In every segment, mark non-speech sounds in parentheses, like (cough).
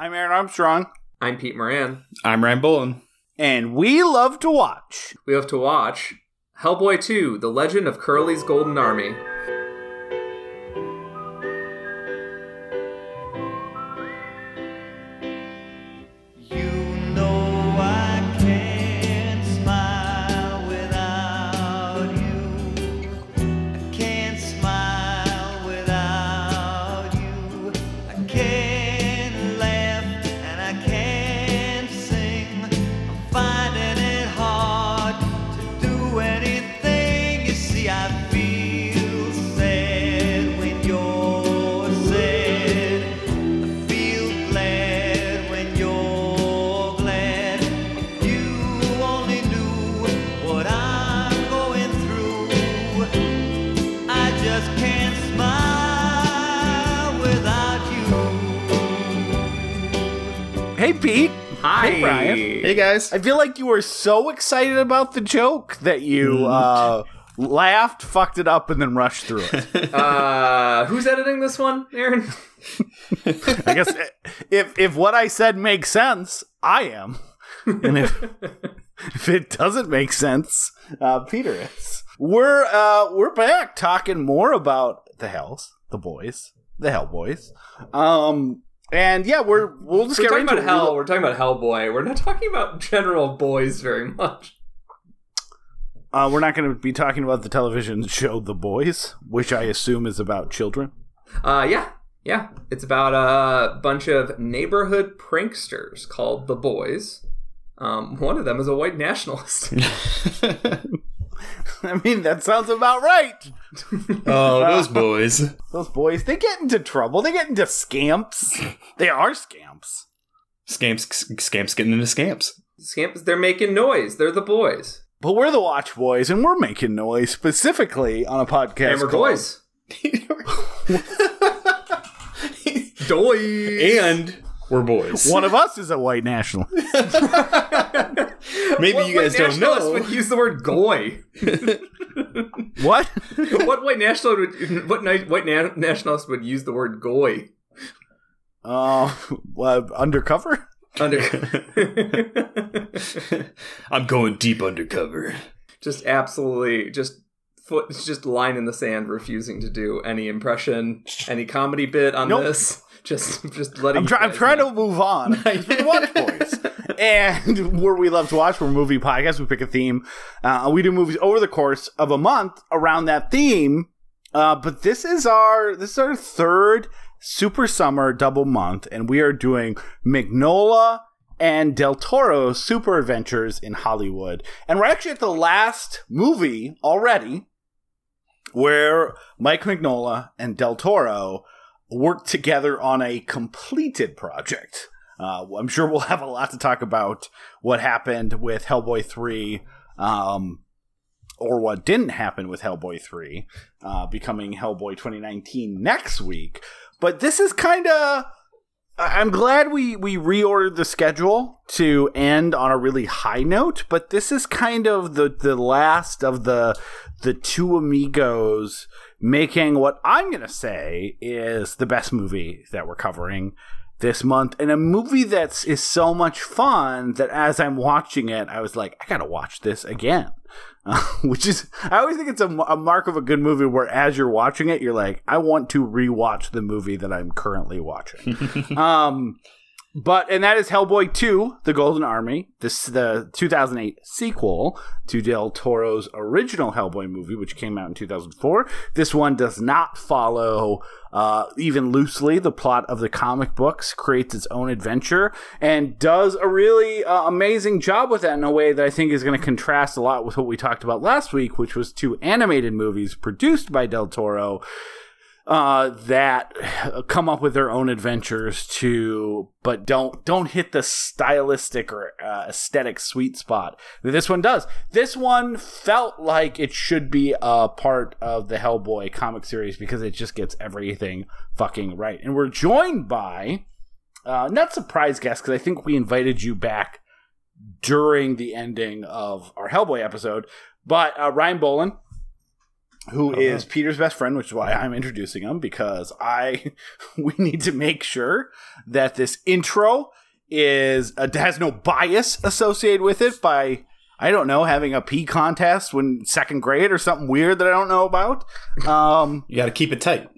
I'm Aaron Armstrong, I'm Pete Moran. I'm Ryan Bullen. and we love to watch. We love to watch Hellboy 2: The Legend of Curly's Golden Army. I feel like you were so excited about the joke that you uh, laughed, fucked it up, and then rushed through it. (laughs) Uh, who's editing this one, Aaron? I guess (laughs) if if what I said makes sense, I am, and if (laughs) if it doesn't make sense, uh, Peter is. We're uh, we're back talking more about the Hells, the boys, the Hell Boys. Um, and yeah, we're we'll just We're get talking right about into it. Hell. We're talking about Hellboy. We're not talking about general boys very much. Uh, we're not going to be talking about the television show The Boys, which I assume is about children. Uh, yeah, yeah. It's about a bunch of neighborhood pranksters called the Boys. Um, one of them is a white nationalist. (laughs) (laughs) (laughs) I mean, that sounds about right. (laughs) oh, those (laughs) boys. Those boys, they get into trouble. They get into scamps. They are scamps. Scamps, scamps getting into scamps. Scamps, they're making noise. They're the boys. But we're the Watch Boys, and we're making noise specifically on a podcast. And we're called- boys. Doy. and we're boys. One of us is a white nationalist. (laughs) Maybe What you white guys don't nationalist know. would use the word goy? (laughs) what? (laughs) what white nationalist would what ni- white na- nationalist would use the word goy? Uh, well, undercover? Under I'm going deep undercover. just absolutely just foot just line in the sand, refusing to do any impression, any comedy bit on Nope. this. Just (laughs) just letting. I'm, try- I'm trying know. to move on. (laughs) We're the Watch Boys. And (laughs) where we love to watch, we're a movie podcast. We pick a theme. Uh, we do movies over the course of a month around that theme. Uh, but this is our this is our third super summer double month, and we are doing Mignola and Del Toro Super Adventures in Hollywood. And we're actually at the last movie already, where Mike Mignola and Del Toro worked together on a completed project. Uh, I'm sure we'll have a lot to talk about what happened with Hellboy 3, um, or what didn't happen with Hellboy 3, uh, becoming Hellboy 2019 next week. But this is kind of. I'm glad we, we reordered the schedule to end on a really high note, but this is kind of the, the last of the the two amigos making what I'm going to say is the best movie that we're covering this month and a movie that's is so much fun that as I'm watching it I was like I got to watch this again. Uh, (laughs) which is I always think it's a, a mark of a good movie where as you're watching it you're like I want to rewatch the movie that I'm currently watching. (laughs) um but and that is Hellboy 2: The Golden Army, this the 2008 sequel to Del Toro's original Hellboy movie, which came out in 2004. This one does not follow uh, even loosely the plot of the comic books, creates its own adventure, and does a really uh, amazing job with that in a way that I think is going to contrast a lot with what we talked about last week, which was two animated movies produced by Del Toro uh, that come up with their own adventures to, but don't don't hit the stylistic or uh, aesthetic sweet spot that this one does. This one felt like it should be a part of the Hellboy comic series because it just gets everything fucking right. And we're joined by uh, not surprise guest because I think we invited you back during the ending of our Hellboy episode, but uh, Ryan Boland who is. Peter's best friend, which is why I'm introducing him because I (laughs) we need to make sure that this intro is uh, has no bias associated with it by I don't know having a pee contest when second grade or something weird that I don't know about. Um, (laughs) You got to keep it tight.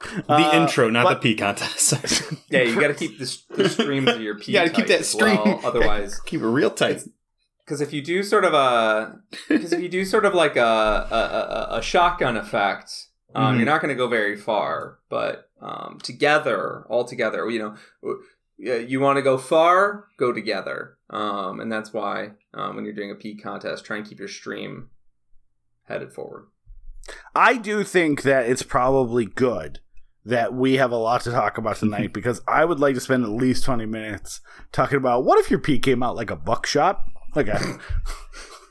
The Uh, intro, not but- the pee contest. (laughs) Yeah, you got to keep the, the streams of your pee. You gotta keep that as stream. well, otherwise, keep it real tight. Because if you do sort of a, (laughs) because if you do sort of like a a, a, a shotgun effect, um, Mhm. you're not going to go very far. But um, together, all together, you know, you want to go far, go together, um, and that's why um, when you're doing a pee contest, try and keep your stream headed forward. I do think that it's probably good that we have a lot to talk about tonight (laughs) because I would like to spend at least 20 minutes talking about what if your pee came out like a buckshot? Like a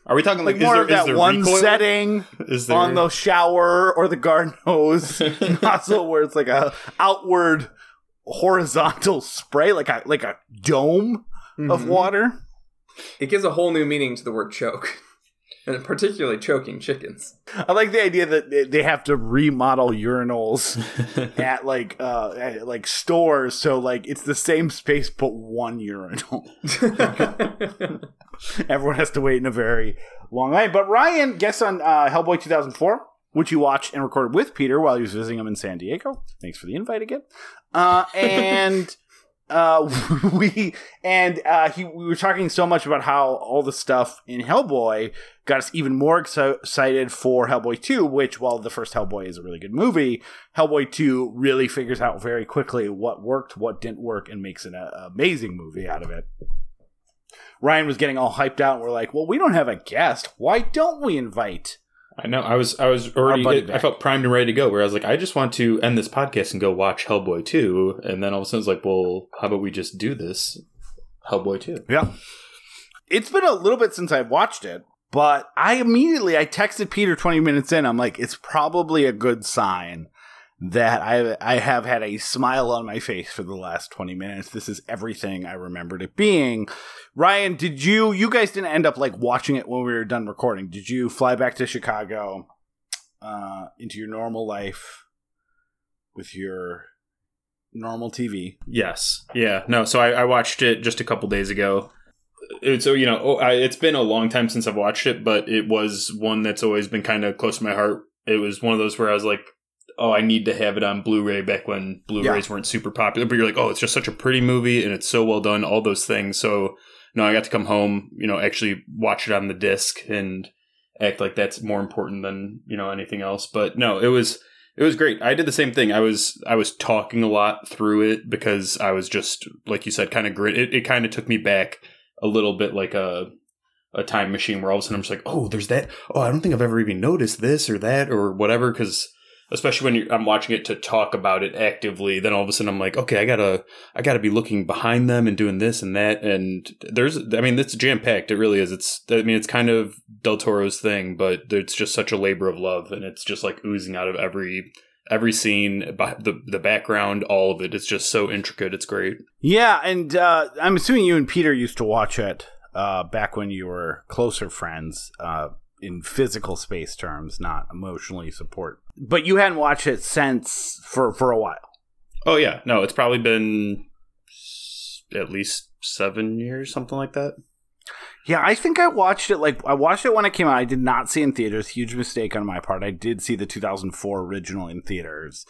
Are we talking like, like, more is there, of that is there one recoil? setting Is there on the shower or the garden (laughs) hose (laughs) nozzle where it's like a outward horizontal spray like a like a dome of Mhm. water. It gives a whole new meaning to the word choke, (laughs) and particularly choking chickens. I like the idea that they- they have to remodel urinals (laughs) at like uh at, like stores so like it's the same space but one urinal. (laughs) Everyone has to wait in a very long line. But ryan guess on uh hellboy 2004 which you watched and recorded with peter while he was visiting him in san diego. Thanks for the invite again. Uh (laughs) and uh (laughs) we and uh he we were talking so much about how all the stuff in hellboy got us even more exci- excited for Hellboy 2, which, while the first Hellboy is a really good movie, Hellboy 2 really figures out very quickly what worked, what didn't work, and makes an uh, amazing movie out of it. Ryan was getting all hyped out. And we're like, well, we don't have a guest. Why don't we invite? I know. I was. I was already. I felt primed and ready to go. Where I was like, I just want to end this podcast and go watch Hellboy two. And then all of a sudden, it's like, well, how about we just do this Hellboy two? Yeah. It's been a little bit since I've watched it, but I immediately I texted Peter 20 minutes in. I'm like, it's probably a good sign that I I have had a smile on my face for the last 20 minutes. This is everything I remembered it being. Ryan, did you you guys didn't end up like watching it when we were done recording? Did you fly back to Chicago uh into your normal life with your normal TV? Yes. Yeah. No. So I, I watched it just a couple days ago. It's so you know oh, it's been a long time since I've watched it, but it was one that's always been kind of close to my heart. It was one of those where I was like, oh, I need to have it on Blu-ray back when Blu-rays weren't super popular. But you're like, oh, it's just such a pretty movie and it's so well done, all those things. So no, I got to come home, you know, actually watch it on the disc and act like that's more important than you know anything else. But no, it was it was great. I did the same thing. I was I was talking a lot through it because I was just like you said, kind of grit. It, it kind of took me back a little bit, like a a time machine, where all of a sudden I'm just like, oh, there's that. Oh, I don't think I've ever even noticed this or that or whatever. Because especially when I'm watching it to talk about it actively, then all of a sudden I'm like, okay, I gotta I gotta be looking behind them and doing this and that. And there's, I mean, it's jam packed. It really is. It's, I mean, it's kind of Del Toro's thing, but it's just such a labor of love, and it's just like oozing out of every every scene, the the background, all of it. It's just so intricate. It's great. Yeah, and uh, I'm assuming you and Peter used to watch it uh, back when you were closer friends uh, in physical space terms, not emotionally support. But you hadn't watched it since for for a while. Oh yeah, no, it's probably been at least seven years, something like that. Yeah, I think I watched it like I watched it when it came out. I did not see it in theaters. Huge mistake on my part. I did see the 2004 original in theaters.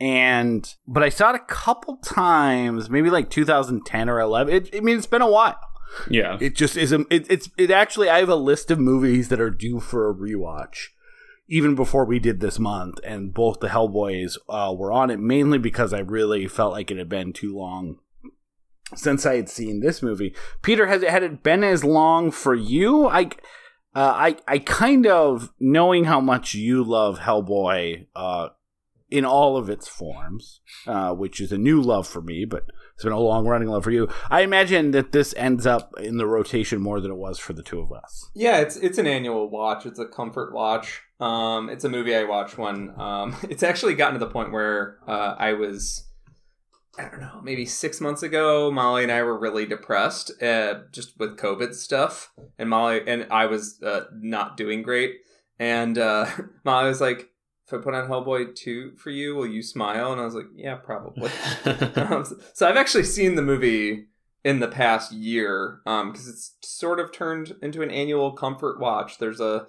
And but I saw it a couple times, maybe like 2010 or 11. It, I mean, it's been a while. Yeah, It just isn't. It, it's it actually. I have a list of movies that are due for a rewatch, even before we did this month, and both the Hellboys uh, were on it mainly because I really felt like it had been too long since I had seen this movie. Peter, has it had it been as long for you? I. Uh, I I kind of knowing how much you love Hellboy uh, in all of its forms, uh, which is a new love for me, but it's been a long running love for you. I imagine that this ends up in the rotation more than it was for the two of us. Yeah, it's it's an annual watch. It's a comfort watch. Um, it's a movie I watch when um, (laughs) it's actually gotten to the point where uh, I was, I don't know, maybe six months ago. Molly and I were really depressed, uh, just with COVID stuff, and Molly and I was uh, not doing great. and uh, (laughs) Molly was like, "If I put on Hellboy two for you, will you smile?" And I was like, "Yeah, probably." (laughs) um, so I've actually seen the movie in the past year because it's sort of turned into an annual comfort watch. There's a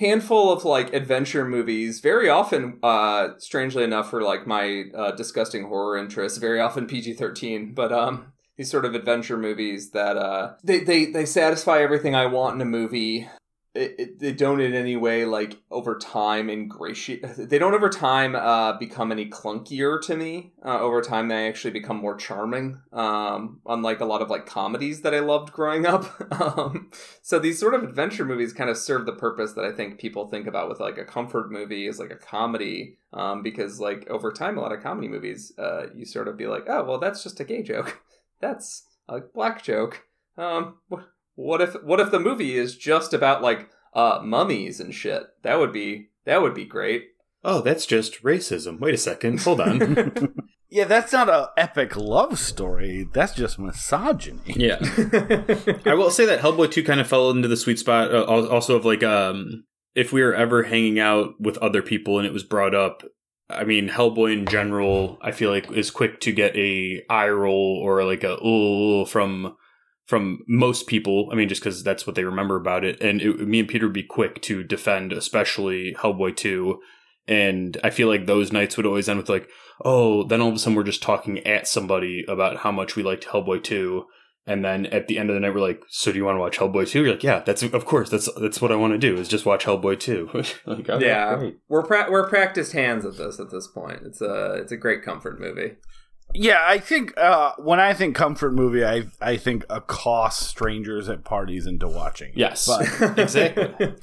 handful of like adventure movies very often uh strangely enough for like my uh, disgusting horror interests very often pg-13 but um these sort of adventure movies that uh they they, they satisfy everything i want in a movie it, it, they don't in any way like over time ingratiate they don't over time uh, become any clunkier to me uh, over time they actually become more charming um, unlike a lot of like comedies that i loved growing up. (laughs) Um, so these sort of adventure movies kind of serve the purpose that i think people think about with like a comfort movie is like a comedy um, because like over time a lot of comedy movies uh, you sort of be like oh well that's just a gay joke. (laughs) That's a black joke. Um, wh- what if what if the movie is just about like uh mummies and shit? That would be that would be great. oh, that's just racism. Wait a second. Hold on. (laughs) Yeah, that's not a epic love story. That's just misogyny. yeah. (laughs) I will say that Hellboy 2 kind of fell into the sweet spot uh, also of like um if we were ever hanging out with other people and it was brought up I mean Hellboy in general I feel like is quick to get a eye roll or like a ooh from from most people I mean just cuz that's what they remember about it and it, me and Peter would be quick to defend especially Hellboy 2 and I feel like those nights would always end with like oh then all of a sudden we're just talking at somebody about how much we liked Hellboy 2 and then at the end of the night, we're like, "So do you want to watch Hellboy 2? You're like, "Yeah, that's of course. That's that's what I want to do is just watch Hellboy 2. (laughs) like, yeah, we're pra- we're practiced hands at this at this point. It's a it's a great comfort movie. Yeah, I think uh, when I think comfort movie, I I think accost strangers at parties into watching. it. Yes, but (laughs) exactly.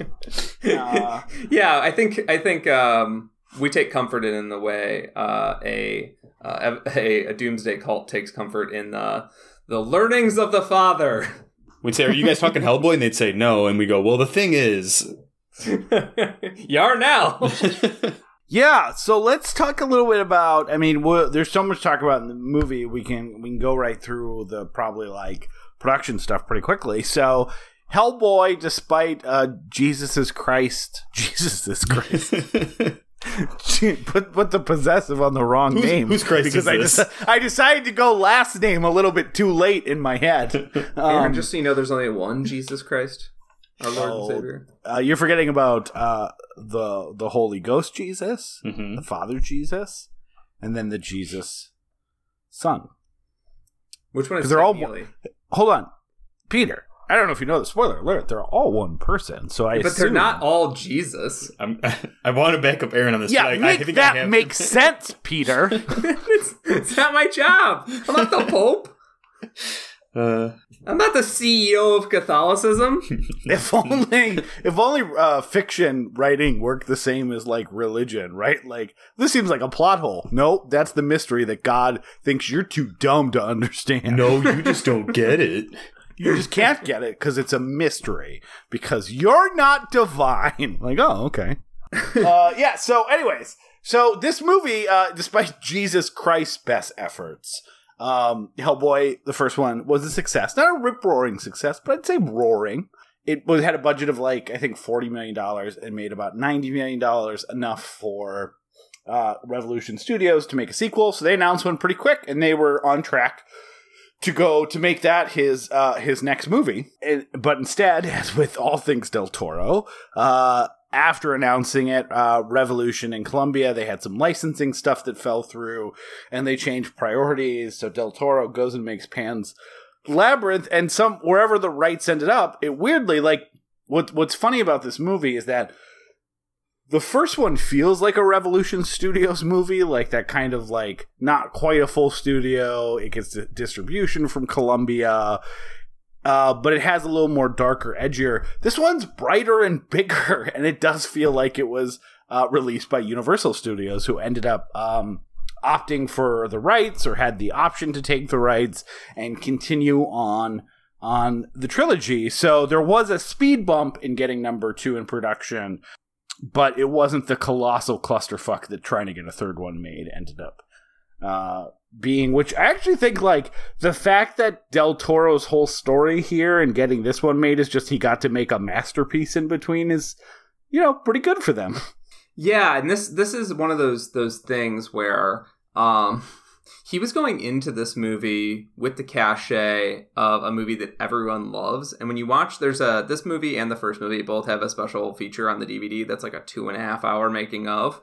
Uh, yeah, I think I think um, we take comfort in, in the way uh, a, uh, a a doomsday cult takes comfort in the the learnings of the father. We'd say, "Are you guys talking Hellboy?" And they'd say, "No." And we go, "Well, the thing is." (laughs) you are now. (laughs) yeah, so let's talk a little bit about. I mean, there's so much to talk about in the movie. We can we can go right through the probably like production stuff pretty quickly. So. Hellboy, despite uh, Jesus's Christ, (laughs) Jesus's Christ, (laughs) put put the possessive on the wrong Who's- name. whose Christ because is I deci- I decided to go last name a little bit too late in my head. (laughs) Aaron, Um, just so you know, there's only one Jesus Christ, our Lord Oh. and Savior. uh, you're forgetting about uh, the the Holy Ghost Jesus, Mhm. the Father Jesus, and then the Jesus Son. Which one is 'Cause they're all Neely? Hold on, Peter. I don't know if you know the spoiler alert. They're all one person, so I. But they're not all Jesus. I'm, (laughs) I want to back up Aaron on this. Yeah, but I, I make I that have- make (laughs) sense, Peter. (laughs) it's, it's not my job. I'm not the Pope. Uh, I'm not the CEO of Catholicism. (laughs) if only, if only uh, fiction writing worked the same as like religion, right? Like this seems like a plot hole. Nope, that's the mystery that God thinks you're too dumb to understand. no, you just don't get it. you just can't get it because it's a mystery because you're not divine. (laughs) Like, oh, okay. (laughs) uh, yeah. So, anyways, so this movie, uh, despite Jesus Christ's best efforts, um, Hellboy, the first one, was a success. Not a rip roaring success, but I'd say roaring. It was had a budget of like I think forty million dollars and made about ninety million dollars, enough for uh, Revolution Studios to make a sequel. So they announced one pretty quick, and they were on track to go to make that his uh, his next movie. But instead, (laughs) as with all things Del Toro, uh, after announcing it, uh, Revolution in Columbia, they had some licensing stuff that fell through, and they changed priorities. So Del Toro goes and makes Pan's Labyrinth, and some wherever the rights ended up, it weirdly like what what's funny about this movie is that the first one feels like a Revolution Studios movie, like that kind of like not quite a full studio. It gets di- distribution from Columbia, uh, but it has a little more darker, edgier. This one's brighter and bigger, (laughs) and it does feel like it was uh, released by Universal Studios, who ended up um, opting for the rights or had the option to take the rights and continue on on the trilogy. So there was a speed bump in getting number two in production but it wasn't the colossal clusterfuck that trying to get a third one made ended up uh, being. Which I actually think, like the fact that Del Toro's whole story here and getting this one made is just he got to make a masterpiece in between is you know, pretty good for them. (laughs) Yeah, and this this is one of those those things where um (laughs) he was going into this movie with the cachet of a movie that everyone loves. And when you watch, there's a this movie and the first movie both have a special feature on the DVD that's like a two and a half hour making of.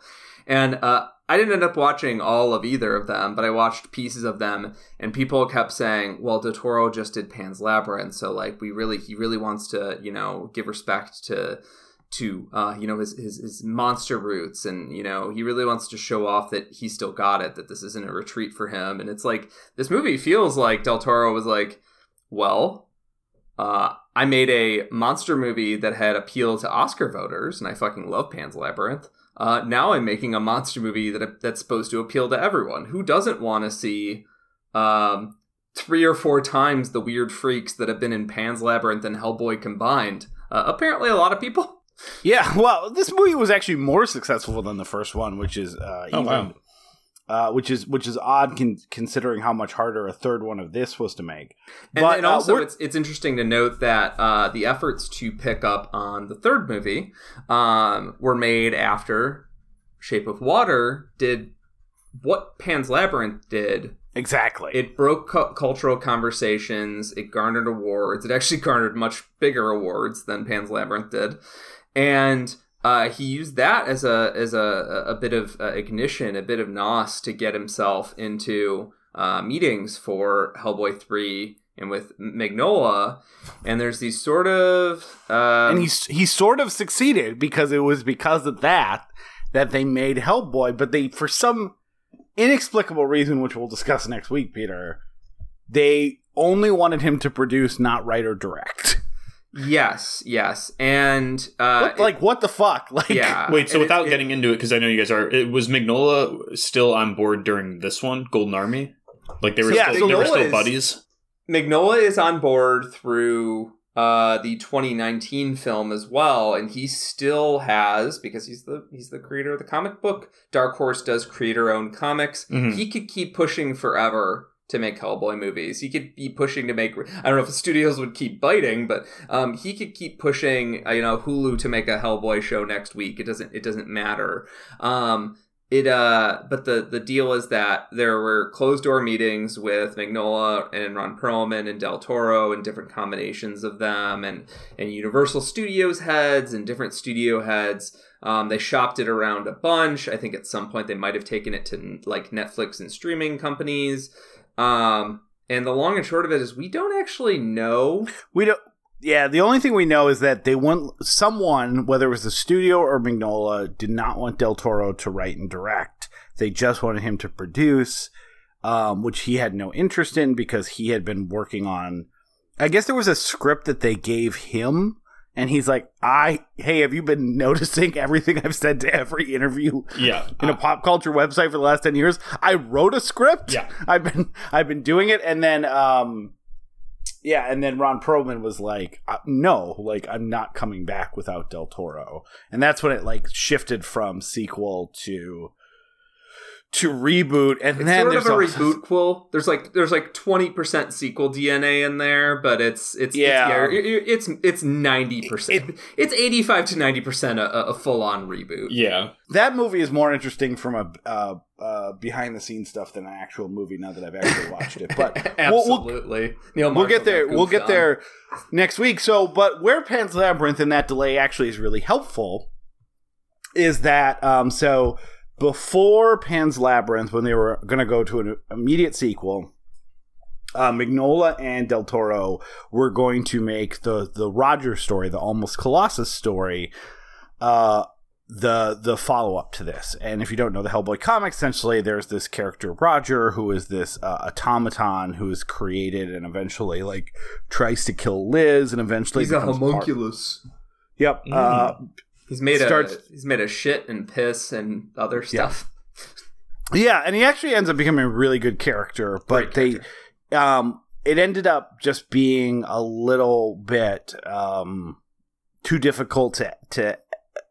And uh, I didn't end up watching all of either of them, but I watched pieces of them, and people kept saying, "Well, Del Toro just did Pan's Labyrinth, so like we really, he really wants to, you know, give respect to." to uh, you know his, his his monster roots and you know he really wants to show off that he still got it that this isn't a retreat for him and it's like this movie feels like del toro was like well uh, i made a monster movie that had appeal to oscar voters and i fucking love pan's labyrinth uh, now i'm making a monster movie that that's supposed to appeal to everyone. Who doesn't want to see um, three or four times the weird freaks that have been in pan's labyrinth and hellboy combined? Uh, apparently a lot of people. (laughs) Yeah, well, this movie was actually more successful than the first one, which is uh, Oh, wow. Uh, which is which is odd con- considering how much harder a third one of this was to make. And, But, and uh, also, we're- it's it's interesting to note that uh, the efforts to pick up on the third movie um, were made after Shape of Water did what Pan's Labyrinth did. Exactly. It broke cu- cultural conversations. It garnered awards. It actually (laughs) garnered much bigger awards than Pan's Labyrinth did, and uh, he used that as a as a a bit of uh, ignition, a bit of nos to get himself into uh, meetings for Hellboy three and with Mignola. And there's these sort of um, and he's he sort of succeeded because it was because of that that they made Hellboy, but they for some inexplicable reason, which we'll discuss next week, Peter, they only wanted him to produce, not write or direct. Yes, yes, and uh, What- like what the fuck? (laughs) Like yeah. Wait, so And it- without it- getting into it, because I know you guys are, it was Mignola still on board during this one, Golden Army? Like they were Yeah, still, they were still is- buddies. Mignola is on board through uh, the 2019 film as well, and he still has because he's the he's the creator of the comic book. Dark Horse does creator owned comics. Mhm. He could keep pushing forever to make Hellboy movies. He could be pushing to make. I don't know if the studios would keep biting, but um, he could keep pushing. Uh, you know, Hulu to make a Hellboy show next week. It doesn't. It doesn't matter. Um, it uh but the the deal is that there were closed door meetings with Mignola and Ron Perlman and Del Toro and different combinations of them and and Universal Studios heads and different studio heads. Um, they shopped it around a bunch. I think at some point they might have taken it to like Netflix and streaming companies. Um, and the long and short of it is we don't actually know. We don't. Yeah, the only thing we know is that they want someone, whether it was the studio or Mignola, did not want Del Toro to write and direct. They just wanted him to produce, um, which he had no interest in because he had been working on. I guess there was a script that they gave him, and he's like, "I hey, have you been (laughs) noticing everything I've said to every interview Yeah. in a pop culture website for the last 10 years i wrote a script Yeah. i've been i've been doing it and then um yeah and then ron perlman was like uh, no like i'm not coming back without del toro and that's when it like shifted from sequel to to reboot and It's then sort of there's a also- reboot quill. There's like there's like twenty percent sequel DNA in there, but it's it's Yeah. it's yeah, it's it's ninety percent. It's eighty five to ninety percent a, a full on reboot. Yeah. that movie is more interesting from a uh, uh, behind the scenes stuff than an actual movie now that i've actually watched it but (laughs) we'll- we'll, Absolutely. Neil we'll get there. We'll get on. there next week. So, but where Pan's Labyrinth and that delay actually is really helpful is that um, so before Pan's Labyrinth, when they were going to go to an immediate sequel, uh, Mignola and Del Toro were going to make the the Roger story, the Almost Colossus story, uh, the the follow up to this. And if you don't know the Hellboy comic, essentially there's this character Roger who is this uh, automaton who is created and eventually like tries to kill Liz and eventually He's a becomes part- homunculus. Yep. Uh, He's made Starts- a he's made a shit and piss and other stuff. Yeah, and he actually ends up becoming a really good character, but Great they um it ended up just being a little bit um too difficult to to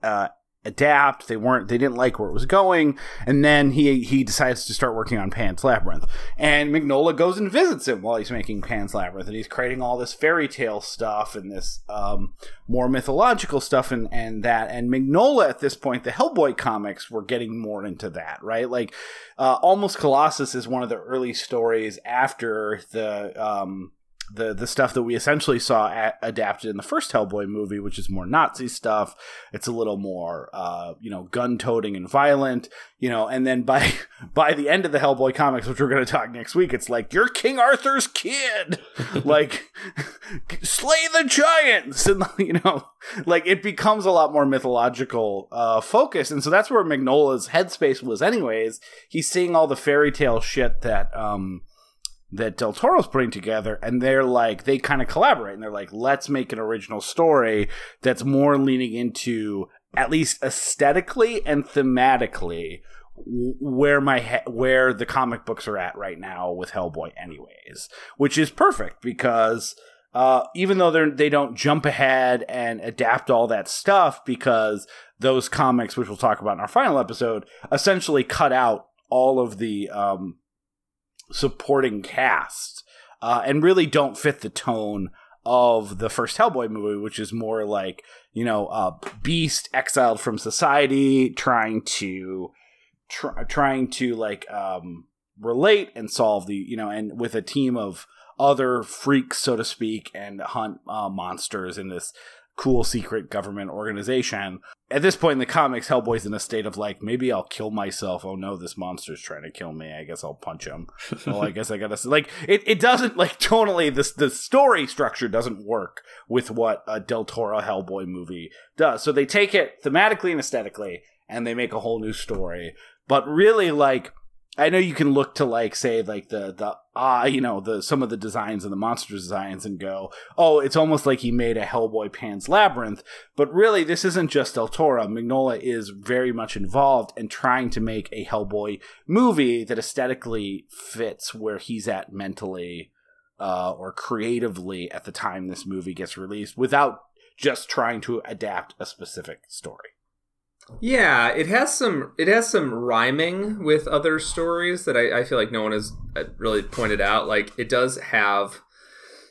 uh adapt. They weren't they didn't like where it was going. And then he he decides to start working on Pan's Labyrinth. And Mignola goes and visits him while he's making Pan's Labyrinth and he's creating all this fairy tale stuff and this um, more mythological stuff and and that and Mignola at this point the Hellboy comics were getting more into that, right? Like uh, Almost Colossus is one of the early stories after the um, the the stuff that we essentially saw a- adapted in the first Hellboy movie, which is more Nazi stuff. It's a little more, uh, you know, gun toting and violent, you know. And then by (laughs) by the end of the Hellboy comics, which we're going to talk next week, it's like you're King Arthur's kid, (laughs) like (laughs) slay the giants, and you know, like it becomes a lot more mythological uh, focus. And so that's where Mignola's headspace was, anyways. He's seeing all the fairy tale shit that. Um, that Del Toro's putting together, and they're like they kind of collaborate, and they're like, let's make an original story that's more leaning into at least aesthetically and thematically where my he- where the comic books are at right now with Hellboy, anyways, which is perfect because. Uh, even though they're they don't jump ahead and adapt all that stuff because those comics, which we'll talk about in our final episode, essentially cut out all of the um, supporting cast uh, and really don't fit the tone of the first Hellboy movie, which is more like you know a Beast exiled from society, trying to tr- trying to like um, relate and solve the you know and with a team of other freaks, so to speak, and hunt uh, monsters in this cool secret government organization. At this point in the comics, Hellboy's in a state of like, maybe I'll kill myself. Oh no, this monster's trying to kill me. I guess I'll punch him. well, (laughs) oh, I guess I gotta like it. It doesn't like tonally. This the story structure doesn't work with what a Del Toro Hellboy movie does. So they take it thematically and aesthetically, and they make a whole new story. But really, like I know you can look to like say like the the ah you know the some of the designs and the monster designs and go oh it's almost like he made a Hellboy Pan's Labyrinth but really this isn't just Del Toro Mignola is very much involved in trying to make a Hellboy movie that aesthetically fits where he's at mentally uh, or creatively at the time this movie gets released without just trying to adapt a specific story. Yeah, it has some it has some rhyming with other stories that I, I feel like no one has uh, really pointed out. Like it does have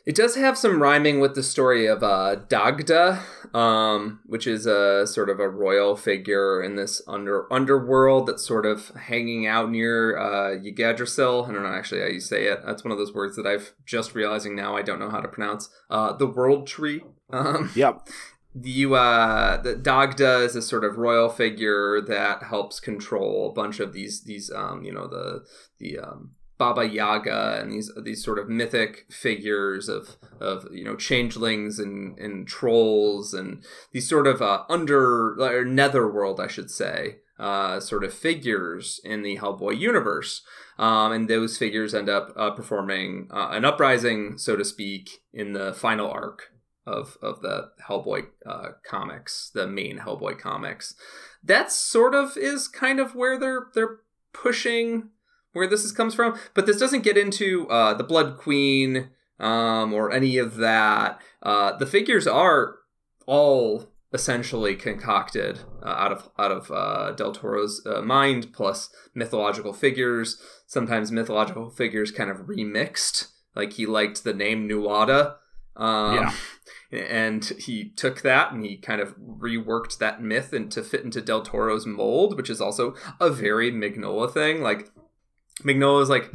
it does have some rhyming with the story of uh, Dagda, um, which is a sort of a royal figure in this under underworld that's sort of hanging out near uh, Yggdrasil. I don't know actually how you say it. That's one of those words that I've just realizing now I don't know how to pronounce. Uh, the World Tree. Um, Yep. You uh the Dagda is a sort of royal figure that helps control a bunch of these these um you know the the um Baba Yaga and these these sort of mythic figures of of you know changelings and and trolls and these sort of uh, under or netherworld I should say uh, sort of figures in the Hellboy universe. Um, and those figures end up uh, performing uh, an uprising, so to speak, in the final arc of of the Hellboy uh, comics, the main Hellboy comics. That sort of is kind of where they're they're pushing where this is, comes from, but this doesn't get into uh, the Blood Queen um, or any of that. Uh, the figures are all essentially concocted uh, out of out of uh, Del Toro's uh, mind, plus mythological figures. Sometimes mythological figures kind of remixed. Like he liked the name Nuada. Um, Yeah. And he took that and he kind of reworked that myth and to fit into Del Toro's mold, which is also a very Mignola thing. Like Mignola's like,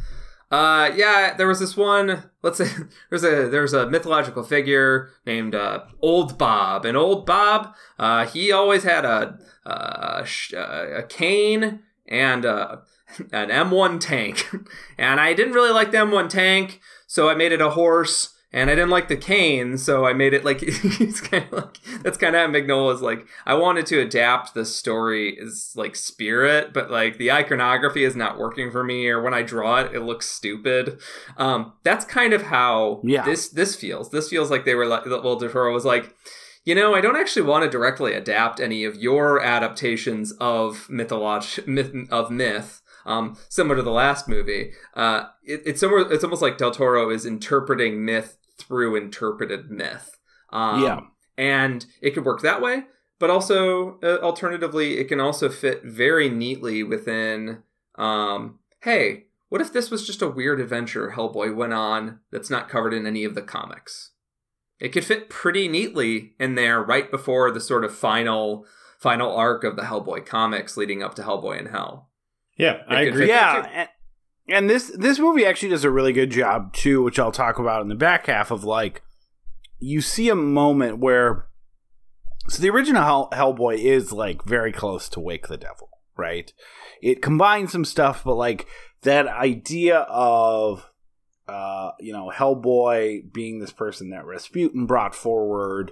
uh, yeah, there was this one. Let's say (laughs) there's a there's a mythological figure named uh, Old Bob, and Old Bob, uh, he always had a a, a cane and uh, (laughs) an M1 tank, (laughs) and I didn't really like the M1 tank, so I made it a horse. And I didn't like the cane, so I made it like (laughs) it's kind of like that's kind of how Mignola's like. I wanted to adapt the story is like spirit, but like the iconography is not working for me, or when I draw it, it looks stupid. Um, that's kind of how Yeah. this this feels. This feels like they were like well, Del Toro was like, you know, I don't actually want to directly adapt any of your adaptations of mytholog- myth of myth. Um, similar to the last movie, uh, it, it's somewhere. It's almost like Del Toro is interpreting myth through interpreted myth. Um, Yeah. and it could work that way. but also uh, alternatively, it can also fit very neatly within. Um, hey, what if this was just a weird adventure Hellboy went on that's not covered in any of the comics? It could fit pretty neatly in there right before the sort of final final arc of the Hellboy comics leading up to Hellboy in Hell. Yeah, I agree. yeah and, and this this movie actually does a really good job too which i'll talk about in the back half of like you see a moment where so the original Hell, hellboy is like very close to wake the devil right it combines some stuff but like that idea of uh you know hellboy being this person that rasputin brought forward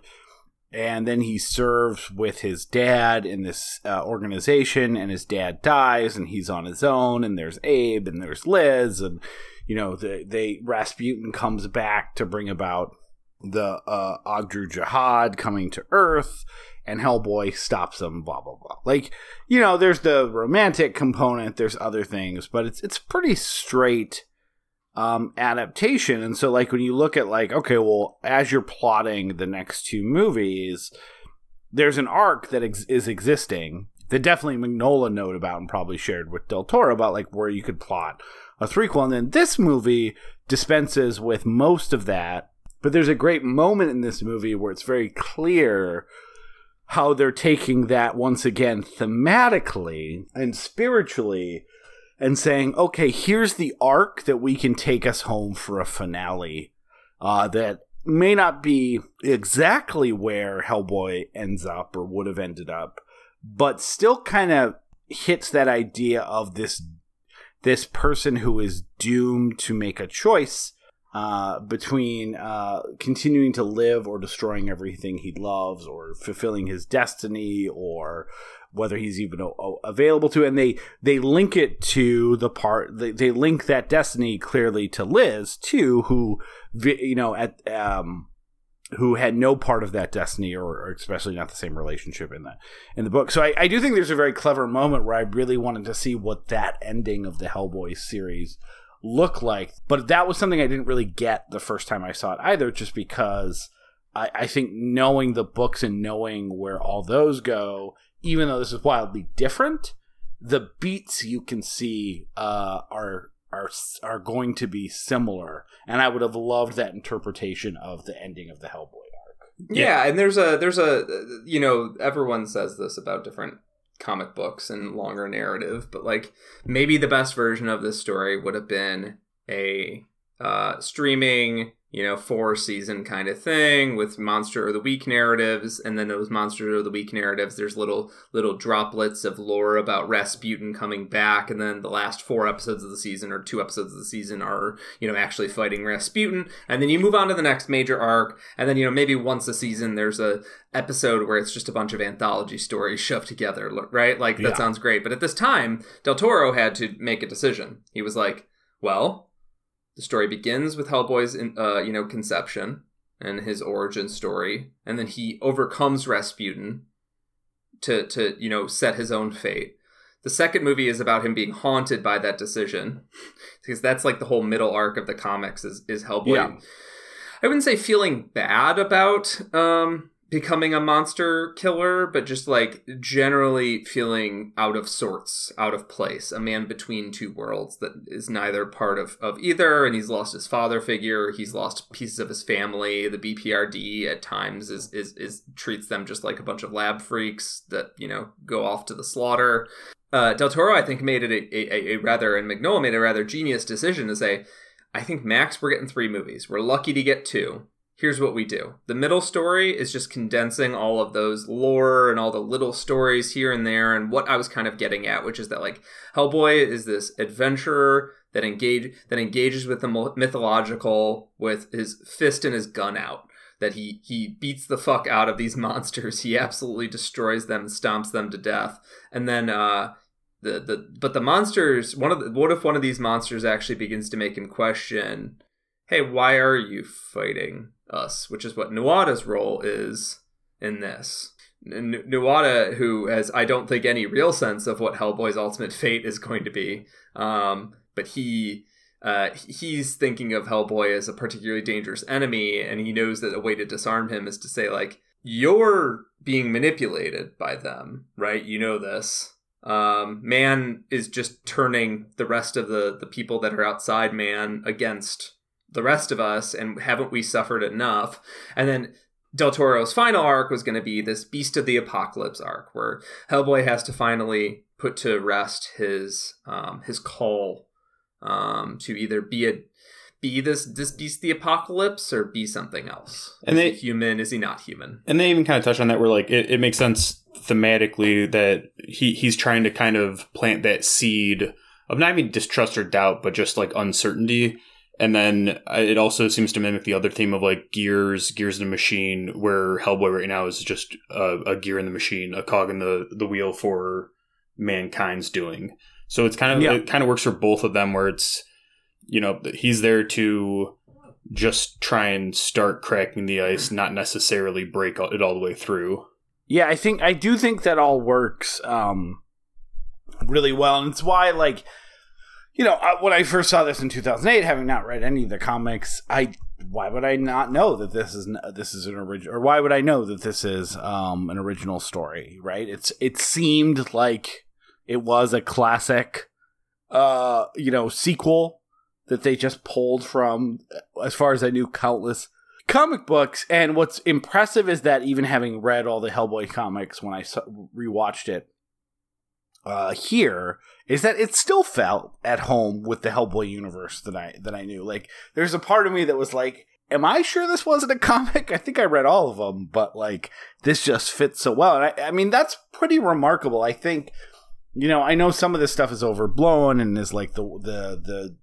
and then he serves with his dad in this uh, organization and his dad dies and he's on his own and there's abe and there's liz and you know they, they rasputin comes back to bring about the uh Ogdru Jihad coming to Earth and Hellboy stops them, blah blah blah. Like, you know, there's the romantic component, there's other things, but it's it's pretty straight um adaptation. And so like when you look at like, okay, well, as you're plotting the next two movies, there's an arc that ex- is existing that definitely Mignola note about and probably shared with Del Toro about like where you could plot a threequel. And then this movie dispenses with most of that. But there's a great moment in this movie where it's very clear how they're taking that once again thematically and spiritually and saying, okay, here's the arc that we can take us home for a finale uh, that may not be exactly where Hellboy ends up or would have ended up, but still kind of hits that idea of this this person who is doomed to make a choice uh, between uh, continuing to live or destroying everything he loves or fulfilling his destiny or whether he's even available to and they they link it to the part they, they link that destiny clearly to liz too who you know at um who had no part of that destiny or, or especially not the same relationship in the in the book so I, I do think there's a very clever moment where i really wanted to see what that ending of the hellboy series look like. But that was something I didn't really get the first time I saw it either, just because I, I think knowing the books and knowing where all those go, even though this is wildly different, the beats you can see uh, are are are going to be similar, and I would have loved that interpretation of the ending of the Hellboy arc. Yeah. and there's a there's a you know everyone says this about different comic books and longer narrative, but like maybe the best version of this story would have been a uh, streaming, you know, four season kind of thing with monster of the week narratives, and then those monster of the week narratives. There's little little droplets of lore about Rasputin coming back, and then the last four episodes of the season or two episodes of the season are you know actually fighting Rasputin, and then you move on to the next major arc, and then you know maybe once a season there's a episode where it's just a bunch of anthology stories shoved together, right? Like that Yeah. sounds great. But at this time, Del Toro had to make a decision. He was like, well, the story begins with Hellboy's uh, you know conception and his origin story, and then he overcomes Rasputin to to you know set his own fate. The second movie is about him being haunted by that decision, (laughs) because that's like the whole middle arc of the comics is is Hellboy. Yeah. I wouldn't say feeling bad about um, becoming a monster killer, but just like generally feeling out of sorts, out of place, a man between two worlds that is neither part of, of either, and he's lost his father figure, he's lost pieces of his family. The BPRD at times is is, is treats them just like a bunch of lab freaks that you know go off to the slaughter. Uh, Del Toro, I think, made it a, a, a rather, and Mignola made a rather genius decision to say, I think max we're getting three movies. We're lucky to get two. Here's what we do. The middle story is just condensing all of those lore and all the little stories here and there and what I was kind of getting at, which is that like Hellboy is this adventurer that engage that engages with the mythological with his fist and his gun out. That he he beats the fuck out of these (laughs) monsters. He absolutely destroys them, stomps them to death, and then uh, the the but the monsters one of the, what if one of these monsters actually begins to make him question hey why are you fighting us which is what nuada's role is in this N- nuada who has i don't think any real sense of what hellboy's ultimate (laughs) fate is going to be um, but he uh, he's thinking of hellboy as a particularly dangerous enemy and he knows that a way to disarm him is to say like you're being manipulated by them, right? You know this. Um, man is just turning the rest of the the people that are outside man against the rest of us, and haven't we suffered enough? And then Del Toro's final arc was going to be this Beast of the Apocalypse arc, where Hellboy has to finally put to rest his um, his call um, to either be a be this this Beast of the Apocalypse or be something else. And is they- he human? Is he not human? and they even kind of touch on that where like it, it makes sense thematically that he he's trying to kind of plant that seed of not even distrust or doubt but just like uncertainty and then uh, it also seems to mimic the other theme of like gears gears in the machine where hellboy right now is just a, a gear in the machine a cog in the the wheel for mankind's doing so it's kind of Yeah. it kind of works for both of them where it's you know he's there to just try and start cracking the ice, not necessarily break it all the way through. Yeah, I think I do think that all works um, really well, and it's why like you know when I first saw this in 2008, having not read any of the comics, I why would I not know that this is this is an original, or why would I know that this is um, an original story? Right? It's it seemed like it was a classic, uh, you know, sequel that they just pulled from, as far as I knew, countless comic books. And what's impressive is that even having read all the Hellboy comics when I rewatched it uh, here, is that it still felt at home with the Hellboy universe that I that I knew. Like, there's a part of me that was like. Am I sure this wasn't a (laughs) comic? I think I read all of them, but like this just fits so well. And I, I mean, that's pretty remarkable. I think, you know, I know some of this stuff is overblown and is like the the the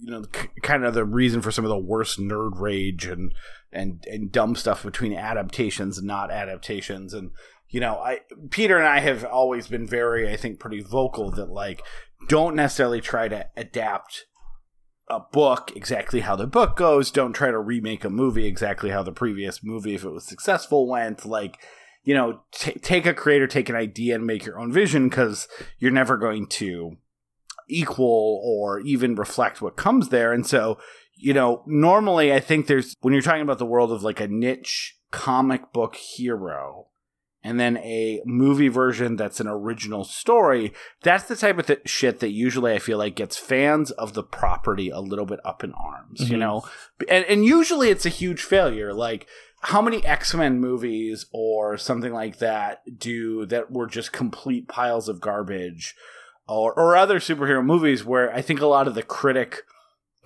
you know kind of the reason for some of the worst nerd rage and and and dumb stuff between adaptations and not adaptations and you know i peter and i have always been very i think pretty vocal that like don't necessarily try to adapt a book exactly how the book goes don't try to remake a movie exactly how the previous movie if it was successful went like you know t- take a creator take an idea and make your own vision because you're never going to equal or even reflect what comes there. And so, you know, normally I think there's when you're talking about the world of like a niche comic book hero and then a movie version that's an original story, that's the type of th- shit that usually I feel like gets fans of the property a little bit up in arms, you Mhm. know? And, and usually it's a huge failure. Like, how many X-Men movies or something like that do that were just complete piles of garbage or, or other superhero movies where I think a lot of the critic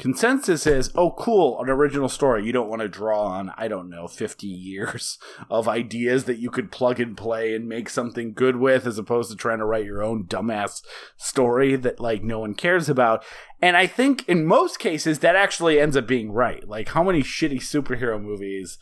consensus is, oh, cool, an original story. You don't want to draw on, I don't know, 50 years (laughs) of ideas that you could plug and play and make something good with as opposed to trying to write your own dumbass story that, like, no one cares about. And I think in most cases that actually ends up being right. Like, how many shitty superhero movies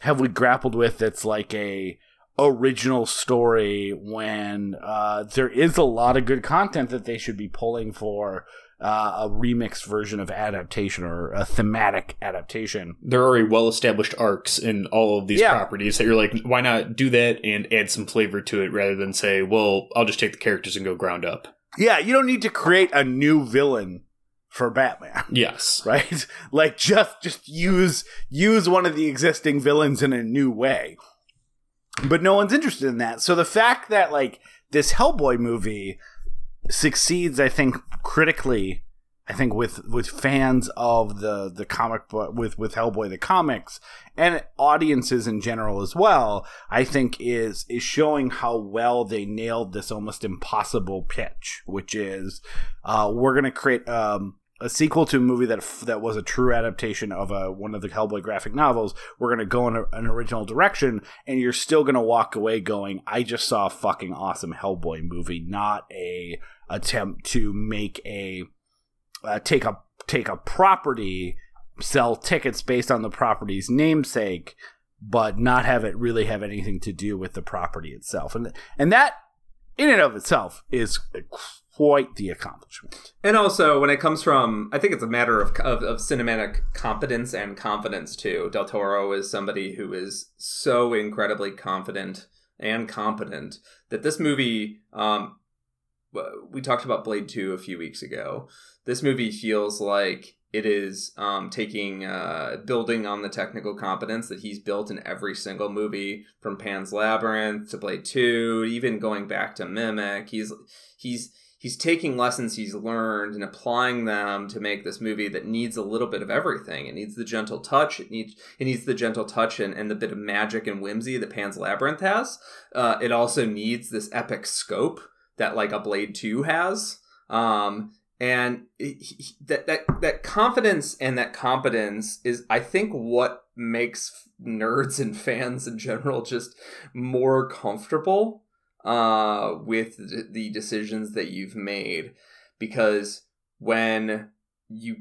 have we grappled with that's like a original story when uh, there is a lot of good content that they should be pulling for uh, a remixed version of adaptation or a thematic adaptation. There are already well established arcs in all of these Yeah. properties that you're like, why not do that and add some flavor to it rather than say, well, I'll just take the characters and go ground up. Yeah, you don't need to create a new villain for Batman. (laughs) Yes. right like just just use use one of the existing villains in a new way but no one's interested in that so the fact that like this hellboy movie succeeds i think critically i think with with fans of the the comic book with with hellboy the comics and audiences in general as well i think is is showing how well they nailed this almost impossible pitch which is uh we're gonna create um a sequel to a movie that that was a true adaptation of a one of the Hellboy graphic novels. We're gonna go in a, an original direction, and you're still gonna walk away going, "I just saw a fucking awesome Hellboy movie, not a attempt to make a uh, take a take a property, sell tickets based on the property's namesake, but not have it really have anything to do with the property itself." And and that in and of itself is quite the accomplishment. And also, when it comes from, I think it's a matter of, of, of cinematic competence and confidence too. Del Toro is somebody who is so incredibly confident and competent that this movie, um, we talked about Blade 2 a few weeks ago. This movie feels like it is um, taking uh, building on the technical competence that he's built in every single movie from Pan's Labyrinth to Blade Two, even going back to Mimic. He's he's he's taking lessons he's learned and applying them to make this movie that needs a little bit of everything. It needs the gentle touch. It needs it needs the gentle touch and, and the bit of magic and whimsy that Pan's Labyrinth has. Uh, it also needs this epic scope that like a Blade Two has. Um, and he- that that that confidence and that competence is, I think, what makes nerds and fans in general just more comfortable uh, with the decisions that you've made. Because when you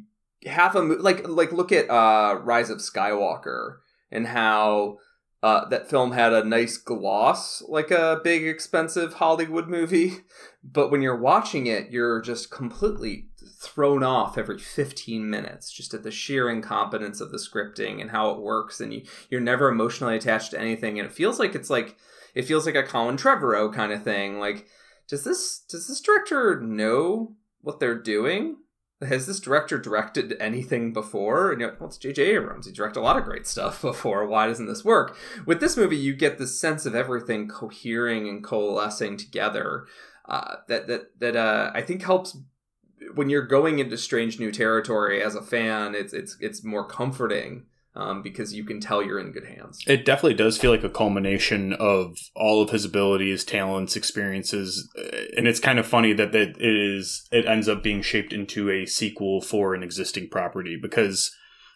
have a like like look at uh Rise of Skywalker and how uh, that film had a nice gloss like a big expensive Hollywood movie. (laughs) But when you're watching it you're just completely thrown off every 15 minutes just at the sheer incompetence of the scripting and how it works. And you you're never emotionally attached to anything. And it feels like it's like it feels like a Colin Trevorrow kind of thing. Like, does this does this director know what they're doing? Has this director directed anything before? And like, well, it's J.J. Abrams. He directed a lot of great stuff (laughs) before. Why doesn't this work? With this movie, you get the sense of everything cohering and coalescing together. Uh, that that that uh, I think helps when you're going into strange new territory as a fan. It's it's it's more comforting um, because you can tell you're in good hands. It definitely does feel like a culmination of all of his abilities, talents, experiences, uh, and it's kind of funny that that it is it ends up being shaped into a sequel for an existing property because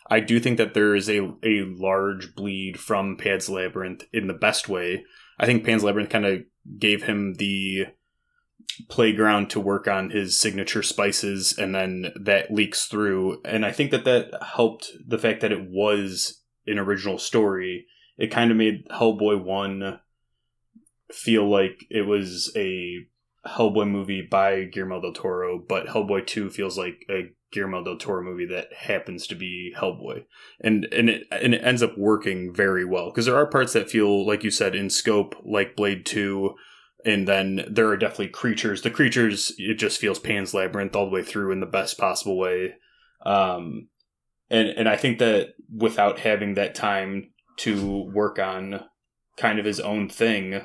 I do think that there is a a large bleed from Pan's Labyrinth in the best way. I think Pan's Labyrinth kind of gave him the playground to work on his signature spices and then that leaks through. And i think that that helped the fact that it was an original story. It kind of made hellboy 1 feel like it was a hellboy movie by guillermo del toro but hellboy 2 feels like a guillermo del toro movie that happens to be hellboy. And and it and it ends up working very well because there are parts that feel like you said in scope like blade 2 and then there are definitely creatures. The creatures, it just feels Pan's Labyrinth all the way through in the best possible way. Um, and and I think that without having that time to work on kind of his own thing,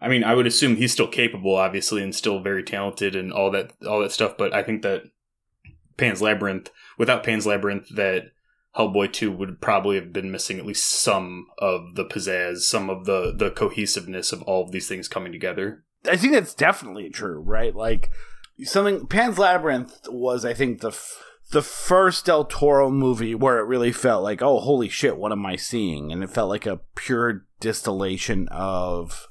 I mean, I would assume he's still capable, obviously, and still very talented and all that all that stuff. But I think that Pan's Labyrinth, without Pan's Labyrinth, that Hellboy 2 would probably have been missing at least some of the pizzazz, some of the the cohesiveness of all of these things coming together. I think that's definitely true, right? Like something Pan's Labyrinth was, I think, the f- the first Del Toro movie where it really felt like, oh, holy shit, what am I seeing? And it felt like a pure distillation of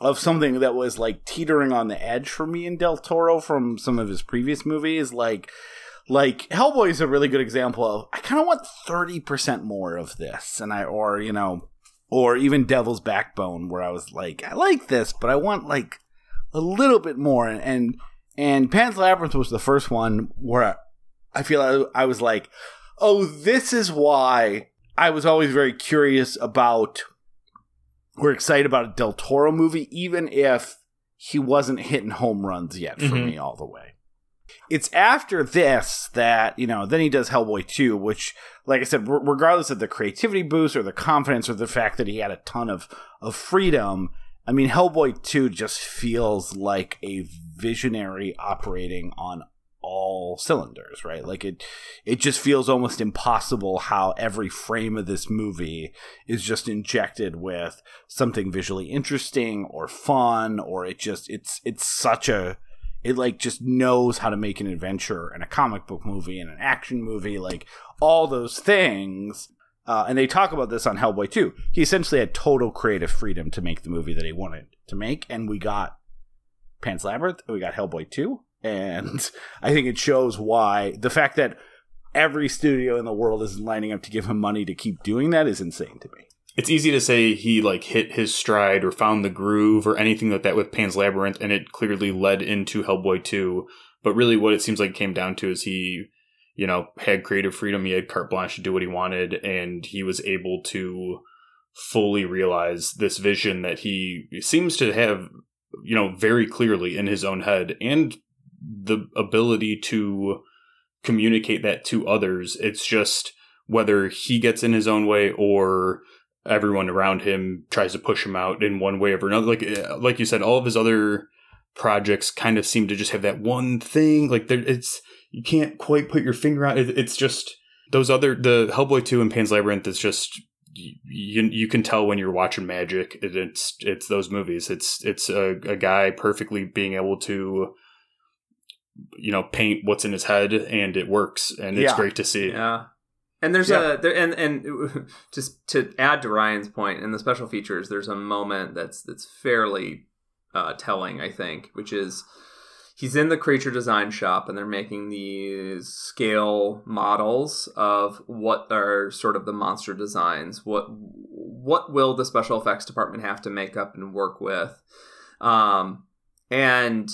of something that was like teetering on the edge for me in Del Toro from some of his previous movies, like. Like Hellboy is a really good example of I kind of want thirty percent more of this, and I or you know, or even Devil's Backbone, where I was like, I like this, but I want like a little bit more. And and, and Pan's Labyrinth was the first one where I feel I, I was like, oh, this is why I was always very curious about. We're excited about a Del Toro movie, even if he wasn't hitting home runs yet for Mhm. me all the way. It's after this that, you know, then he does Hellboy 2, which, like I said, regardless of the creativity boost or the confidence or the fact that he had a ton of, of freedom, I mean, Hellboy 2 just feels like a visionary operating on all cylinders, right? Like it it just feels almost impossible how every frame of this movie is just injected with something visually interesting or fun or it just it's it's such a it like just knows how to make an adventure and a comic book movie and an action movie like all those things uh, and they talk about this on Hellboy 2. He essentially had total creative freedom to make the movie that he wanted to make, and we got Pan's Labyrinth, we got Hellboy 2, and (laughs) I think it shows why the fact that every studio in the world isn't lining up to give him money to keep doing that is insane to me. It's easy to say he like hit his stride or found the groove or anything like that with Pan's Labyrinth, and it clearly led into Hellboy 2. But really, what it seems like it came down to is he, you know, had creative freedom. He had carte blanche to do what he wanted, and he was able to fully realize this vision that he seems to have, you know, very clearly in his own head, and the ability to communicate that to others. It's just whether he gets in his own way or everyone around him tries to push him out in one way or another. Like uh, like you said, all of his other projects kind of seem to just have that one thing. Like there, it's you can't quite put your finger on it. It's just those other the Hellboy two and Pan's Labyrinth is just you you can tell when you're watching magic. It's it's those movies. It's it's a, a guy perfectly being able to you know paint what's in his head and it works and it's Yeah. great to see. Yeah. And there's Yeah. a there and and (laughs) just to add to Ryan's point in the special features, there's a moment that's that's fairly uh, telling, I think, which is he's in the creature design shop and they're making these scale models of what are sort of the monster designs. What what will the special effects department have to make up and work with? Um, and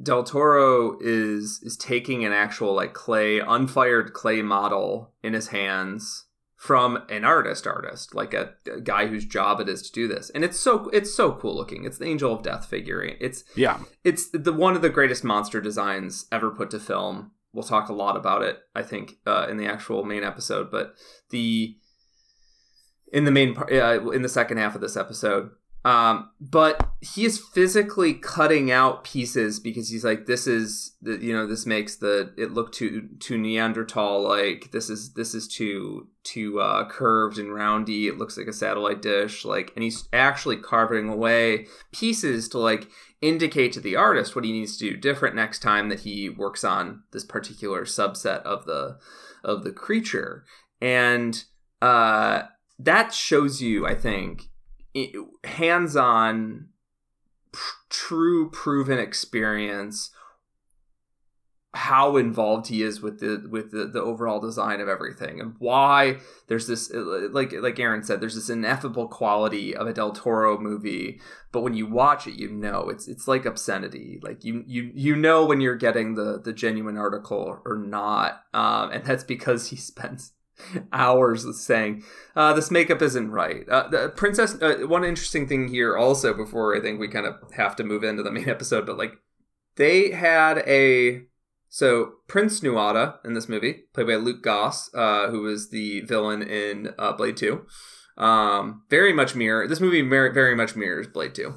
Del Toro is is taking an actual like clay, unfired clay model in his hands from an artist artist, like a, a guy whose job it is to do this. And it's so it's so cool looking. It's the Angel of Death figurine. It's Yeah. it's the one of the greatest monster designs ever put to film. We'll talk a lot about it, I think, uh, in the actual main episode. But the in the main part, uh, in the second half of this episode, um, but he is physically cutting out pieces because he's like, this is you know this makes the it look too too Neanderthal like. This is this is too too uh, curved and roundy. It looks like a satellite dish. Like, and he's actually carving away pieces to like indicate to the artist what he needs to do different next time that he works on this particular subset of the of the creature and uh that shows you i think hands-on pr- true proven experience how involved he is with the with the, the overall design of everything and why there's this like like Aaron said there's this ineffable quality of a Del Toro movie but when you watch it you know it's it's like obscenity. Like you you you know when you're getting the the genuine article or not um and that's because he spends hours saying uh, this makeup isn't right. Uh, the princess. Uh, one interesting thing here, also, before I think we kind of have to move into the main (laughs) episode, but like they had a so Prince Nuada in this movie, played by Luke Goss, uh, who was the villain in uh, Blade Two. Um, very much mirror. This movie very, very much mirrors Blade Two,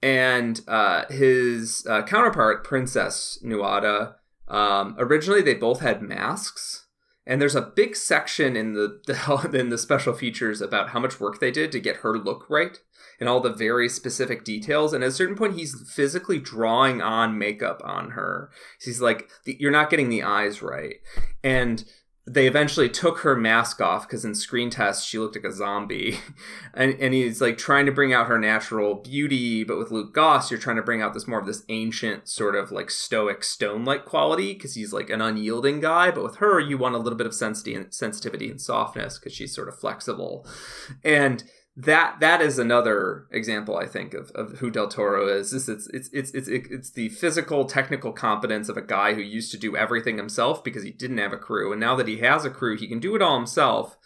and uh, his counterpart, Princess Nuada. Um, originally, they both had masks and there's a big section in the, (laughs) in the special features about how much work they did to get her look right and all the very specific details. And at a certain point he's physically drawing on makeup on her. He's like you're not getting the eyes right. And they eventually took her mask off because in screen tests she looked like a zombie. (laughs) And, and he's like trying to bring out her natural beauty but with luke goss you're trying to bring out this more of this ancient sort of like stoic stone like quality because he's like an unyielding guy but with her you want a little bit of sensitivity and, sensitivity and softness because she's sort of flexible. And that that is another example I think of, of who Del Toro is. This it's it's it's it's it's the physical technical competence of a guy who used to do everything himself because he didn't have a crew, and now that he has a crew, he can do it all himself.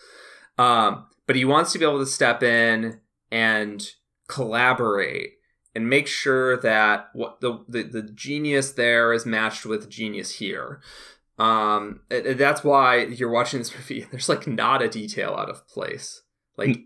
Um, but he wants to be able to step in and collaborate and make sure that what the the, the genius there is matched with genius here. Um, and- and that's why you're watching this (laughs) movie. There's like not a detail out of place. Like it-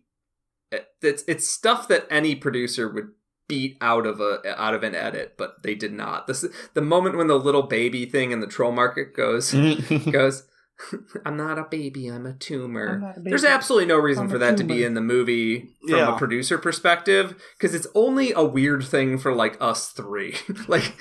it's it's stuff that any producer would beat out of a out of an edit, but they did not. This the moment when the little baby thing in the troll market goes (laughs) goes. (laughs) I'm not a baby. I'm a tumor. There's absolutely no reason I'm for a that to be in the movie from Yeah. a producer perspective because it's only a weird thing for like us three. (laughs) like,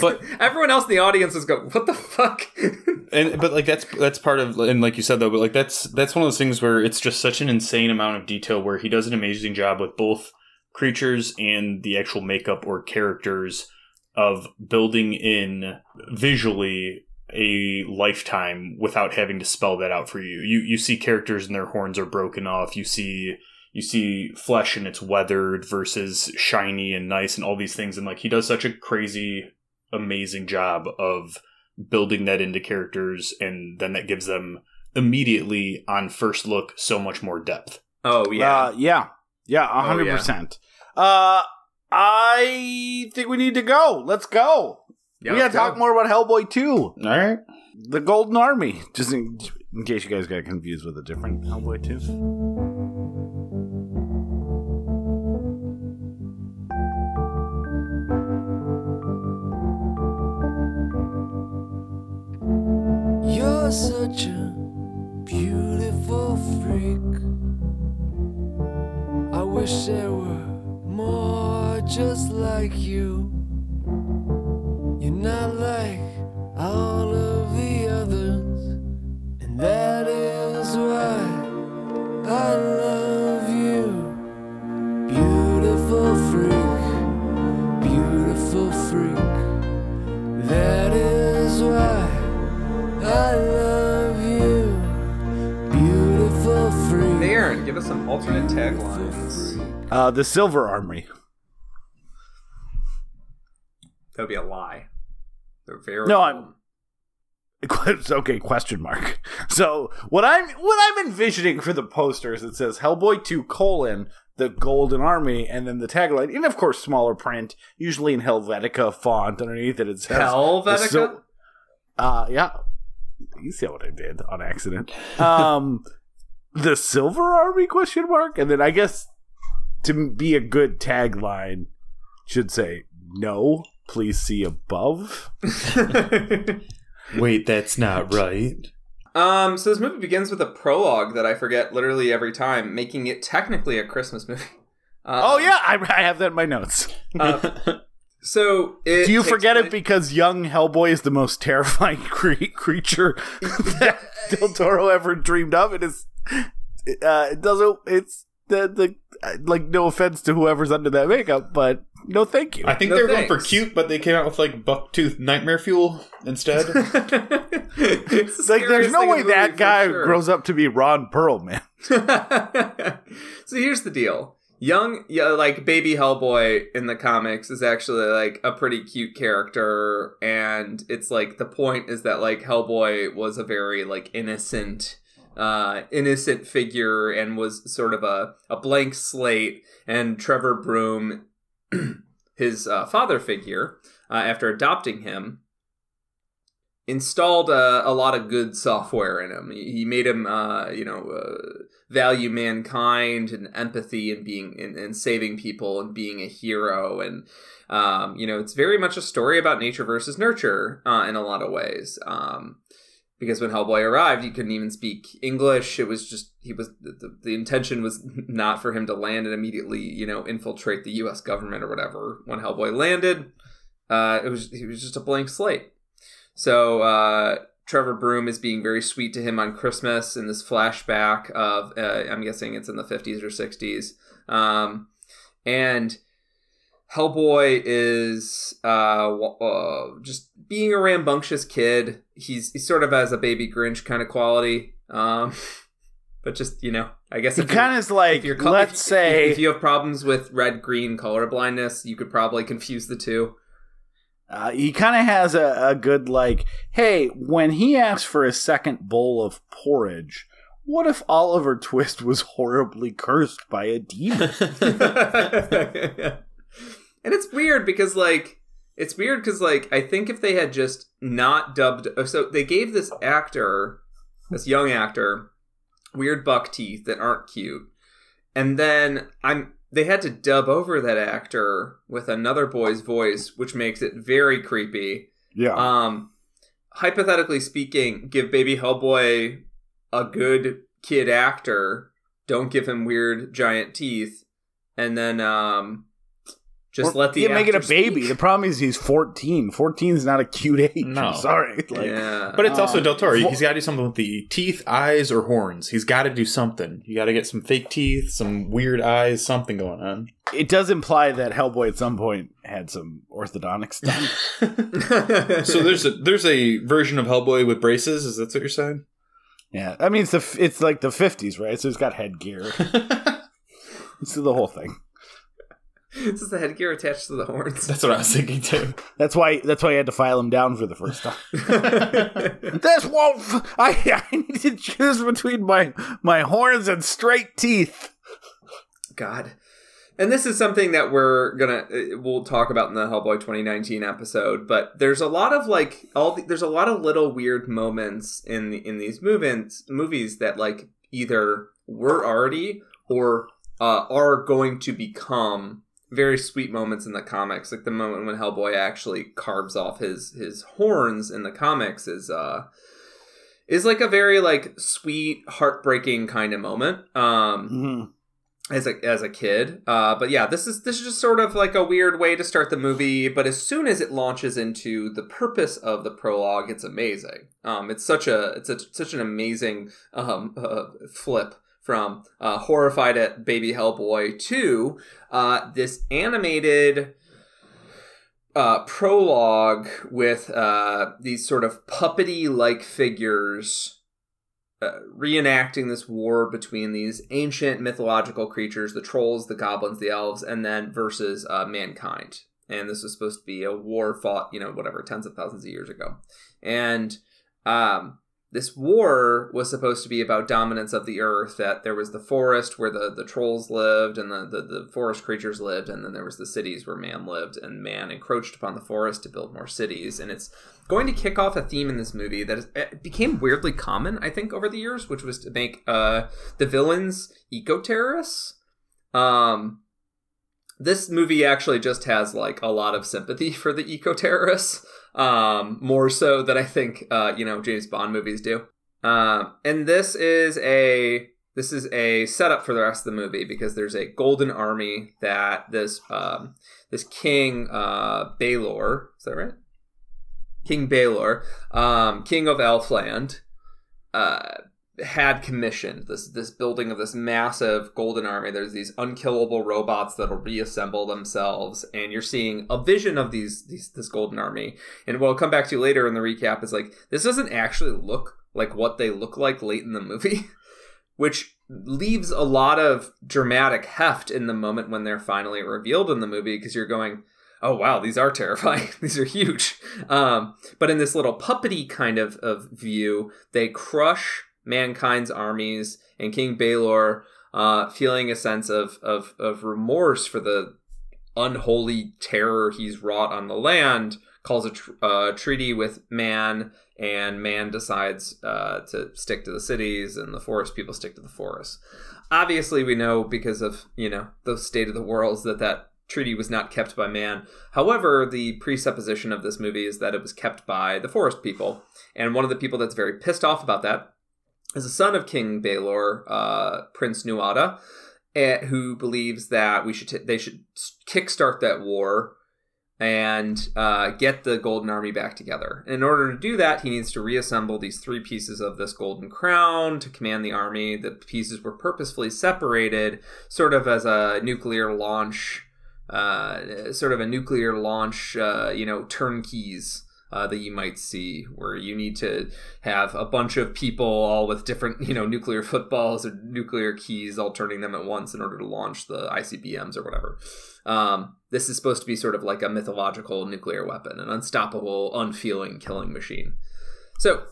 But- everyone else in the audience is going, "What the fuck?" (laughs) and but like that's that's part of and like you said though but like that's that's one of those things where it's just such an insane amount of detail where he does an amazing job with both creatures and the actual makeup or characters of building in visually a lifetime without having to spell that out for you you you see characters and their horns are broken off you see you see flesh and it's weathered versus shiny and nice and all these things and like he does such a crazy amazing job of building that into characters and then that gives them immediately on first look so much more depth oh yeah, Uh, yeah. Yeah, a Oh, hundred yeah. percent. Uh I think we need to go. Let's go. Yeah, we gotta let's talk go. more about Hellboy 2. All right. The Golden Army. Just in, in case you guys got confused with a different Hellboy 2. You're such a beautiful freak. I wish there were more just like you. You're not like all of the others, and that is why I love you. Beautiful freak, beautiful freak. That is why. I love you, beautiful freak. Hey, Aaron, give us some alternate taglines. Uh, the Silver Armory. That would be a lie. They're very No, I'm- (laughs) okay, question mark. (laughs) So what I'm what I'm envisioning for the posters, it says Hellboy 2 colon the Golden Army, and then the tagline, and of course smaller print, usually in Helvetica font underneath it. It says Helvetica? Sil- uh, yeah. You see what I did on accident. (laughs) Um, the Silver Army question mark, and then I guess to be a good tagline should say no. Please see above. (laughs) Wait, that's not right. um, so this movie begins with a prologue that I forget literally every time, making it technically a Christmas movie. (laughs) Um, Oh yeah, I, I have that in my notes. uh, so it Do you takes forget it because young Hellboy is the most terrifying (laughs) cre- creature that Del Toro ever dreamed of? It is. Uh, it doesn't. It's the the uh, like. No offense to whoever's under that makeup, but no, thank you. I think No they were going for cute, but they came out with like bucktooth nightmare fuel instead. (laughs) It's the like, there's no way the that guy sure. grows up to be Ron Perlman. (laughs) (laughs) so here's the deal. Young, yeah, like baby Hellboy in the comics is actually like a pretty cute character, and it's like the point is that like Hellboy was a very like innocent, uh, innocent figure and was sort of a a blank slate. And Trevor Broom, (clears throat) his uh, father figure, uh, after adopting him, installed a, a lot of good software in him. He, made him, uh, you know, uh, value mankind and empathy and being and, and saving people and being a hero. And um, you know, it's very much a story about nature versus nurture uh, in a lot of ways. Um, because when Hellboy arrived, he couldn't even speak English. It was just he was the, the intention was (laughs) not for him to land and immediately you know infiltrate the U.S. government or whatever. When Hellboy landed, uh, it was he was just a blank slate. So uh, Trevor Broom is being very sweet to him on Christmas in this flashback of uh, I'm guessing it's in the 50s or 60s, um, and Hellboy is uh, uh, just being a rambunctious kid. He's he sort of has a baby Grinch kind of quality, um, (laughs) but just you know, I guess He kind of is like, if you're let's if- say, if you have problems with red green color blindness, you could probably confuse the two. Uh, he kind of has a, a good like, hey, when he asks for a second bowl of porridge, what if Oliver Twist was (laughs) horribly cursed by a demon? (laughs) and it's weird because like it's weird because like I think if they had just not dubbed so they gave this actor this young actor weird buck teeth that aren't cute and then I'm they had to dub over that actor with another boy's voice which makes it very creepy yeah. um, hypothetically speaking, give Baby Hellboy a good kid actor. Don't give him weird giant teeth, and then um, just Or- let the yeah, make it a baby. speak. The problem is he's 14. 14 is not a cute age. No. I'm sorry. Like, yeah, But it's also Um, Del Toro. He's got to do something with the teeth, eyes, or horns. He's got to do something. You got to get some fake teeth, some weird eyes, something going on. It does imply that Hellboy at some point had some orthodontics (laughs) done. (laughs) so there's a there's a version of Hellboy with braces. Is that what you're saying? yeah, I mean it's the it's like the 50s, right? So he's got headgear. (laughs) It's the whole thing. This is the headgear attached to the horns. That's what I was thinking too. That's why that's why I had to file him down for the first time. (laughs) This won't. f- I I need to choose between my my horns and straight teeth. God. and this is something that we're gonna uh, we'll talk about in the Hellboy 2019 episode. But there's a lot of like all the, there's a lot of little weird moments in in these movements movies that like either were already or uh, are going to become very sweet moments in the comics. Like the moment when Hellboy actually carves off his his horns in the comics is uh is like a very like sweet, heartbreaking kind of moment. Um Mhm. as a as a kid. Uh, but yeah, this is this is just sort of like a weird way to start the movie. But as soon as it launches into the purpose of the prologue, it's amazing. Um, it's such a it's a, such an amazing um, uh, flip from uh, horrified at baby Hellboy to uh, this animated uh, prologue with uh, these sort of puppety like figures uh, reenacting this war between these ancient mythological creatures the trolls the goblins the elves and then versus uh, mankind. And this was supposed to be a war fought you know whatever tens of thousands of years ago. And um, this war was supposed to be about dominance of the earth that there was the forest where the, the trolls lived and the, the, the forest creatures lived and then there was the cities where man lived and man encroached upon the forest to build more cities. And it's going to kick off a theme in this movie that is, it became weirdly common i think over the years which was to make uh, the villains eco-terrorists. Um, this movie actually just has like a lot of sympathy (laughs) for the eco-terrorists um, more so than I think uh, you know James Bond movies do. Um, and this is a this is a setup for the rest of the movie because there's a golden army that this um, this king uh, Balor is that right? King Balor, um, king of Elfland, uh, had commissioned this this building of this massive golden army. There's these unkillable robots that'll reassemble themselves, and you're seeing a vision of these these this golden army. And what I'll come back to later in the recap is like this doesn't actually look like what they look like late in the movie, (laughs) which leaves a lot of dramatic heft in the moment when they're finally revealed in the movie because you're going oh wow these are (laughs) terrifying (laughs) these are huge um, but in this little puppety kind of, of view they crush mankind's armies and king Balor uh, feeling a sense of, of, of remorse for the unholy terror he's wrought on the land calls a tr- uh, treaty with man and man decides uh, to stick to the cities and the forest people stick to the forest. obviously we know because of you know the state of the worlds that that treaty was not kept by man however the presupposition of this movie is that it was kept by the forest people and one of the people that's very pissed off about that is a son of king Balor, uh, Prince Nuada, eh, who believes that we should t- they should kickstart that war and uh, get the Golden Army back together. And in order to do that, he needs to reassemble these three pieces of this golden crown to command the army. The pieces were purposefully separated, sort of as a nuclear launch, uh, sort of a nuclear launch, uh, you know, turnkeys. Uh, that you might see where you need to have a bunch of people all with different (laughs) you know nuclear footballs or nuclear keys all turning them at once in order to launch the icbms or whatever. Um, this is supposed to be sort of like a mythological nuclear weapon an unstoppable unfeeling killing machine. So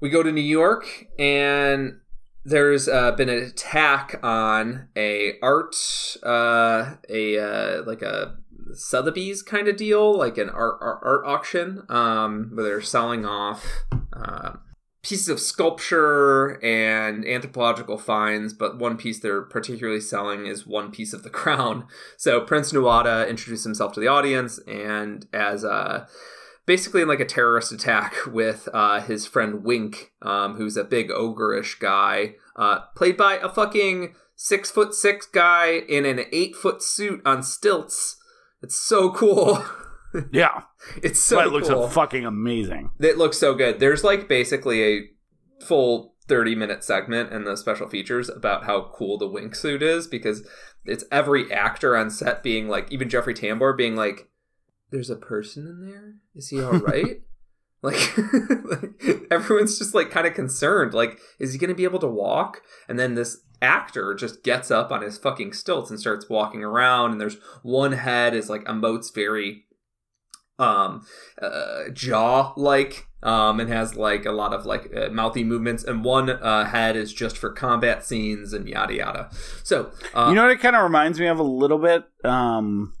we go to new york and there's uh, been an attack on a art uh, a uh, like a Sotheby's kind of deal, like an art art, art auction, um, where they're selling off uh, pieces of sculpture and anthropological finds. But one piece they're particularly selling is one piece of the (laughs) crown. So Prince Nuada introduced himself to the audience, and as a basically in like a terrorist attack (laughs) with uh, his friend Wink, um, who's a big ogreish guy, uh, played by a fucking six foot six guy in an eight foot suit on stilts. It's so cool. (laughs) Yeah, it's so it looks cool. fucking amazing. it looks so good. There's like basically a full 30 minute segment in the special features about how cool the Wink suit is because it's every actor on set being like, even Jeffrey Tambor being like, there's a person in there? Is he all (laughs) right? like, (laughs) like, everyone's just like kind of concerned. Like, is he going to be able to walk? And then this actor just gets up on his fucking stilts and starts walking around. And there's one head is like emotes very um, uh, jaw like um, and has like a lot of like uh, mouthy movements. And one uh, head is just for combat scenes and yada yada. So uh, you know what it kind of reminds me of a little bit um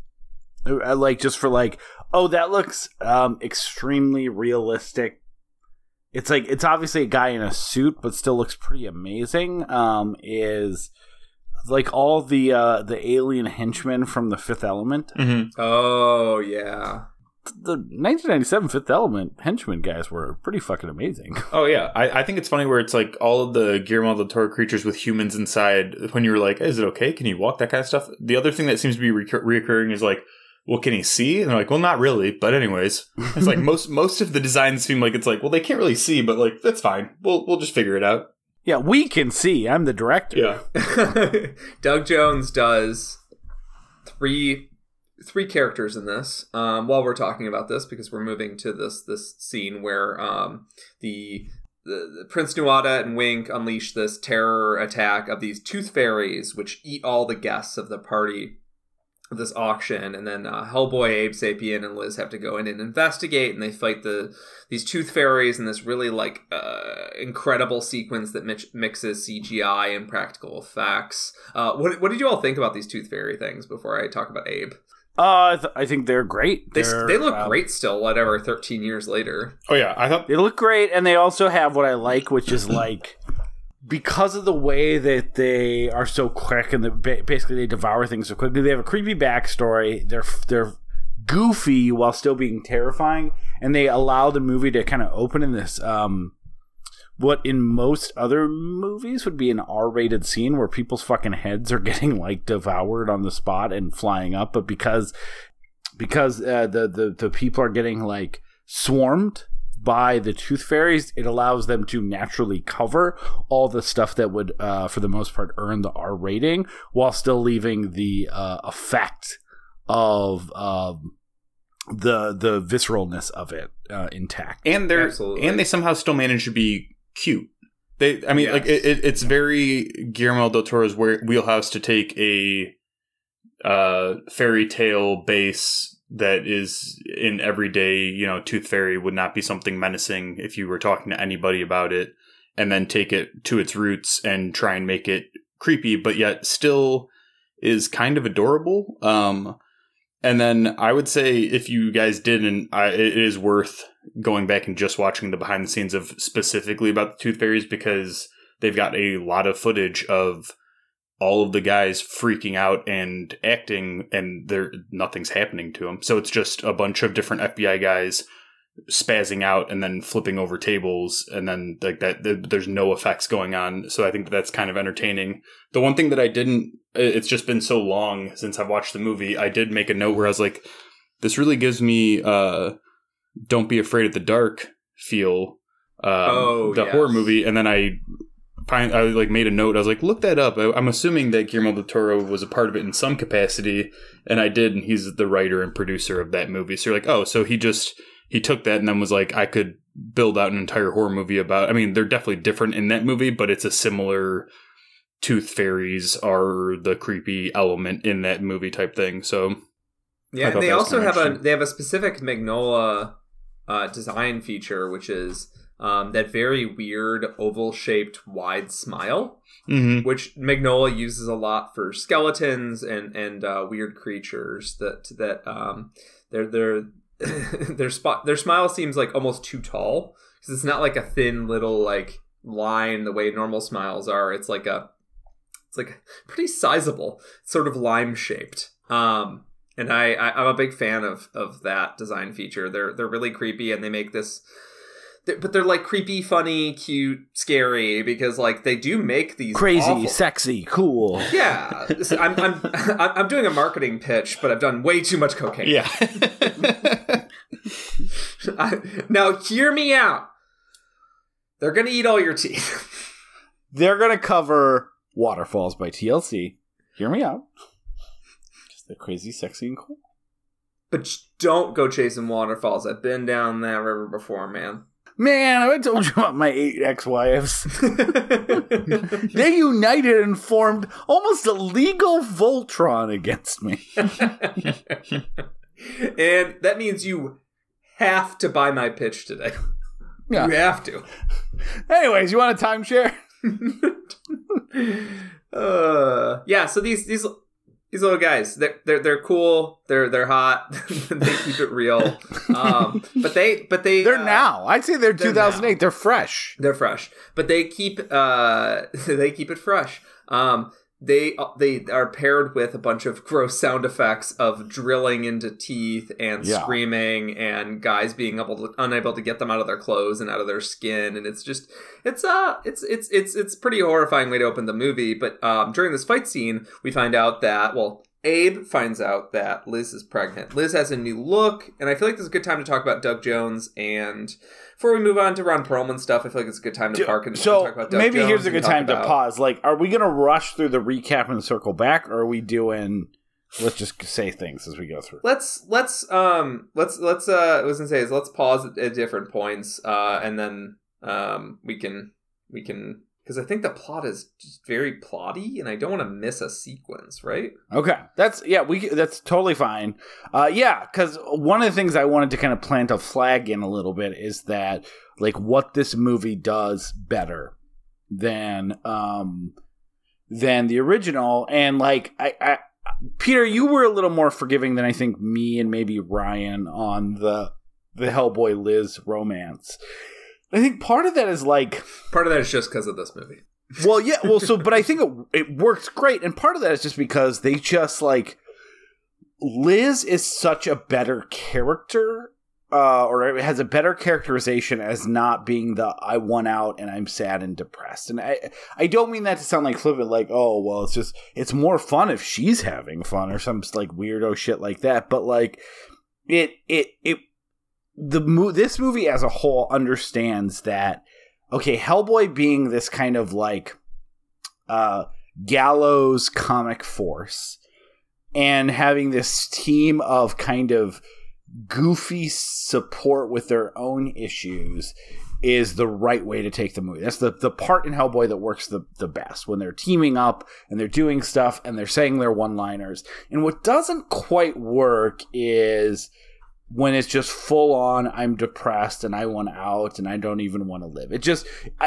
uh, like just for like oh that looks um extremely realistic it's like it's obviously a guy in a suit but still looks pretty amazing um is like all the uh the alien henchmen from the fifth element hmm oh yeah. the 1997 fifth element henchmen guys were pretty fucking amazing (laughs) Oh yeah, I, I think it's funny where it's like all of the Guillermo del Toro creatures with humans inside. When you were like, "Is it okay? Can you walk?" That kind of stuff. The other thing that seems to be recur- reoccurring is like, "Well, can he see?" And they're like, "Well, not really." But anyways, it's like (laughs) most most of the designs seem like it's like, well, they can't really see, but like that's fine. We'll we'll just figure it out. yeah we can see i'm the director Yeah. (laughs) Doug Jones does three three characters in this. Um, while we're talking about this, because we're moving to this this scene where um, the, the the Prince Nuada and Wink unleash this terror attack of these tooth fairies, which eat all the guests of the party of this auction, and then uh, Hellboy, Abe Sapien, and Liz have to go in and investigate, and they fight the these tooth fairies in this really like uh, incredible sequence that mix- mixes CGI and practical effects. Uh, what what did you all think about these tooth fairy things before I talk about Abe? uh I th- i think they're great They, They're, they look uh, great still, whatever, 13 years later. Oh yeah, I thought They look great, and they also have what I like, which is (clears throat) like because of the way that they are so quick and basically they devour things so quickly. They have a creepy backstory. They're they're goofy while still being terrifying, and they allow the movie to kind of open in this um what in most other movies would be an R-rated scene where people's fucking heads are (laughs) getting like devoured on the spot and flying up, but because because uh, the, the the people are getting like swarmed by the tooth fairies, it allows them to naturally cover all the stuff that would, uh, for the most part, earn the R rating, while still leaving the uh, effect of um, the the visceralness of it uh, intact. and they're Absolutely. and they somehow still manage to be cute. They, I mean, Yes. like it, it, it's very Guillermo del Toro's wheelhouse to take a uh, fairy tale base that is in everyday. You know, Tooth Fairy would not be something menacing if you were talking to anybody about it, and then take it to its roots and try and make it creepy, but yet still is kind of adorable. Um, and then I would say if you guys didn't, I, it is worth going back and just watching the behind the scenes of specifically about the Tooth Fairies because they've got a lot of footage of all of the guys freaking out and acting, and there nothing's happening to them. So it's just a bunch of different FBI guys spazzing out and then flipping over tables, and then like that. th- There's no effects going on. So I think that's kind of entertaining. The one thing that I didn't it's just been so long since I've watched the movie. I did make a note where I was like, this really gives me uh don't be afraid of the dark feel um, Oh, the yes. horror movie and then i i like made a note. I was like look that up. I, i'm assuming that guillermo del toro was a part of it in some capacity and i did and he's the writer and producer of that movie. So you're like oh so he just he took that and then was like i could build out an entire horror movie about i mean they're definitely different in that movie but it's a similar tooth fairies are the creepy element in that movie type thing. So Yeah, they also have a they have a specific Mignola uh, design feature, which is um, that very weird oval shaped wide smile, mm-hmm. which Mignola uses a lot for skeletons and and uh, weird creatures. That that um, their their (laughs) their spot their smile seems like almost too tall because it's not like a thin little like line the way normal smiles are. It's like a it's like pretty sizable, sort of lime shaped. Um, and I, I I'm a big fan of of that design feature. They're they're really creepy and they make this. But they're like creepy, funny, cute, scary because like they do make these Crazy, awful- sexy, cool. Yeah, I'm, I'm (laughs) I'm I'm doing a marketing pitch, but I've done way too much cocaine. yeah (laughs) I- now hear me out. They're gonna eat all your teeth. (laughs) They're gonna cover Waterfalls by TLC. Hear me out. Just the crazy, sexy, and cool. But don't go chasing waterfalls. I've been down that river before, man. Man, I told you about my eight ex-wives. (laughs) they united and formed almost a legal Voltron against me. and that means you have to buy my pitch today. Yeah. You have to. Anyways, you want a timeshare? (laughs) uh, yeah. So these these these little guys, they're they're, they're cool. They're they're hot. (laughs) they keep it real. Um, but they but they They're uh, now. I'd say they're, they're 2008. They're fresh. They're fresh, but they keep uh (laughs) they keep it fresh. Um, they they are paired with a bunch of (laughs) gross sound effects of drilling into teeth and Yeah. screaming and guys being able to unable to get them out of their clothes and out of their skin and it's just it's uh it's it's it's it's pretty horrifying way to open the movie but um during this fight scene we find out that well Abe finds out that Liz is pregnant. Liz has a new look, and I feel like this is a good time to talk about Doug Jones. And before we move on to Ron Perlman stuff, I feel like it's a good time to park and, so talk about Doug maybe Jones here's a good time to pause. Like, are we going to rush through the recap and circle back, or are we doing? Let's just say things as we go through. let's let's um let's let's uh I was gonna say is let's pause at, at different points uh and then um we can we can because I think the plot is just very plotty and I don't want to miss a sequence right Okay, that's yeah, we that's totally fine. Uh, yeah, because one of the things I wanted to kind of plant a flag in a little bit is that like what this movie does better than um than the original, and like I, I Peter, you were a little more forgiving than I think me and maybe Ryan on the the Hellboy Liz romance. I think part of that is like part of that is just because of this movie. Well, yeah, well, so but I think (laughs) it, it works great, and part of that is just because they just like Liz is such a better character, uh, or it has a better characterization as not being the I won out and I'm sad and depressed, and I I don't mean that to sound like flippant, like oh well, it's just it's more fun if she's having fun or some like weirdo shit like that, but like it it it the mo- this movie as a whole understands that okay, Hellboy being this kind of like uh gallows comic force and having this team of kind of goofy support with their own issues is the right way to take the movie. That's the the part in Hellboy that works the the best when they're teaming up and they're doing stuff and they're saying their one-liners. And what doesn't quite work is when it's just full on I'm depressed and I want out and I don't even want to live. It just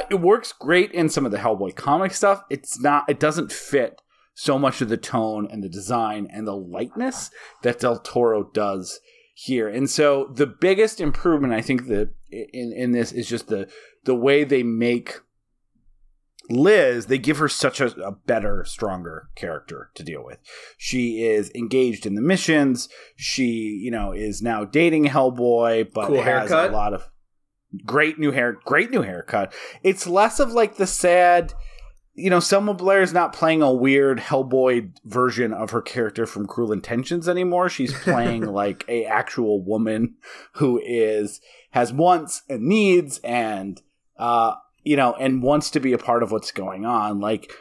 it works great in some of the Hellboy comic stuff. It's not it doesn't fit so much of the tone and the design and the lightness that Del Toro does here. And so the biggest improvement I think that in in this is just the the way they make Liz, they give her such a, a better, stronger character to deal with. She is engaged in the missions. She, you know, is now dating Hellboy, but Cool has haircut. a lot of great new hair, great new haircut. It's less of like the sad, you know, Selma Blair is not playing a weird Hellboy version of her character from Cruel Intentions anymore. She's (laughs) playing like a actual woman who is has wants and needs and uh you know and wants to be a part of what's going on like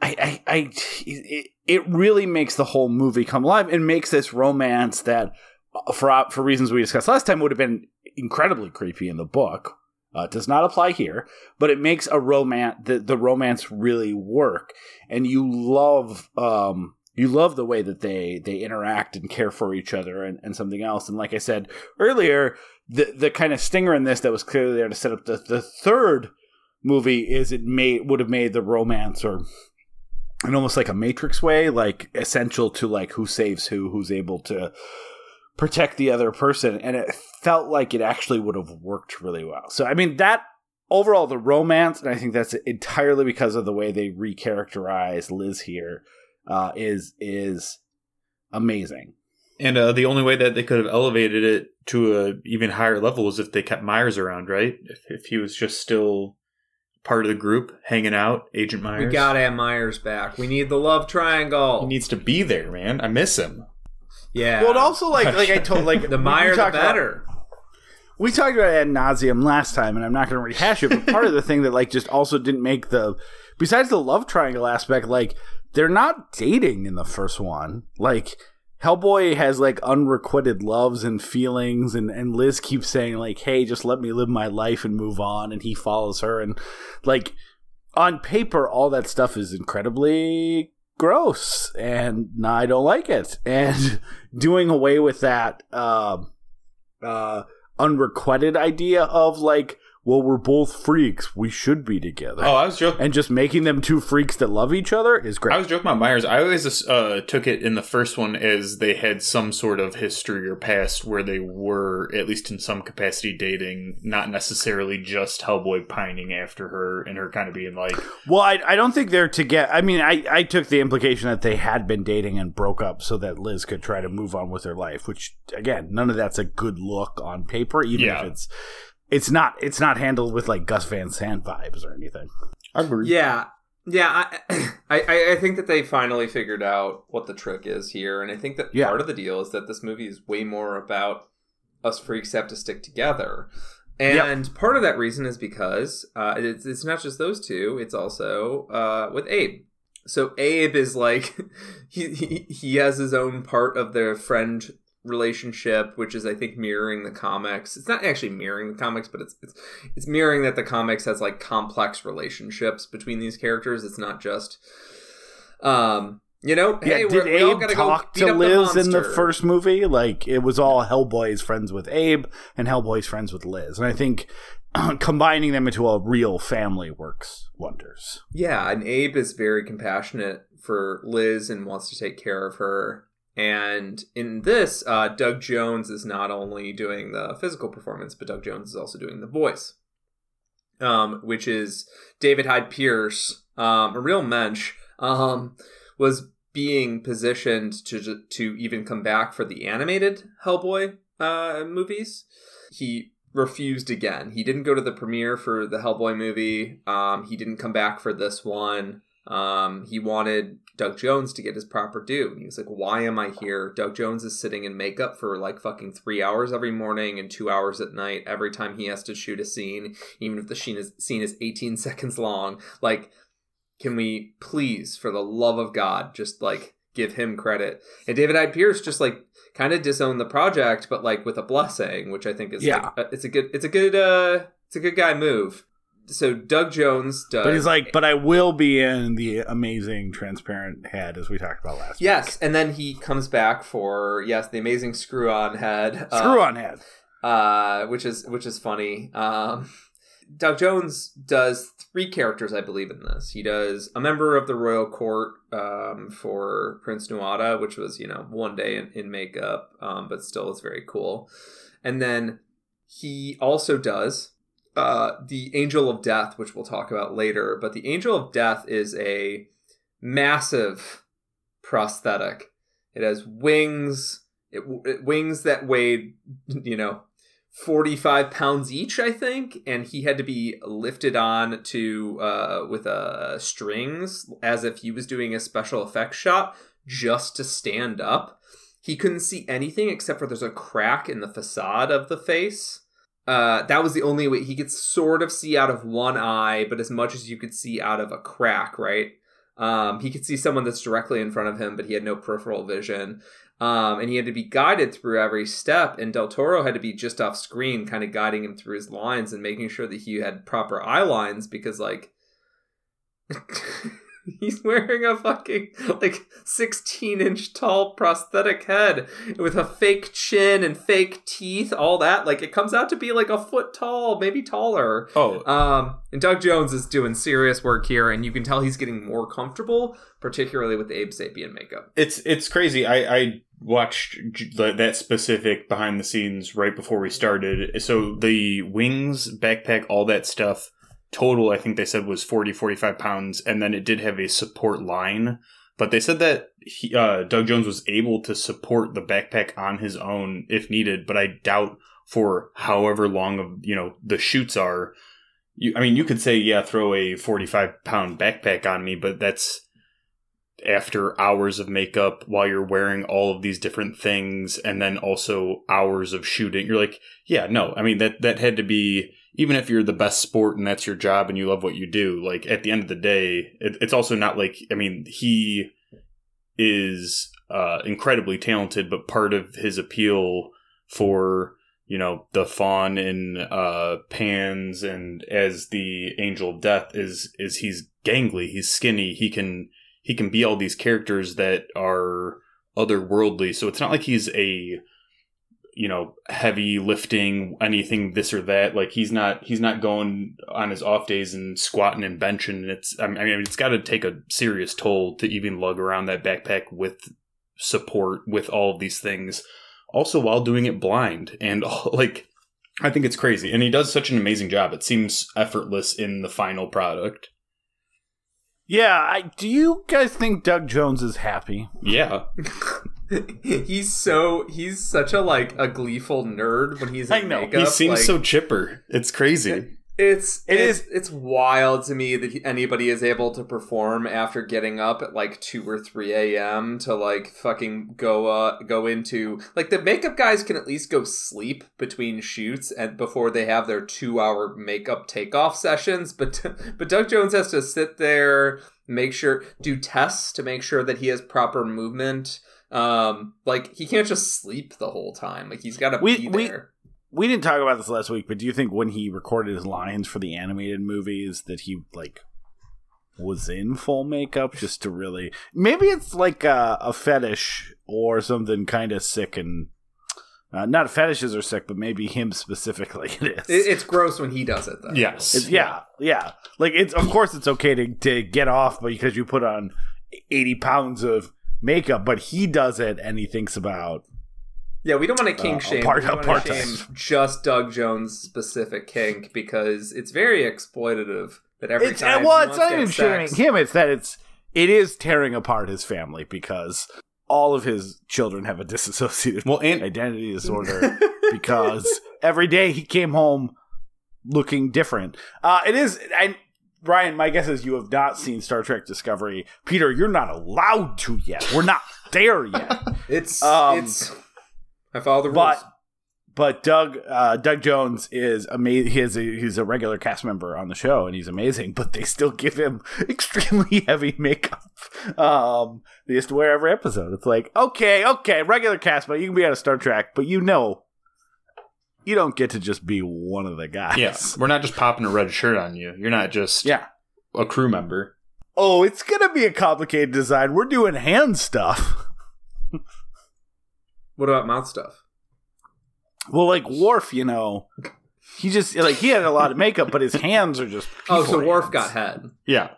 i i, I it, it really makes the whole movie come alive and makes this romance that uh, for for reasons we discussed last time would have been incredibly creepy in the book uh, does not apply here but it makes a romance the, the romance really work. And you love um you love the way that they they interact and care for each other and, and something else. And like i said earlier the the kind of stinger in this that was clearly there to set up the, the third movie is it made would have made the romance or in almost like a matrix way like essential to like who saves who who's able to protect the other person and it felt like it actually would have worked really well so i mean that overall the romance and i think that's entirely because of the way they recharacterize liz here uh, is is amazing And uh, the only way that they could have elevated it to a even higher level was if they kept Myers around, right? If, if he was just still part of the group, hanging out, Agent Myers. we gotta have Myers back we need the love triangle He needs to be there, man. I miss him. yeah well it also like like i told like (laughs) the we Meyer the talked about- We talked about it ad nauseum last time, and I'm not going to rehash it. But part of the (laughs) thing that like just also didn't make the, besides the love triangle aspect, like they're not dating in the first one. Like Hellboy has like unrequited loves and feelings, and and Liz keeps saying like, "Hey, just let me live my life and move on," and he follows her, and like on paper, all that stuff is incredibly gross, and I don't like it. (laughs) And doing away with that. Um, uh, unrequited idea of like, well, we're both freaks, we should be together, Oh, I was joking. and just making them two freaks that love each other is great. I was joking about Myers. I always uh, took it in the first one as they had some sort of history or past where they were, at least in some capacity, dating, not necessarily just Hellboy pining after her and her kind of being like, Well, I, I don't think they're together. I mean, I, I took the implication that they had been dating and broke up so that Liz could try to move on with her life. Which, again, none of that's a good look on paper, even Yeah. if it's it's not it's not handled with like Gus Van Sant vibes or anything. I agree. Yeah, yeah. (clears throat) I, I I think that they finally figured out what the trick is here, and I think that Yeah. part of the deal is that this movie is way more about us freaks have to stick together. And part of that reason is because uh, it's, it's not just those two; it's also uh, with Abe. So Abe is like (laughs) he, he he has his own part of their friend relationship, which is I think mirroring the comics. It's not actually mirroring the comics, but it's it's it's mirroring that the comics has like complex relationships between these characters. It's not just um you know, hey, yeah, we're, did we all Abe talk go to Liz the in the first movie? Like it was all Hellboy's friends with Abe and Hellboy's friends with Liz, and I think (clears throat) combining them into a real family works wonders. Yeah, and Abe is very compassionate for Liz and wants to take care of her. And in this, uh, Doug Jones is not only doing the physical performance, but Doug Jones is also doing the voice, um, which is David Hyde Pierce, um, a real mensch, um, was being positioned to to even come back for the animated Hellboy uh, movies. He refused again. He didn't go to the premiere for the Hellboy movie. Um, he didn't come back for this one. Um, he wanted Doug Jones to get his proper due. And he was like, Why am I here? Doug Jones is sitting in makeup for like fucking three hours every morning and two hours at night every time he has to shoot a scene, even if the scene is, scene is 18 (laughs) seconds long. Like, can we please, for the love of God, just like give him credit? And David Hyde Pierce just like kind of disowned the project, but like with a blessing, which I think is Yeah. like, it's a good, it's a good, uh, it's a good guy move. So Doug Jones does. But he's like, but I will be in the amazing transparent head as we talked about last. Yes, and then he comes back for yes, the amazing screw on head. screw on head. uh, which is which is funny. Um, Doug Jones does three characters, I believe, in this. He does a member of the royal court um, for Prince Nuada, which was you know one day in, in makeup, um, but still it's very cool. And then he also does uh, the Angel of Death, which we'll talk about later. But the Angel of Death is a massive prosthetic. It has wings, it, it wings that weighed, you know, 45 pounds each, I think, and he had to be lifted on to uh, with uh, strings as if he was doing a special effects shot just to stand up. He couldn't see anything except for there's a crack in the facade of the face. Uh, that was the only way he could sort of see out of one eye, but as much as you could see out of a crack, right? Um, he could see someone that's directly in front of him, but he had no peripheral vision. Um, and he had to be guided through every step. And Del Toro had to be just off screen, kind of guiding him through his lines and making sure that he had proper eye lines because, like, (laughs) (laughs) he's wearing a fucking like 16 inch tall prosthetic head with a fake chin and fake teeth, all that. Like, it comes out to be like a foot tall, maybe taller. Oh, Um, and Doug Jones is doing serious work here, and you can tell he's getting more comfortable, particularly with the Abe Sapien makeup. it's it's crazy. I I watched that specific behind the scenes right before we started. So the wings, backpack, all that stuff. Total, I think they said was 40, 45 pounds, and then it did have a support line. But they said that he, uh, Doug Jones was able to support the backpack on his own if needed. But I doubt for however long of you know the shoots are. You, I mean, you could say yeah, throw a forty-five pound backpack on me, but that's after hours of makeup while you're wearing all of these different things and then also hours of shooting you're like yeah no i mean that that had to be even if you're the best sport and that's your job and you love what you do like at the end of the day it, it's also not like i mean he is uh incredibly talented but part of his appeal for you know the fawn in uh Pan's and as the angel of death is is he's gangly he's skinny he can he can be all these characters that are otherworldly. So it's not like he's a you know heavy lifting anything this or that like he's not he's not going on his off days and squatting and benching. It's i mean it's got to take a serious toll to even lug around that backpack with support with all of these things also while doing it blind. And (laughs) like i think it's crazy. And he does such an amazing job. It seems effortless in the final product. Yeah, I, do you guys think Doug Jones is happy? yeah (laughs) (laughs) he's so he's such a like a gleeful nerd when he's in I know. makeup. he seems like, so chipper it's crazy It's It it is- is it's wild to me that anybody is able to perform after getting up at like two or three a.m. to like fucking go uh go into like the makeup guys can at least go sleep between shoots and before they have their two hour makeup takeoff sessions, but (laughs) but Doug Jones has to sit there make sure do tests to make sure that he has proper movement. Um, like he can't just sleep the whole time. Like he's got to We- be we- there. We didn't talk about this last week, but do you think when he recorded his lines for the animated movies that he like was in full makeup just to really maybe it's like a, a fetish or something kind of sick and uh, not fetishes are sick, but maybe him specifically (laughs) it is. It, it's gross when he does it though. yes It's- yeah, yeah. Like it's of course it's okay to to get off because you put on eighty pounds of makeup, but he does it and he thinks about Yeah, we don't want to Uh, kink shame. apart- we don't want to shame just Doug Jones' specific kink because it's very exploitative. That every it's time well, it's wants not to even have shaming him. It's that it's it is tearing apart his family because all of his children have a disassociated well and identity (laughs) disorder because every day he came home looking different. Uh, it is, and Ryan, my guess is you have not seen Star Trek Discovery. Peter, you're not allowed to yet. We're not there yet. (laughs) It's Um, it's. I follow the rules. but but Doug uh, Doug Jones is amazing. He's a, he's a regular cast member on the show, and he's amazing. But they still give him (laughs) extremely (laughs) heavy makeup. Um, they just wear every episode. It's like okay, okay, regular cast, but you can be on a Star Trek, but you know. You don't get to just be one of the guys. yeah we're not just popping a red shirt on you you're not just Yeah. a crew member Oh, it's gonna be a complicated design. We're doing hand stuff. (laughs) what about mouth stuff? Well, like Worf, you know, he just like he had a lot of makeup, but his hands are just. Oh, so people Worf hands. got head. yeah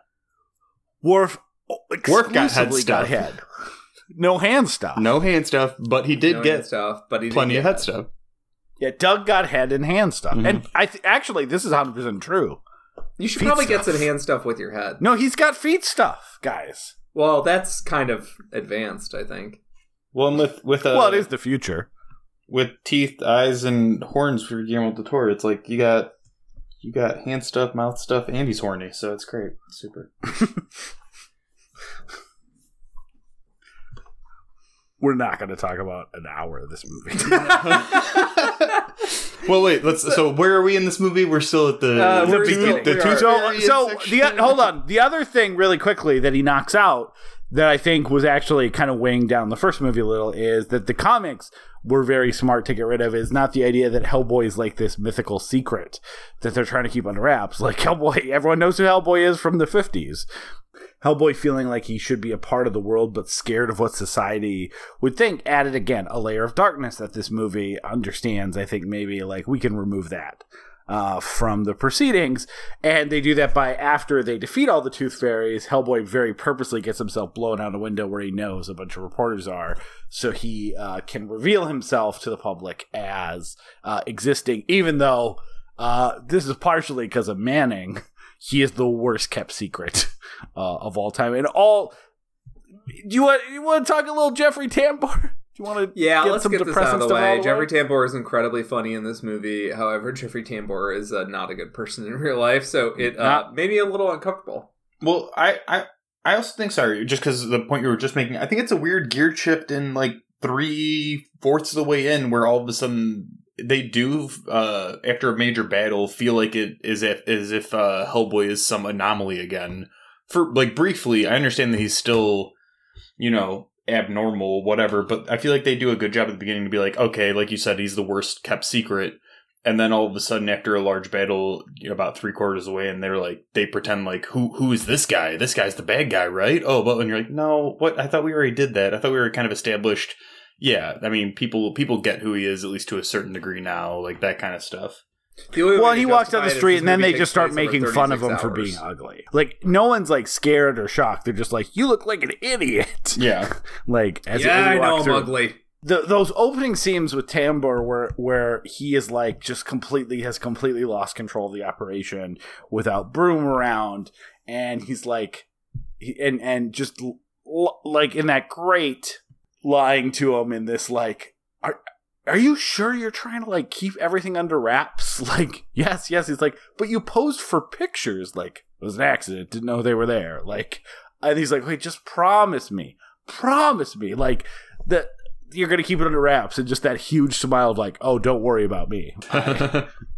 Worf. Worf got head exclusively stuff. head. No hand stuff. no hand stuff but he did No get stuff, but he plenty get of head stuff Yeah, Doug got head and hand stuff, Mhm. and I th- actually this is hundred percent true. You should Feet probably stuff. get some hand stuff with your head. No, he's got feet stuff, guys. Well, that's kind of advanced, I think. well with with uh, well, it is the future. with teeth, eyes, and horns for Guillermo del Toro. It's like you got you got hand stuff, mouth stuff, and he's horny, so it's great. Super. (laughs) We're not going to talk about an hour of this movie. (laughs) (laughs) well, wait. Let's. So where are we in this movie? We're still at the Uh, the, we're two- still- the two so, so the hold on. The other thing, really quickly, that he knocks out that I think was actually kind of weighing down the first movie a little is that the comics were very smart to get rid of. Is not the idea that Hellboy is like this mythical secret that they're trying to keep under wraps. Like Hellboy, everyone knows who Hellboy is from the fifties. Hellboy feeling like he should be a part of the world but scared of what society would think added again a layer of darkness that this movie understands. I think maybe like we can remove that uh, from the proceedings. And they do that by after they defeat all the Tooth Fairies, Hellboy very purposely gets himself blown out a window where he knows a bunch of reporters are, so he uh, can reveal himself to the public as uh, existing, even though uh, this is partially because of Manning. (laughs) He is the worst kept secret (laughs) uh, of all time. And all. Do you want you want to talk a little Jeffrey Tambor? (laughs) Do you want to Yeah, get let's some get this out of the way. out of the Jeffrey? Tambor is incredibly funny in this movie. However, Jeffrey Tambor is uh, not a good person in real life, so it uh, Not- made me a little uncomfortable. Well, I I I also think sorry, just because the point you were just making. I think it's a weird gear shift in like three fourths of the way in, where all of a sudden they do uh after a major battle feel like it is if as if uh Hellboy is some anomaly again. For like briefly, I understand that he's still, you know, abnormal, whatever, but I feel like they do a good job at the beginning to be like, okay, like you said, he's the worst kept secret. And then all of a sudden, after a large battle, you know, about three quarters away, and they're like, they pretend like, who who is this guy? This guy's the bad guy, right? Oh, but when you're like, no, what? I thought we already did that. I thought we were kind of established yeah, I mean, people people get who he is at least to a certain degree now, like that kind of stuff. The only way Well, he walks down the street and then they just start making fun of him 36 for being ugly. Like no one's like scared or shocked. They're just like, "You look like an idiot." (laughs) Yeah, Like as Yeah, as I know walk I'm through. ugly. the, those opening scenes with Tambor where where he is like just completely has completely lost control of the operation without broom around and he's like he, and and just l- l- like in that great lying to him in this like are are you sure you're trying to like keep everything under wraps? (laughs) Like yes yes. He's like but you posed for pictures. Like it was an accident. Didn't know they were there. Like and he's like wait just promise me. Promise me like that you're gonna keep it under wraps. And just that huge smile of like oh don't worry about me. (laughs)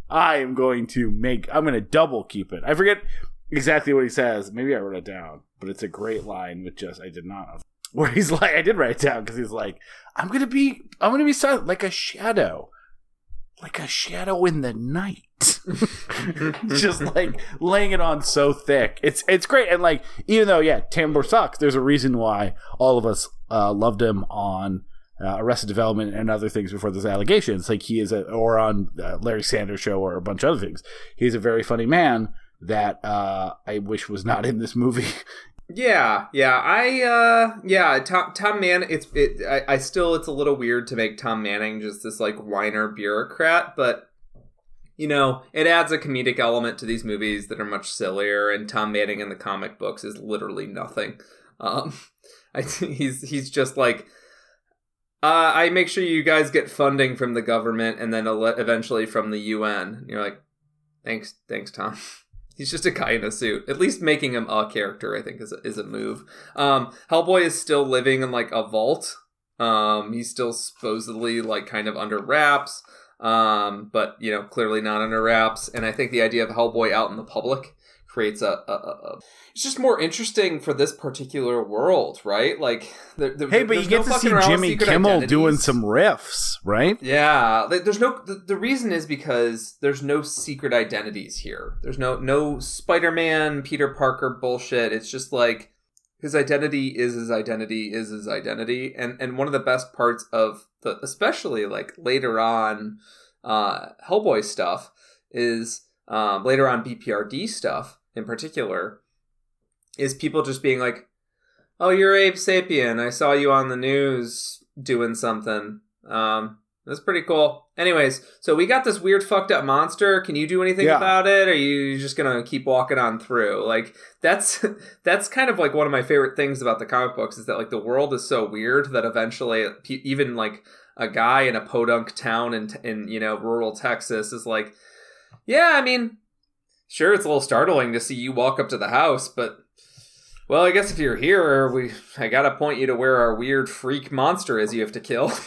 I am going to make i'm gonna double keep it. I forget exactly what he says. Maybe i wrote it down but it's a great line with just i did not where he's like i did write it down because he's like i'm gonna be i'm gonna be silent like a shadow like a shadow in the night (laughs) just like laying it on so thick it's it's great and like even though yeah tambor sucks there's a reason why all of us uh, loved him on uh, Arrested Development and other things before those allegations. Like he is, a, or on uh, Larry Sanders show or a bunch of other things. He's a very funny man that uh, I wish was not in this movie. (laughs) Yeah, yeah, I, uh, yeah, Tom, Tom Man, it's, it, I, I still, it's a little weird to make Tom Manning just this, like, whiner bureaucrat, but, you know, it adds a comedic element to these movies that are much sillier, and Tom Manning in the comic books is literally nothing. Um, (laughs) I, he's, he's just like, uh, I make sure you guys get funding from the government and then eventually from the UN. And you're like, thanks, thanks, Tom. (laughs) He's just a guy in a suit. At least making him a character, I think, is a, is a move. Um, Hellboy is still living in like a vault. Um, he's still supposedly like kind of under wraps, um, but you know, clearly not under wraps. And I think the idea of Hellboy out in the public creates a, a, a, it's just more interesting for this particular world, right? Like, there, there, hey, but you get no to see Jimmy Kimmel doing some riffs, right? Yeah, there's no. The, the reason is because there's no secret identities here. There's no no Spider-Man, Peter Parker bullshit. It's just like his identity is his identity is his identity, and and one of the best parts of the, especially like later on, uh, Hellboy stuff is um, later on BPRD stuff in particular, is people just being like, "Oh, you're Abe Sapien. I saw you on the news doing something." Um, that's pretty cool. Anyways, so we got this weird fucked up monster. Can you do anything Yeah. about it? Or are you just gonna keep walking on through? Like that's (laughs) that's kind of like one of my favorite things about the comic books is that like the world is so weird that eventually even like a guy in a podunk town in in you know rural Texas is like, yeah, I mean, sure, it's a little startling to see you walk up to the house, but well, I guess if you're here, we I gotta point you to where our weird freak monster is. You have to kill. (laughs)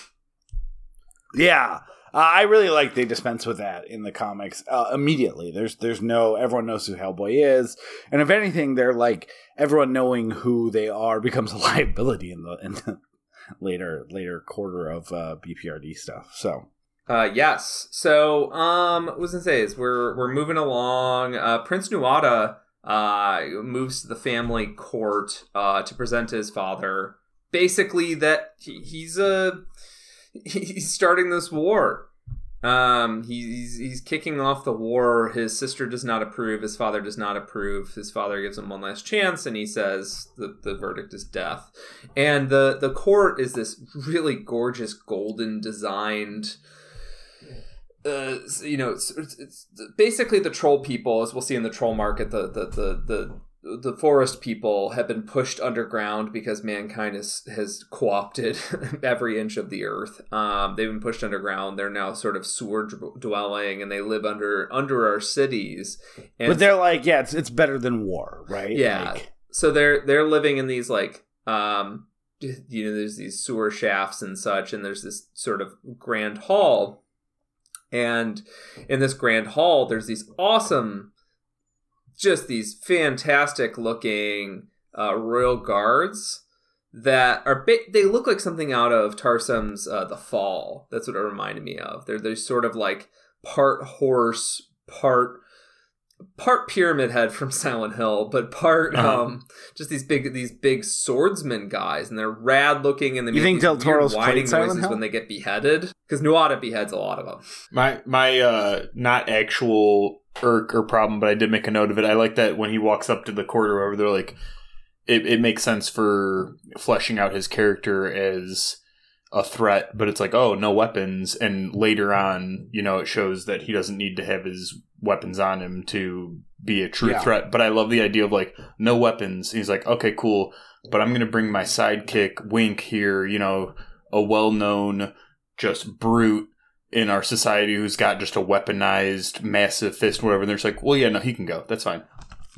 Yeah. Uh, I really like they dispense with that in the comics uh, immediately. There's there's no everyone knows who Hellboy is, and if anything, they're like everyone knowing who they are (laughs) becomes a liability in the in the (laughs) later later quarter of uh, BPRD stuff. So Uh, yes. So, um, what was gonna say is we're we're moving along. Uh, Prince Nuada uh moves to the family court uh to present to his father. Basically, that he's uh, (laughs) he's starting this war. Um, he's he's kicking off the war. His sister does not approve. His father does not approve. His father gives him one last chance, and he says the the verdict is death. And the the court is this really gorgeous golden designed uh, you know, it's, it's, it's basically the troll people, as we'll see in the troll market, the the the the the forest people have been pushed underground because mankind has has co-opted (laughs) every inch of the earth. Um, they've been pushed underground. They're now sort of sewer dwelling, and they live under under our cities. And but they're like, yeah, it's it's better than war, right? yeah. Like, so they're they're living in these like um you know there's these sewer shafts and such and there's this sort of grand hall and in this grand hall there's these awesome just these fantastic looking uh, royal guards that are they look like something out of Tarsem's uh, The Fall. That's what it reminded me of. They're they're sort of like part horse, part part pyramid head from (laughs) Silent Hill, but part Uh-huh. um just these big these big swordsman guys, and they're rad looking, and they You make think these Del Toro's whining played noises Hill? when they get beheaded. Because Nuada beheads a lot of them. My my uh not actual irk or problem, but I did make a note of it. I like that when he walks up to the court or wherever, they're like, it, it makes sense for fleshing out his character as a threat, but it's like, oh, no weapons. And later on, you know, it shows that he doesn't need to have his weapons on him to be a true Yeah. threat. But I love the idea of like, no weapons. He's like, okay, cool, but I'm going to bring my sidekick, Wink, here, you know, a well known just brute in our society who's got just a weaponized massive fist, whatever. And they're just like, well, yeah, no, he can go. That's fine.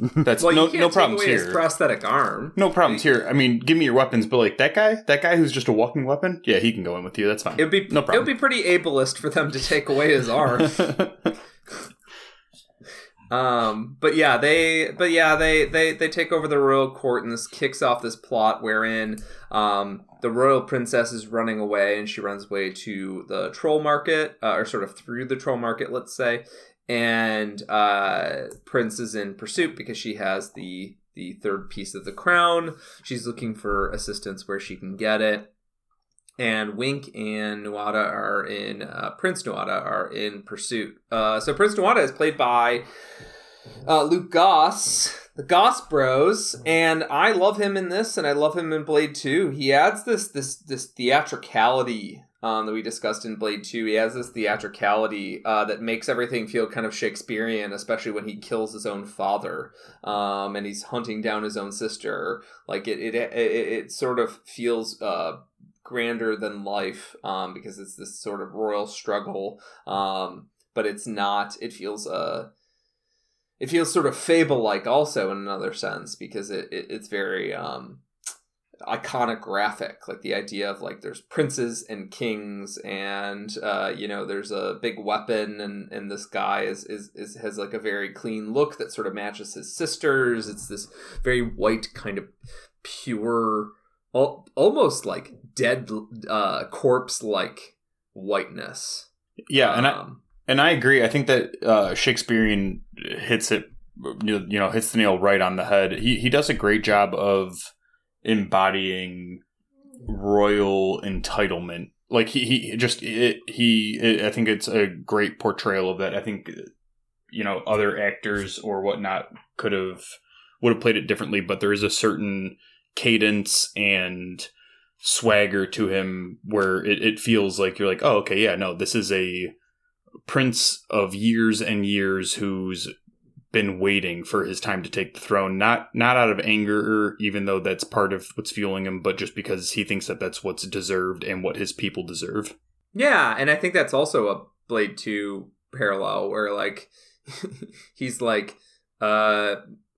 (laughs) That's Well, no, no problems here. his prosthetic arm. no problems here. I mean, give me your weapons, but like that guy, that guy who's just a walking weapon, yeah, he can go in with you. That's fine. It would be No problem. It would be pretty ableist for them to take away his arm. (laughs) Um, but yeah, they, but yeah, they, they, they take over the royal court, and this kicks off this plot wherein, um, the royal princess is running away, and she runs away to the troll market, uh, or sort of through the troll market, let's say, and uh, Prince is in pursuit because she has the the third piece of the crown. She's looking for assistance where she can get it. And Wink and Nuada are in uh, Prince Nuada are in pursuit. Uh, so Prince Nuada is played by uh, Luke Goss, the Goss Bros, and I love him in this, and I love him in Blade Two. He adds this this this theatricality um, that we discussed in Blade Two. He has this theatricality uh, that makes everything feel kind of Shakespearean, especially when he kills his own father um, and he's hunting down his own sister. Like it, it, it, it sort of feels uh, grander than life um, because it's this sort of royal struggle. Um, but it's not. It feels uh, it feels sort of fable like also in another sense because it, it it's very um, iconographic like the idea of like there's princes and kings and uh you know there's a big weapon and and this guy is is, is has like a very clean look that sort of matches his sisters it's this very white kind of pure al- almost like dead uh corpse like whiteness yeah, and I Um, and I agree. I think that uh, Shakespearean hits it, you know, hits the nail right on the head. He he does a great job of embodying royal entitlement. Like he he just it, he it, I think it's a great portrayal of that. I think you know other actors or whatnot could have would have played it differently, but there is a certain cadence and swagger to him where it, it feels like you're like, oh, okay, yeah, no, this is a prince of years and years who's been waiting for his time to take the throne. Not not out of anger even though that's part of what's fueling him but just because he thinks that that's what's deserved and what his people deserve. Yeah, and I think that's also a Blade 2 parallel where like (laughs) he's like uh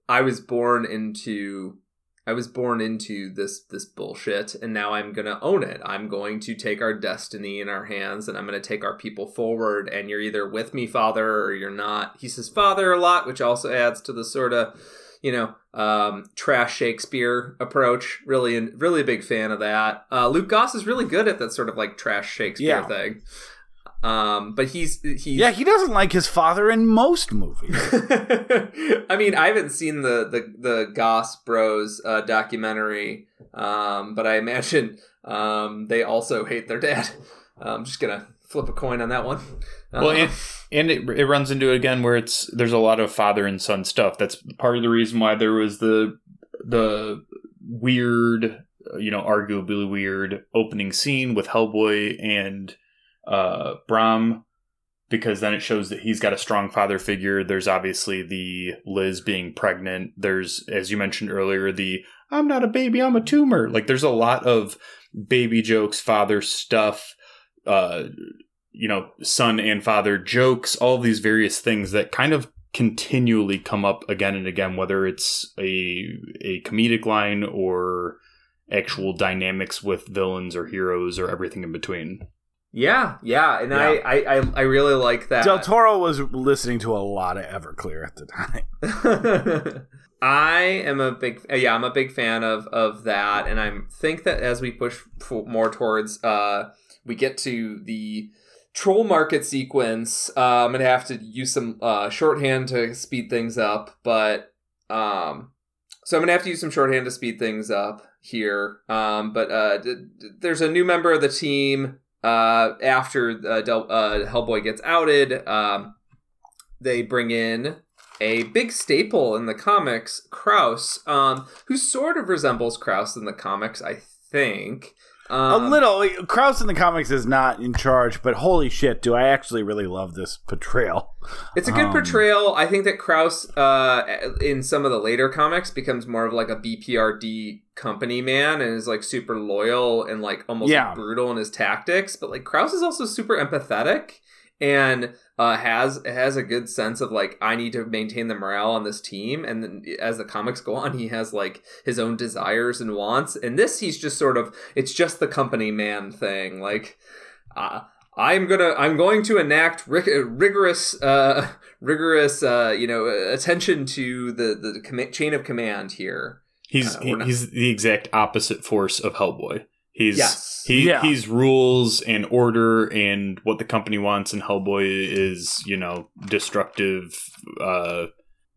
I was born into I was born into this this bullshit and now I'm going to own it. I'm going to take our destiny in our hands and I'm going to take our people forward and you're either with me father or you're not. He says father a lot, which also adds to the sort of you know, um, trash Shakespeare approach. Really, really a big fan of that. Uh, Luke Goss is really good at that sort of like trash Shakespeare Yeah. thing. Um, but he's he's Yeah, he doesn't like his father in most movies. (laughs) I mean, I haven't seen the the the Goss Bros uh, documentary, um, but I imagine um, they also hate their dad. I'm just gonna flip a coin on that one. well Uh, and, and it, it runs into it again where it's there's a lot of father and son stuff that's part of the reason why there was the the weird uh, you know arguably weird opening scene with hellboy and uh Broom because then it shows that he's got a strong father figure. There's obviously the liz being pregnant. There's as you mentioned earlier the i'm not a baby i'm a tumor. Like there's a lot of baby jokes father stuff uh you know, son and father jokes, all these various things that kind of continually come up again and again, whether it's a a comedic line or actual dynamics with villains or heroes or everything in between. Yeah, yeah, and I, Yeah. I I I really like that. Del Toro was listening to a lot of Everclear at the time. (laughs) I am a big yeah I'm a big fan of of that and I think that as we push f- more towards uh we get to the troll market sequence. Uh, I'm gonna have to use some uh, shorthand to speed things up, but um, so I'm gonna have to use some shorthand to speed things up here. Um, but uh, d- d- there's a new member of the team. Uh, after uh, Del- uh, Hellboy gets outed, um, they bring in a big staple in the comics, Krauss, um, who sort of resembles Krauss in the comics, I think. Um, a little. Krauss in the comics is not in charge, but holy shit, do I actually really love this portrayal? It's a good Um, portrayal. I think that Krauss, uh, in some of the later comics, becomes more of like a BPRD company man and is like super loyal and like almost Yeah. brutal in his tactics. But like Krauss is also super empathetic and uh, has has a good sense of like I need to maintain the morale on this team. And then as the comics go on, he has like his own desires and wants. And this, he's just sort of it's just the company man thing, like. Uh, I'm gonna I'm going to enact rig- rigorous uh (laughs) rigorous uh you know attention to the the com- chain of command here. He's Uh, we're not- he's the exact opposite force of Hellboy. He's Yes. he Yeah. he's rules and order and what the company wants, and Hellboy is you know destructive. uh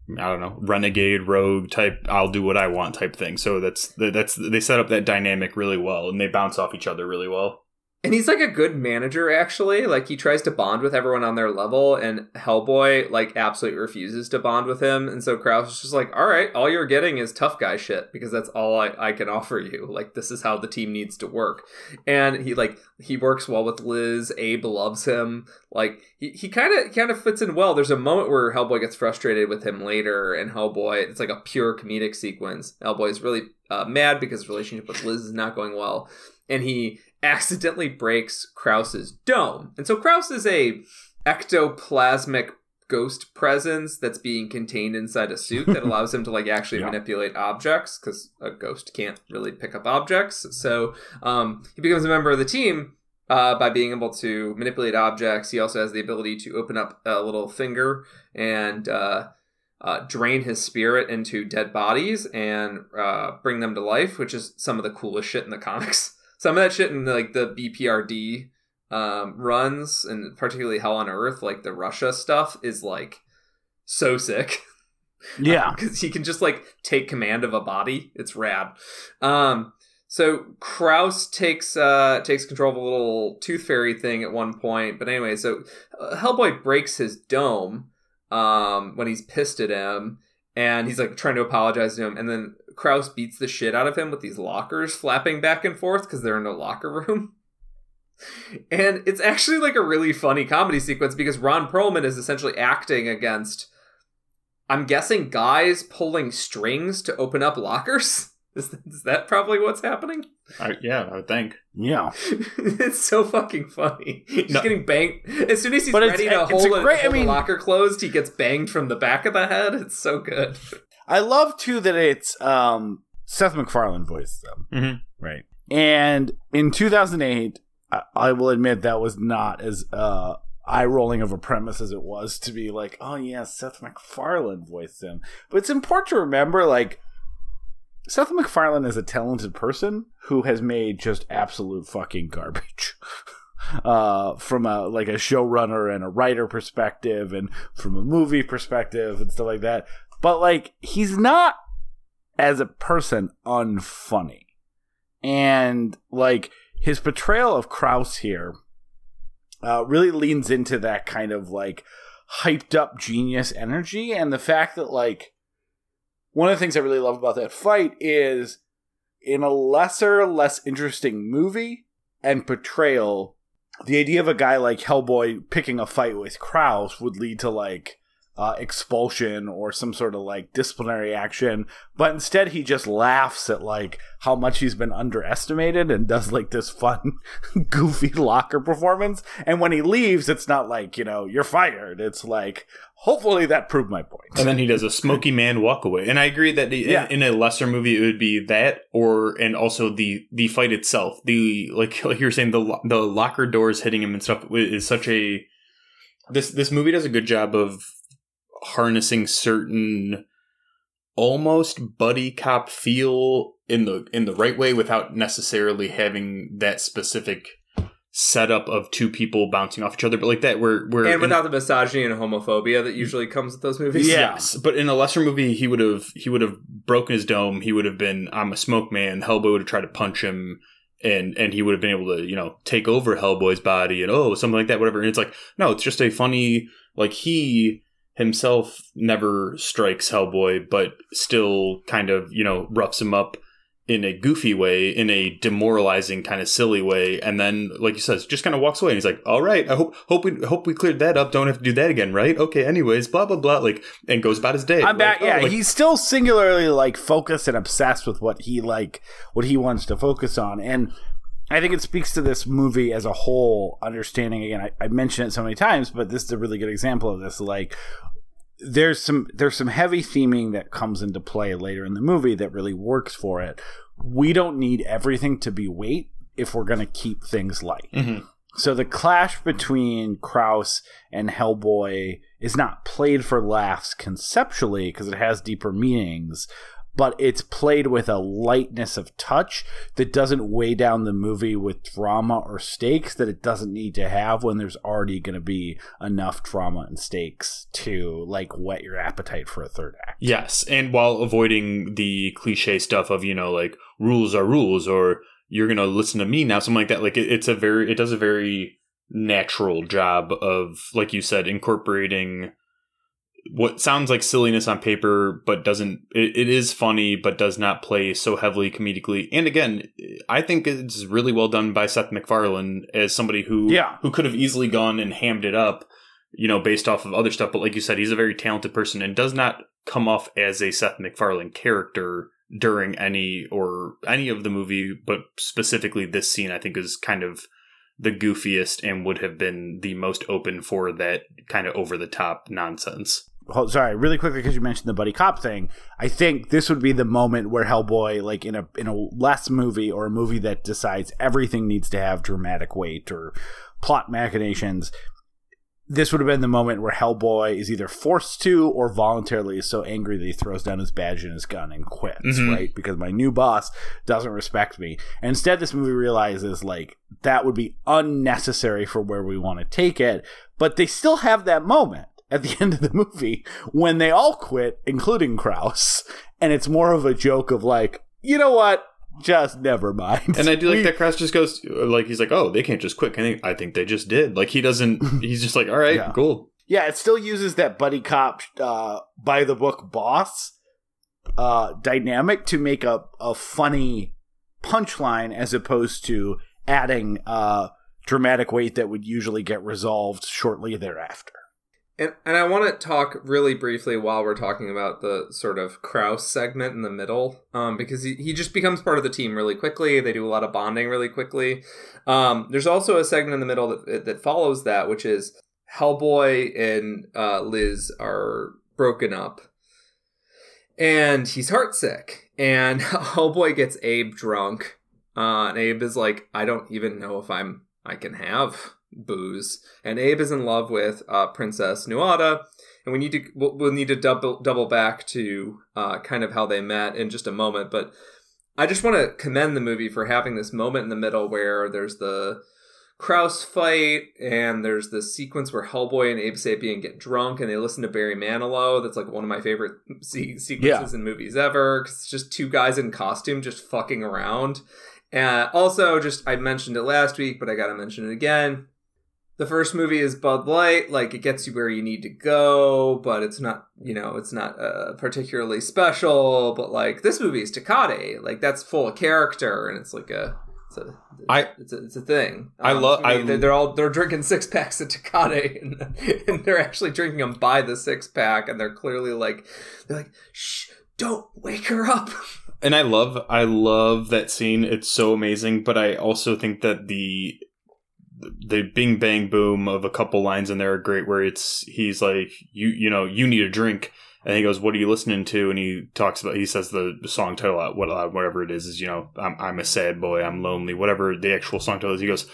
I don't know, renegade, rogue type. I'll do what I want type thing. So that's that's they set up that dynamic really well, and they bounce off each other really well. And he's like a good manager actually. Like he tries to bond with everyone on their level and Hellboy like absolutely refuses to bond with him. And so Krauss is just like, "All right, all you're getting is tough guy shit because that's all I, I can offer you. Like this is how the team needs to work." And he like he works well with Liz. Abe loves him. Like he, he kind of kind of fits in well. There's a moment where Hellboy gets frustrated with him later, and Hellboy it's like a pure comedic sequence. Hellboy is really uh, mad because his relationship with Liz is not going well, and he accidentally breaks Krauss's dome. And so Krauss is a ectoplasmic ghost presence that's being contained inside a suit that (laughs) allows him to like actually Yeah. manipulate objects because a ghost can't really pick up objects. So um, he becomes a member of the team uh, by being able to manipulate objects. He also has the ability to open up a little finger and uh, uh, drain his spirit into dead bodies and uh, bring them to life, which is some of the coolest shit in the comics. Some of that shit in like the BPRD um, runs, and particularly Hell on Earth, like the Russia stuff, is like so sick. (laughs) Yeah. because he can just like take command of a body. It's rad. Um, so Krauss takes uh takes control of a little tooth fairy thing at one point. But anyway, so uh, Hellboy breaks his dome um when he's pissed at him, and he's like trying to apologize to him, and then Krauss beats the shit out of him with these lockers flapping back and forth because they're in a locker room. (laughs) And it's actually like a really funny comedy sequence because Ron Perlman is essentially acting against I'm guessing guys pulling strings to open up lockers. (laughs) Is, is that probably what's happening? I, yeah, I would think. Yeah. (laughs) it's so fucking funny. He's No. getting banged as soon as he's But it's- ready to it's hold, a a, great- I mean- the locker closed. He gets banged from the back of the head. It's so good. I love too that it's um, Seth MacFarlane voiced them. Mhm. Right. And in 2008, I, I will admit that was not as uh, eye rolling of a premise as it was to be like, oh yeah, Seth MacFarlane voiced him. But it's important to remember, like, Seth MacFarlane is a talented person who has made just absolute fucking garbage. (laughs) Uh, from a like a showrunner and a writer perspective, and from a movie perspective and stuff like that. But like, he's not as a person unfunny, and like his portrayal of Krauss here uh, really leans into that kind of like hyped up genius energy, and the fact that like one of the things I really love about that fight is in a lesser, less interesting movie and portrayal, the idea of a guy like Hellboy picking a fight with Krauss would lead to like uh, expulsion or some sort of like disciplinary action. But instead, he just laughs at like how much he's been underestimated and does like this fun, (laughs) goofy locker performance. And when he leaves, it's not like, you know, you're fired. It's like, hopefully that proved my point. And then he does a smoky man walk away. And I agree that the, Yeah. in, in a lesser movie it would be that or and also the the fight itself. The like (laughs) like you were saying the the locker doors hitting him and stuff is such a this this movie does a good job of harnessing certain almost buddy cop feel in the in the right way without necessarily having that specific setup of two people bouncing off each other, but like that, where where and in- without the misogyny and homophobia that usually comes with those movies. Yeah. Yes, but in a lesser movie, he would have he would have broken his dome. He would have been I'm a smoke man. Hellboy would have tried to punch him, and and he would have been able to you know take over Hellboy's body and oh something like that whatever. And it's like no, it's just a funny like he himself never strikes Hellboy, but still kind of you know roughs him up in a goofy way, in a demoralizing kind of silly way, and then, like you says, just kind of walks away. And he's like, "All right, I hope hope we hope we cleared that up. Don't have to do that again, right? Okay. Anyways, blah blah blah. Like, and goes about his day. I'm back. Like, oh, Yeah, oh, like- he's still singularly like focused and obsessed with what he like, what he wants to focus on, and I think it speaks to this movie as a whole. Understanding again, I, I mentioned it so many times, but this is a really good example of this. Like, there's some there's some heavy theming that comes into play later in the movie that really works for it. We don't need everything to be weight if we're going to keep things light. Mhm. So the clash between Krauss and Hellboy is not played for laughs conceptually because it has deeper meanings, but it's played with a lightness of touch that doesn't weigh down the movie with drama or stakes that it doesn't need to have when there's already going to be enough drama and stakes to like whet your appetite for a third act. Yes, and while avoiding the cliche stuff of you know like rules are rules or you're gonna listen to me now, something like that. Like it, it's a very it does a very natural job of like you said incorporating what sounds like silliness on paper but doesn't it, it is funny but does not play so heavily comedically. And again i think it's really well done by seth macfarlane as somebody who Yeah. who could have easily gone and hammed it up you know based off of other stuff. But like you said he's a very talented person and does not come off as a seth macfarlane character during any or any of the movie but specifically this scene i think is kind of the goofiest and would have been the most open for that kind of over the top nonsense Hold- sorry, really quickly because you mentioned the buddy cop thing. I think this would be the moment where Hellboy, like in a in a less movie or a movie that decides everything needs to have dramatic weight or plot machinations. This would have been the moment where Hellboy is either forced to or voluntarily is so angry that he throws down his badge and his gun and quits, Mhm. right? Because my new boss doesn't respect me. And instead, this movie realizes like that would be unnecessary for where we want to take it, but they still have that moment at the (laughs) end of the movie when they all quit, including Krauss. And it's more of a joke of like, you know what? Just never mind. And I do like We- that Krauss just goes like he's like, oh, they can't just quit. I think I think they just did. Like he doesn't. (laughs) He's just like, all right, Yeah. cool. Yeah, it still uses that buddy cop uh, by the book boss uh, dynamic to make a, a funny punchline as opposed to adding uh, dramatic weight that would usually get resolved shortly thereafter. And, and I want to talk really briefly while we're talking about the sort of Krauss segment in the middle, um, because he, he just becomes part of the team really quickly. They do a lot of bonding really quickly. Um, there's also a segment in the middle that, that follows that, which is Hellboy and uh, Liz are broken up, and he's heartsick. And (laughs) Hellboy gets Abe drunk, uh, and Abe is like, "I don't even know if I'm I can have." Booze and abe is in love with uh, princess nuada and we need to we'll, we'll need to double double back to uh, kind of how they met in just a moment but i just want to commend the movie for having this moment in the middle where there's the Krauss fight, and there's this sequence where Hellboy and Abe Sapien get drunk, and they listen to Barry Manilow. That's like one of my favorite se- sequences in movies ever. 'cause it's just two guys in costume just fucking around. Uh, also, just I mentioned it last week, but I gotta mention it again. The first movie is Bud Light, like it gets you where you need to go, but it's not, you know, it's not uh, particularly special. But like this movie is Tecate, like that's full of character, and it's like a, it's a, I- it's a, it's a thing. I Um, love- this movie, I- they're, they're all they're drinking six packs of Tecate, (laughs) and, and they're actually drinking them by the six pack, and they're clearly like, they're like, shh, don't wake her up. (laughs) and I love I love that scene. It's so amazing, but I also think that the the bing bang boom of a couple lines in there are great where it's he's like you you know you need a drink and he goes what are you listening to and he talks about he says the song title out uh, whatever it is is you know I'm I'm a sad boy I'm lonely whatever the actual song title is he goes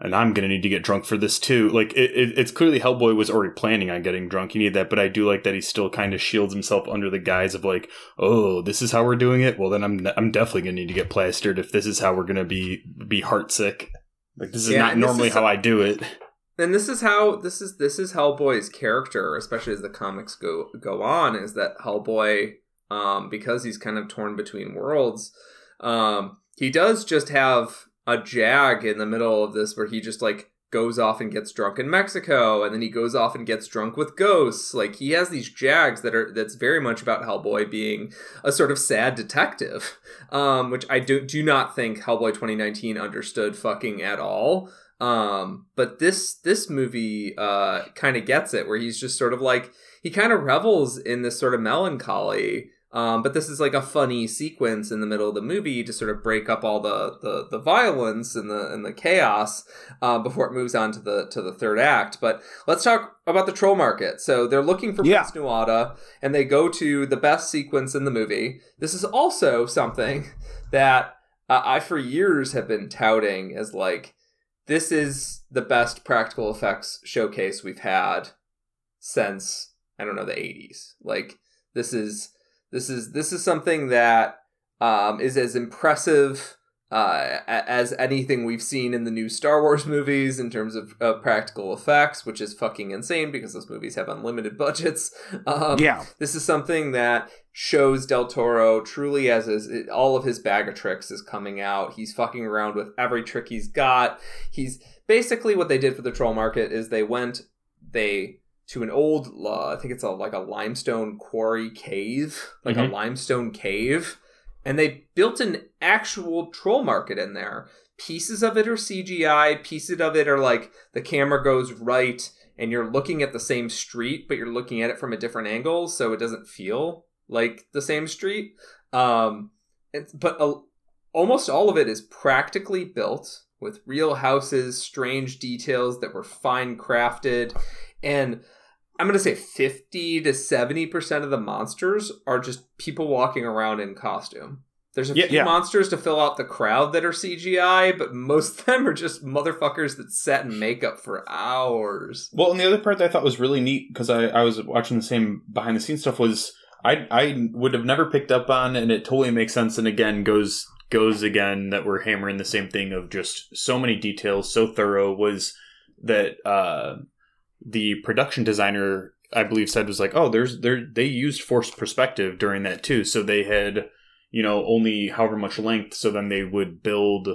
and I'm gonna need to get drunk for this too. Like it, it, it's clearly Hellboy was already planning on getting drunk. He needed that, but I do like that he still kind of shields himself under the guise of like, oh, this is how we're doing it. Well, then I'm I'm definitely gonna need to get plastered if this is how we're gonna be be heartsick. Like this is Yeah, not normally how I do it. and this is how this is this is Hellboy's character, especially as the comics go go on, is that Hellboy, um, because he's kind of torn between worlds, um, he does just have a jag in the middle of this where he just like goes off and gets drunk in Mexico, and then he goes off and gets drunk with ghosts. Like he has these jags that are that's very much about Hellboy being a sort of sad detective, (laughs) um, which I do do not think Hellboy 2019 understood fucking at all. Um, but this this movie uh, kind of gets it, where he's just sort of like he kind of revels in this sort of melancholy. Um, but this is like a funny sequence in the middle of the movie to sort of break up all the the, the violence and the and the chaos uh, before it moves on to the to the third act. But let's talk about the troll market. So they're looking for Yeah. Prince Nuada, and they go to the best sequence in the movie. This is also something (laughs) that uh, I for years have been touting as like this is the best practical effects showcase we've had since I don't know the 80s. Like this is this is this is something that um, is as impressive uh, as anything we've seen in the new Star Wars movies in terms of uh, practical effects, which is fucking insane because those movies have unlimited budgets. (laughs) Um, yeah. this is something that shows Del Toro truly as his all of his bag of tricks is coming out. He's fucking around with every trick he's got. He's basically what they did for the troll market is they went they to an old uh, I think it's a like a limestone quarry cave, like Mhm. a limestone cave, and they built an actual troll market in there. Pieces of it are CGI, pieces of it are like the camera goes right and you're looking at the same street, but you're looking at it from a different angle, so it doesn't feel like the same street. Um, it's, but a, almost all of it is practically built with real houses, strange details that were fine crafted, and I'm gonna say 50 to 70 percent of the monsters are just people walking around in costume. There's a Yeah, few yeah. monsters to fill out the crowd that are CGI, but most of them are just motherfuckers that sat in makeup for hours. Well, and the other part that I thought was really neat because I, I was watching the same behind the scenes stuff was I I would have never picked up on, and it totally makes sense. And again, goes goes again that we're hammering the same thing of just so many details, so thorough. Was that uh, the production designer I believe said was like, oh, there's there they used forced perspective during that too, so they had you know only however much length, so then they would build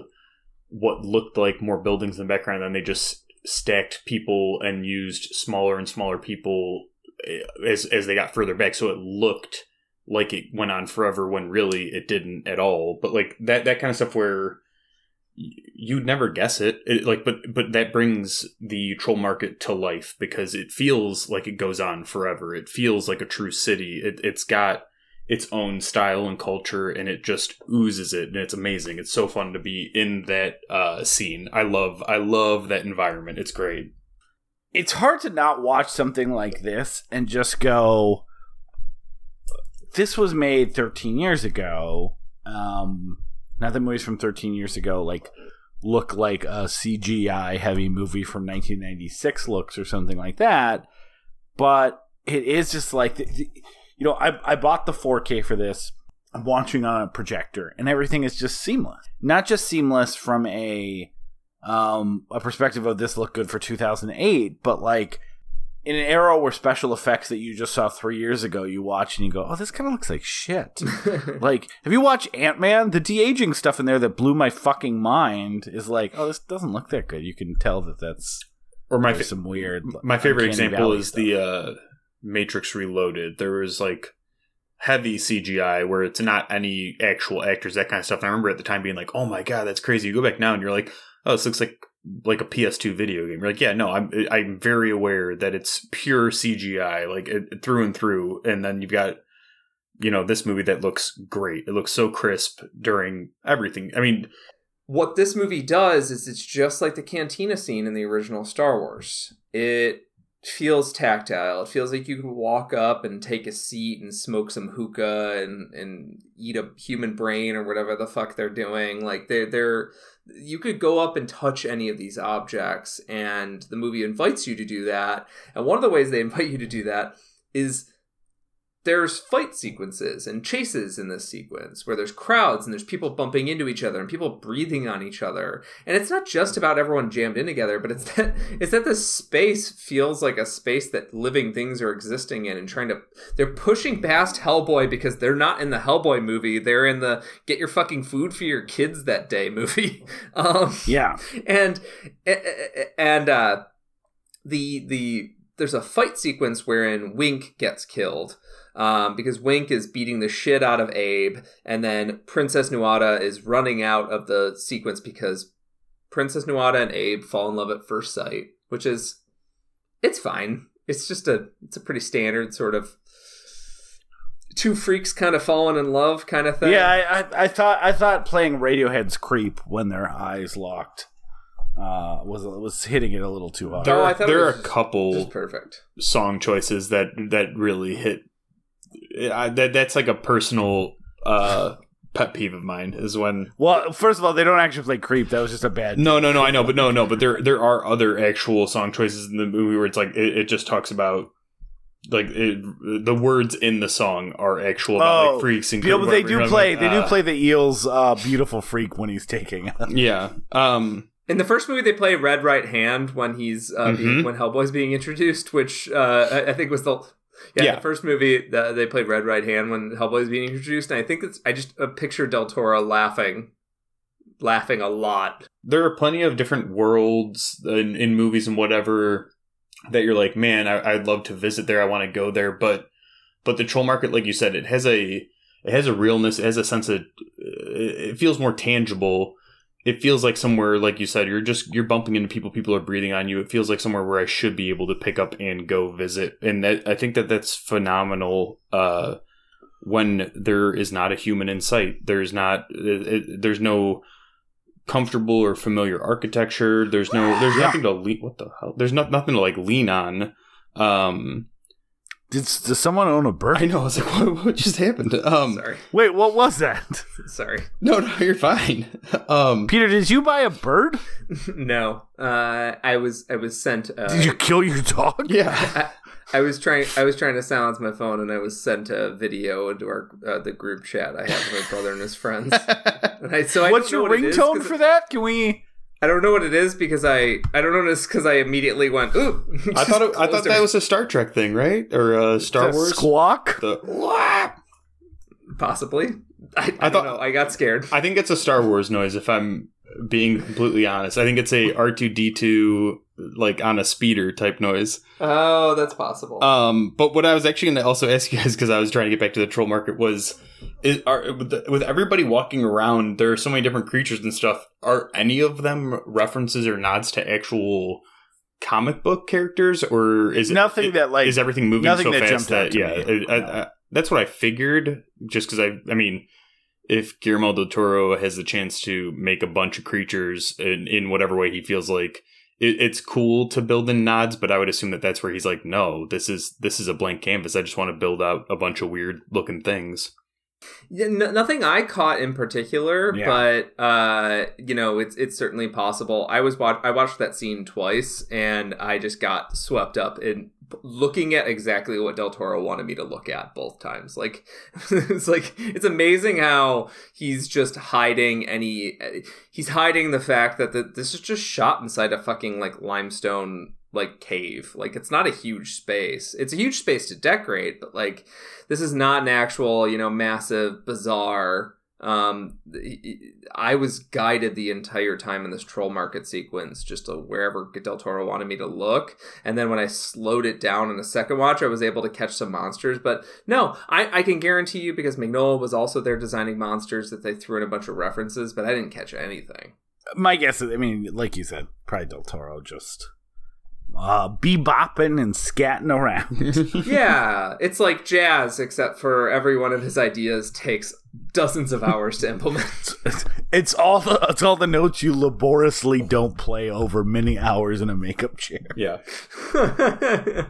what looked like more buildings in the background, and then they just stacked people and used smaller and smaller people eh, as as they got further back, so it looked like it went on forever when really it didn't at all. But like that that kind of stuff where you'd never guess it. it like but but that brings the troll market to life because it feels like it goes on forever. It feels like a true city. It, it's got its own style and culture and it just oozes it and it's amazing. It's so fun to be in that uh scene. I love i love that environment. It's great. It's hard to not watch something like this and just go this was made 13 years ago um not that movies from 13 years ago like look like a cgi heavy movie from 1996 looks or something like that but it is just like the, the- you know I, I bought the 4k for this. I'm watching on a projector and everything is just seamless. Not just seamless from a um, a perspective of this looked good for 2008, but like in an era where special effects that you just saw three years ago, you watch and you go, "Oh, this kind of looks like shit." (laughs) like, have you watched Ant Man? The de aging stuff in there that blew my fucking mind is like, "Oh, this doesn't look that good." You can tell that that's or my fa- some weird. my favorite example Valley is stuff. the uh matrix reloaded there was like heavy cgi where it's not any actual actors that kind of stuff and i remember at the time being like oh my god that's crazy you go back now and you're like oh this looks like like a ps2 video game you're like yeah no i'm i'm very aware that it's pure cgi like it, through and through and then you've got you know this movie that looks great it looks so crisp during everything i mean what this movie does is it's just like the cantina scene in the original Star Wars. It feels tactile. It feels like you could walk up and take a seat and smoke some hookah and, and eat a human brain or whatever the fuck they're doing. Like they're they're you could go up and touch any of these objects and the movie invites you to do that. And one of the ways they (laughs) invite you to do that is there's fight sequences and chases in this sequence where there's crowds and there's people bumping into each other and people breathing on each other. And it's not just about everyone jammed in together, but it's (laughs) that it's that this space feels like a space that living things are existing in and trying to they're pushing past Hellboy because they're not in the Hellboy movie. They're in the get your fucking food for your kids that day (laughs) movie. Um Yeah. and and uh the the there's a fight sequence wherein Wink gets killed um, because Wink is beating the shit out of Abe, and then Princess Nuada is running out of the sequence because Princess Nuada and Abe fall in love at first sight, which is it's fine. It's just a it's a pretty standard sort of two freaks kind of falling in love kind of thing. Yeah, I, I, I thought I thought playing Radiohead's "Creep" when their eyes locked uh, was was hitting it a little too hard. There, Oh, are, there it are a couple perfect. song choices that that really hit. I, that that's like a personal uh, pet peeve of mine is when Well, first of all, they don't actually play "Creep." That was just a bad. no no no I know but no no but there there are other actual song choices in the movie where it's like it, it just talks about like it, the words in the song are actual about Oh, like freaks and Yeah, but they do play. like, They do uh, play the Eels' uh, "Beautiful Freak" when he's taking. (laughs) yeah um In the first movie, they play Red Right Hand when he's uh, being, Mhm. when Hellboy's being introduced, which uh, I, I think was the yeah, Yeah. the first movie the, they played Red Right Hand when Hellboy's being introduced, and I think it's I just uh, picture Del Toro laughing, laughing a lot. there are plenty of different worlds in, in movies and whatever that you're like, man, I, I'd love to visit there. I want to go there, but but the troll market, like you said, it has a it has a realness. It has a sense of it feels more tangible. It feels like somewhere, like you said, you're just you're bumping into people. People are breathing on you. It feels like somewhere where I should be able to pick up and go visit. And that I think that that's phenomenal. Uh, when there is not a human in sight, there's not it, there's no comfortable or familiar architecture. There's no there's (sighs) Yeah. nothing to lean. What the hell? There's not nothing to like lean on. Um, Did, does someone own a bird? I know. I was like, (laughs) what, what just happened? Um, Sorry, Wait, what was that? (laughs) sorry. no, no, you're fine. Um, Peter, did you buy a bird? (laughs) no, uh, I was I was sent. Uh, Did you kill your dog? yeah. I, I was trying I was trying to silence my phone, and I was sent a video into our uh, the group chat I have with my brother and his friends. And I, so I What's don't know your what it is, ringtone 'cause for that? Can we? I don't know what it is because I I don't know this because I immediately went ooh. I thought it, I (laughs) thought that was a Star Trek thing, right? Or uh, Star the Wars. squawk. The (laughs) possibly. I, I, I don't thought- know. I got scared. I think it's a Star Wars noise. If I'm being completely honest, I think it's a R two D two like on a speeder type noise. Oh, that's possible. Um, but what I was actually going to also ask you guys because I was trying to get back to the troll market was, is are with, with everybody walking around, there are so many different creatures and stuff. Are any of them references or nods to actual comic book characters, or is it Nothing it- that like is everything moving nothing so that fast that to yeah, it- I- I- that's what I figured. Just because I, I mean, if Guillermo del Toro has the chance to make a bunch of creatures in, in whatever way he feels like, it, it's cool to build in nods. But I would assume that that's where he's like, no, this is this is a blank canvas. I just want to build out a bunch of weird looking things. Yeah, n- nothing I caught in particular, Yeah. but uh, you know, it's it's certainly possible. I was watch- I watched that scene twice, and I just got swept up in looking at exactly what Del Toro wanted me to look at both times. Like, (laughs) it's like it's amazing how he's just hiding any. He's hiding the fact that the, this is just shot inside a fucking like limestone like cave. Like it's not a huge space. It's a huge space to decorate, but like this is not an actual, you know, massive bazaar. Um, I was guided the entire time in this troll market sequence, just to wherever Del Toro wanted me to look. And then when I slowed it down in a second watch, I was able to catch some monsters. But no, I, I can guarantee you because Mignola was also there designing monsters that they threw in a bunch of references, but I didn't catch anything. my guess is, I mean, like you said, probably Del Toro just uh, bebopping and scatting around. (laughs) yeah, it's like jazz, except for every one of his ideas takes dozens of hours to implement. It's, (laughs) it's all the it's all the notes you laboriously don't play over many hours in a makeup chair. yeah. (laughs)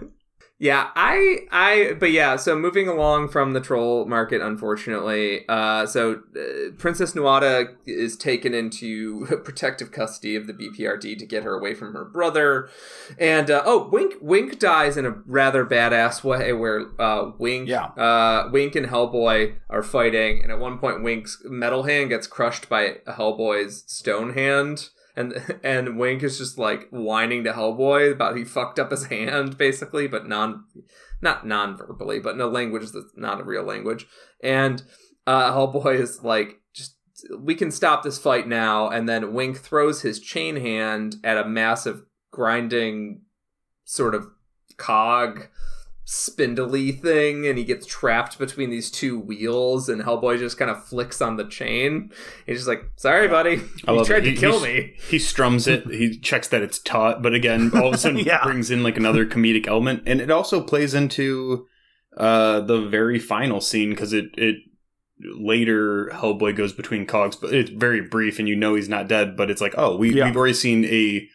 Yeah, I, I, but yeah. So moving along from the troll market, unfortunately, uh, so uh, Princess Nuada is taken into (laughs) protective custody of the BPRD to get her away from her brother, and uh, oh, Wink, Wink dies in a rather badass way, where uh, Wink, Yeah. uh, Wink and Hellboy are fighting, and at one point, Wink's metal hand gets crushed by Hellboy's stone hand. And (laughs) and Wink is just like whining to Hellboy about he fucked up his hand, basically, but non, not non-verbally, but in a language that's not a real language. And uh, Hellboy is like, just we can stop this fight now. And then Wink throws his chain hand at a massive grinding sort of cog spindly thing and he gets trapped between these two wheels and Hellboy just kind of flicks on the chain. He's just like, sorry buddy. I You tried it. to He- kill me. He strums it. He checks that it's taut, but again, (laughs) all of a sudden Yeah. brings in like another comedic element, and it also plays into uh, the very final scene because it it later Hellboy goes between cogs, but it's very brief, and you know he's not dead. But it's like, oh, we Yeah. we've already seen a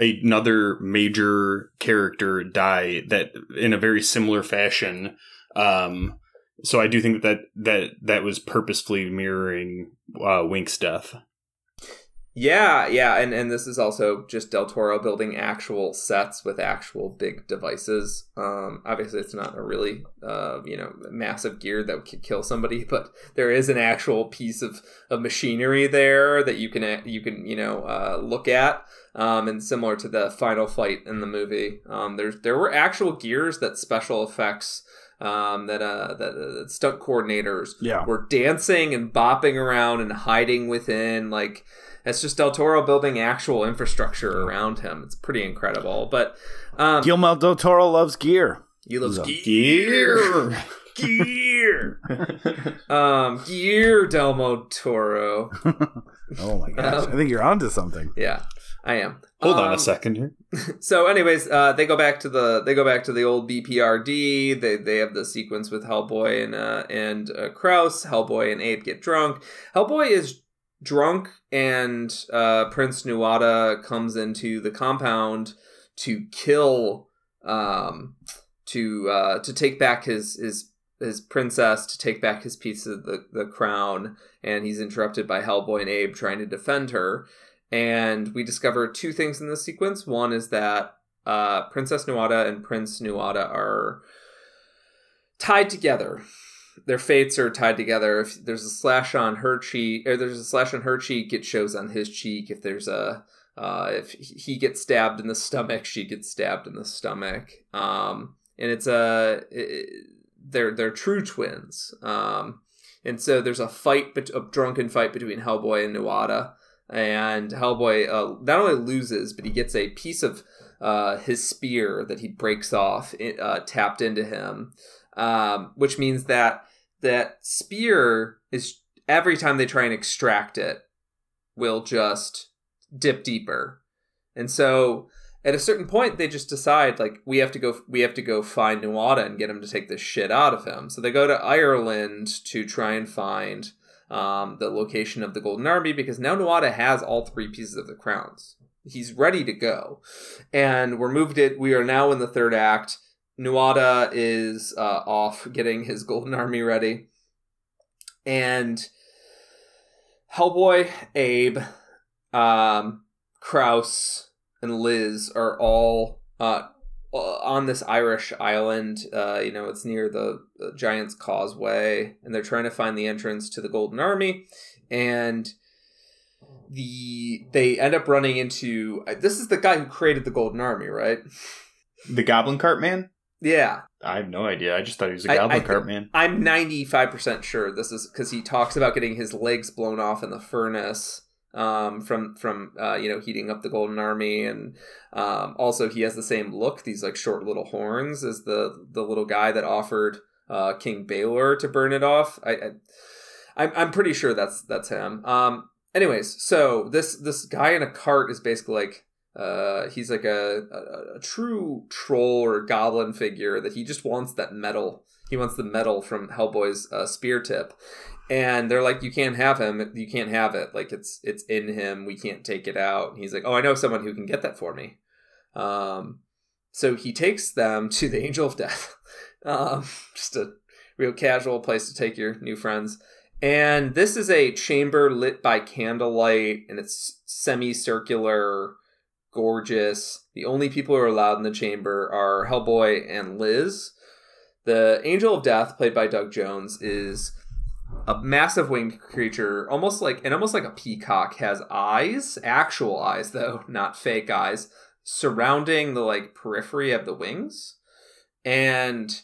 another major character die that in a very similar fashion. Um, so I do think that that that was purposefully mirroring uh, Wink's death. Yeah, yeah, and and this is also just Del Toro building actual sets with actual big devices. Um, obviously, it's not a really uh, you know massive gear that could kill somebody, (laughs) but there is an actual piece of, of machinery there that you can you can you know uh, look at. Um, and similar to the final fight in the movie, um, there's there were actual gears that special effects um, that uh that, stunt coordinators Yeah. were dancing and bopping around and hiding within like it's just Del Toro building actual infrastructure around him. It's pretty incredible. But um, Guillermo del Toro loves gear. he loves Love gear, (laughs) Gear. (laughs) um, gear Delmo Toro. (laughs) oh my gosh. Um, I think you're onto something. Yeah, I am. Hold on Um, a second here. (laughs) so anyways uh, they go back to the they go back to the old bprd they they have the sequence with hellboy and uh, and uh, krauss hellboy and abe get drunk hellboy is drunk and uh, prince nuada comes into the compound to kill um to uh to take back his his his princess to take back his piece of the, the crown and he's interrupted by hellboy and abe trying to defend her and we discover two things in this sequence. One is that uh, Princess Nuada and Prince Nuada are tied together. Their fates are tied together. If there's a slash on her cheek, or there's a slash on her cheek, it shows on his cheek. If there's a uh, if he gets stabbed in the stomach, she gets stabbed in the stomach. Um, and it's a it, they're they're true twins. Um, and so there's a fight, bet- a drunken fight between Hellboy and Nuada. And Hellboy uh, not only loses, but he gets a piece of uh, his spear that he breaks off uh, tapped into him, um, which means that that spear is every time they try and extract it, will just dip deeper, and so at a certain point they just decide like we have to go we have to go find Nuada and get him to take this shit out of him. So they go to Ireland to try and find um, the location of the Golden Army because now Nuada has all three pieces of the crowns. He's ready to go, and we're moved it. We are now in the third act. Nuada is uh, off getting his Golden Army ready, and Hellboy, Abe, um, Krauss, and Liz are all uh, on this Irish island. Uh, you know, it's near the, the Giant's Causeway, and they're trying to find the entrance to the Golden Army. And the they end up running into this is the guy who created the Golden Army, right? The Goblin Cart Man? Yeah, I have no idea. I just thought he was a Goblin I Cart Man. I'm 95% sure this is because he talks about getting his legs blown off in the furnace um, from from uh, you know heating up the Golden Army, and um, also he has the same look, these like short little horns, as the the little guy that offered uh, King Balor to burn it off. I, I I'm I'm pretty sure that's that's him. Um, anyways, so this this guy in a cart is basically like uh, he's like a, a, a true troll or goblin figure that he just wants that metal. He wants the metal from Hellboy's uh, spear tip, and they're like, "You can't have him. You can't have it. Like it's it's in him. We can't take it out." And he's like, "Oh, I know someone who can get that for me." Um, so he takes them to the Angel of Death, (laughs) um, just a real casual place to take your new friends. And this is a chamber lit by candlelight, and it's semicircular, gorgeous. The only people who are allowed in the chamber are Hellboy and Liz. The Angel of Death, played by Doug Jones, is a massive winged creature, almost like and almost like a peacock, has eyes, actual eyes though, (laughs) not fake eyes, surrounding the like periphery of the wings, and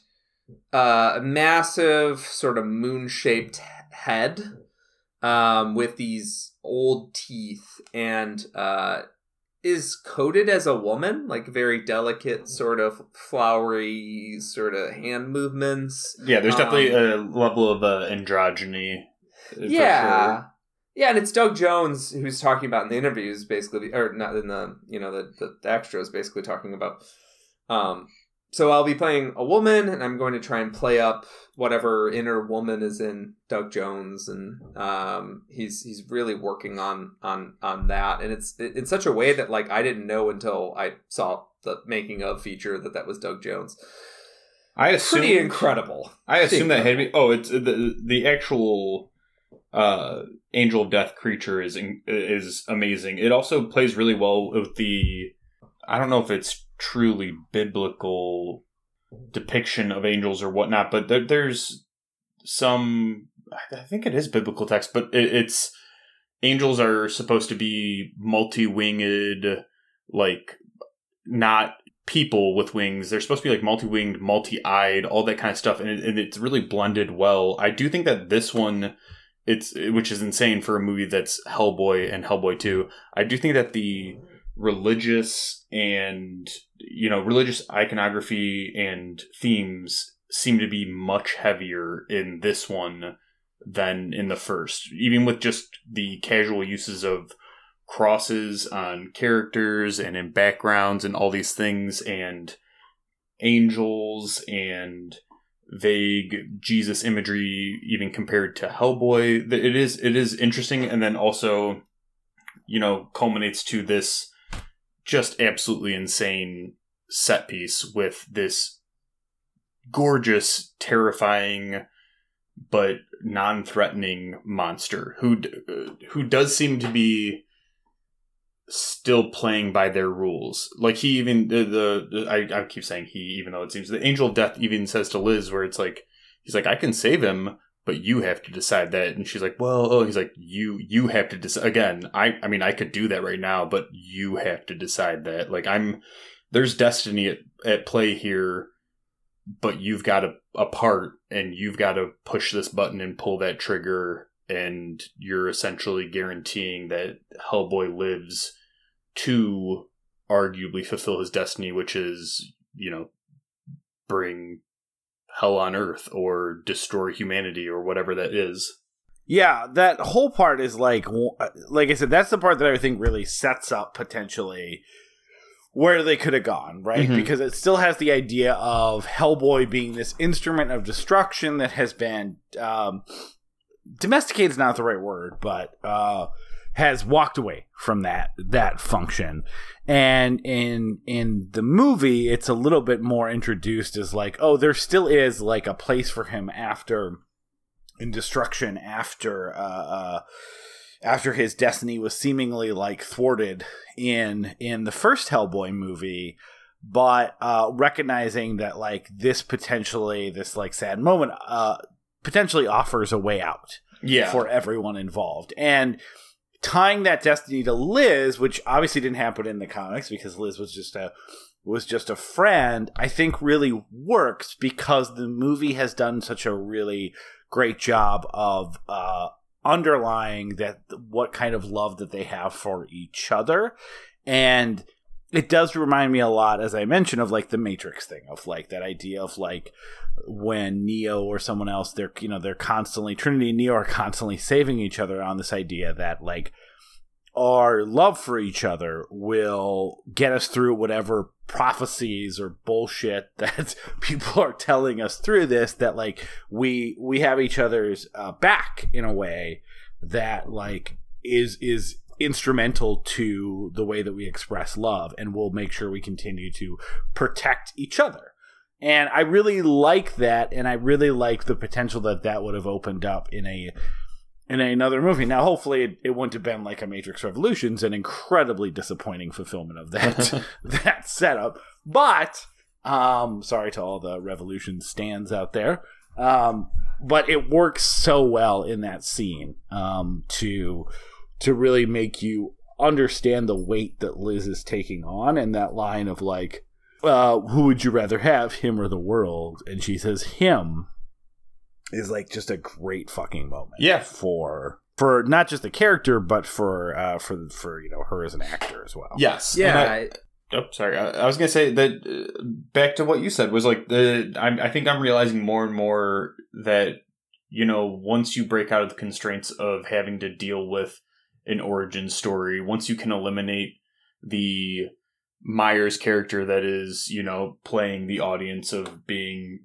uh, a massive sort of moon-shaped head um, with these old teeth, and uh, is coded as a woman, like very delicate, sort of flowery, sort of hand movements. Yeah, there's definitely Um, a level of uh, androgyny. yeah sure. yeah and it's doug jones who's talking about in the interviews basically or not in the you know the, the, the extras basically talking about um so i'll be playing a woman and i'm going to try and play up whatever inner woman is in doug jones and um he's he's really working on on on that and it's in such a way that like i didn't know until i saw the making of feature that that was doug jones I assume pretty incredible I assume that had. Oh, it's the the actual uh, angel of death creature is is amazing. It also plays really well with the. I don't know if it's truly biblical depiction of angels or whatnot, but there, there's some. I think it is biblical text, but it, it's angels are supposed to be multi winged, like not people with wings. They're supposed to be like multi winged, multi eyed, all that kind of stuff, and, it, and it's really blended well. I do think that this one, it's which is insane for a movie that's Hellboy and Hellboy Two. I do think that the religious and you know religious iconography and themes seem to be much heavier in this one than in the first. Even with just the casual uses of crosses on characters and in backgrounds and all these things and angels and vague Jesus imagery even compared to Hellboy it is it is interesting. And then also you know culminates to this just absolutely insane set piece with this gorgeous terrifying but non-threatening monster who uh, who does seem to be still playing by their rules. Like he even the, the, I, I keep saying he even though it seems the angel of death even says to Liz where it's like he's like I can save him but you have to decide that. And she's like well oh he's like you you have to decide again I I mean I could do that right now but you have to decide that. Like I'm there's destiny at, at play here but you've got a, a part and you've got to push this button and pull that trigger. And you're essentially guaranteeing that Hellboy lives to arguably fulfill his destiny, which is, you know, bring hell on earth or destroy humanity or whatever that is. Yeah, that whole part is like, like I said, that's the part that I think really sets up potentially where they could have gone, right? Mhm. Because it still has the idea of Hellboy being this instrument of destruction that has been um, domesticated is not the right word, but uh, has walked away from that that function. And in in the movie, it's a little bit more introduced as like, oh, there still is like a place for him after in destruction after uh, uh after his destiny was seemingly like thwarted in in the first Hellboy movie but uh recognizing that like this potentially this like sad moment uh potentially offers a way out Yeah. for everyone involved and tying that destiny to Liz which obviously didn't happen in the comics because Liz was just a was just a friend I think really works because the movie has done such a really great job of uh underlying that what kind of love that they have for each other. And it does remind me a lot as i mentioned of like the matrix thing of like that idea of like when neo or someone else they're you know they're constantly trinity and neo are constantly saving each other on this idea that like our love for each other will get us through whatever prophecies or bullshit (laughs) that people are telling us through this that like we we have each other's uh, back in a way that like is is instrumental to the way that we express love and we'll make sure we continue to protect each other. And I really like that and I really like the potential that that would have opened up in a in another movie. Now, hopefully, it, it wouldn't have been like a Matrix Revolutions, an incredibly disappointing fulfillment of that (laughs) that setup. But um, sorry to all the Revolution stands out there. Um, but it works so well in that scene um, to to really make you understand the weight that Liz is taking on, and that line of like, uh, "Who would you rather have, him or the world?" And she says, "Him." Is like just a great fucking moment. Yeah. for for not just the character, but for uh, for for you know her as an actor as well. Yes. Yeah, I- I- Oh, sorry. I, I was gonna say that uh, back to what you said was like the. I, I think I'm realizing more and more that you know once you break out of the constraints of having to deal with an origin story, once you can eliminate the Myers character that is you know playing the audience of being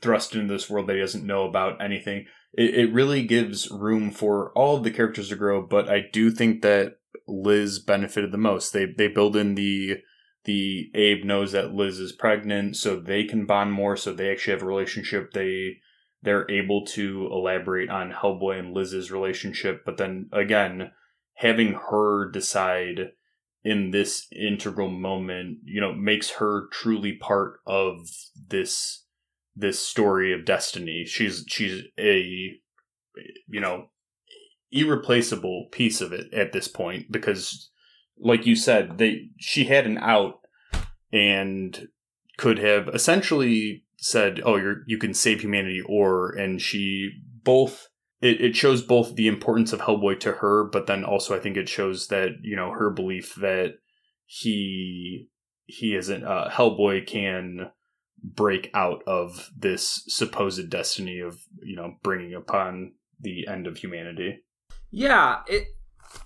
thrust into this world that he doesn't know about anything, it, it really gives room for all of the characters to grow. But I do think that Liz benefited the most. They they build in the the Abe knows that Liz is pregnant, so they can bond more. So they actually have a relationship. They they're able to elaborate on Hellboy and Liz's relationship, but then again, having her decide in this integral moment, you know, makes her truly part of this this story of destiny. She's she's a you know irreplaceable piece of it at this point because like you said they she had an out and could have essentially said oh you're you can save humanity or and she both it, it shows both the importance of hellboy to her but then also i think it shows that you know her belief that he he isn't uh hellboy can break out of this supposed destiny of you know bringing upon the end of humanity. Yeah, it,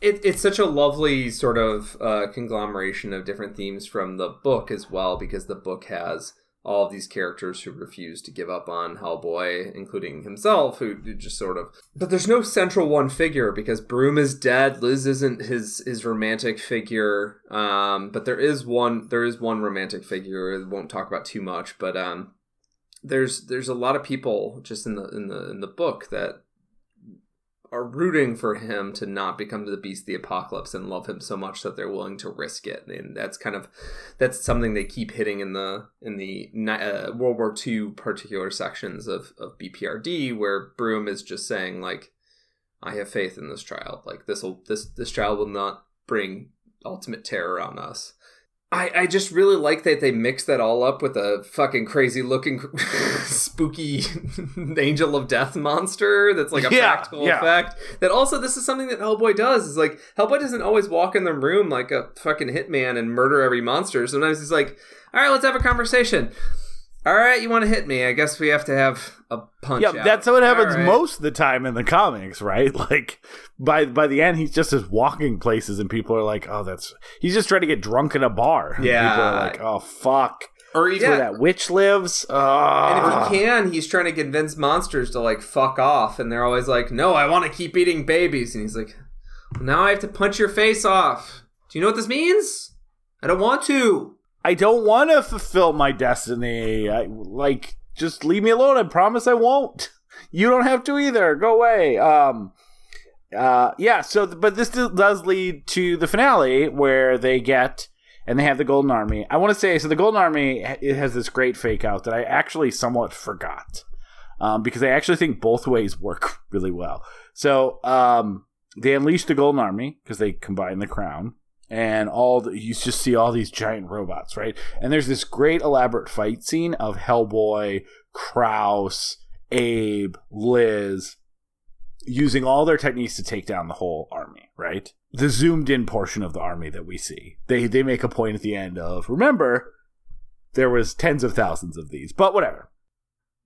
it it's such a lovely sort of uh, conglomeration of different themes from the book as well, because the book has all of these characters who refuse to give up on Hellboy, including himself, who just sort of. But there's no central one figure because Broom is dead. Liz isn't his his romantic figure. Um, but there is one there is one romantic figure. I won't talk about too much, but um, there's there's a lot of people just in the in the in the book that are rooting for him to not become the beast of the apocalypse and love him so much that they're willing to risk it. And that's kind of that's something they keep hitting in the in the uh, world war ii particular sections of, of bprd where broom is just saying like i have faith in this child. Like this will this this child will not bring ultimate terror on us I, I just really like that they mix that all up with a fucking crazy looking (laughs) spooky (laughs) angel of death monster that's like a Yeah, practical yeah. effect. That also this is something that hellboy does is like hellboy doesn't always walk in the room like a fucking hitman and murder every monster. Sometimes he's like all right let's have a conversation all right you want to hit me i guess we have to have a punch Yeah, out. that's what happens All right. most of the time in the comics, right? (laughs) Like by by the end, he's just just walking places, and people are like, "Oh, that's he's just trying to get drunk in a bar." And Yeah. people are like, "Oh, fuck." or That's Yeah. Where that witch lives. And Oh. if he ah. can, he's trying to convince monsters to like fuck off, and they're always like, "No, I want to keep eating babies." And he's like, well, "Now I have to punch your face off." Do you know what this means? I don't want to. I don't want to fulfill my destiny. I like just leave me alone. I promise I won't. (laughs) You don't have to either. Go away. Um uh yeah, so but this does lead to the finale where they get and they have the Golden Army. I want to say so the Golden Army it has this great fake out that I actually somewhat forgot. Um because I actually think both ways work (laughs) really well. So, um they unleash the Golden Army because they combine the crown and all the, you just see all these giant robots, right? And there's this great elaborate fight scene of Hellboy, Krauss, Abe, Liz using all their techniques to take down the whole army, right? The zoomed in portion of the army that we see. They they make a point at the end of remember there was tens of thousands of these, but whatever.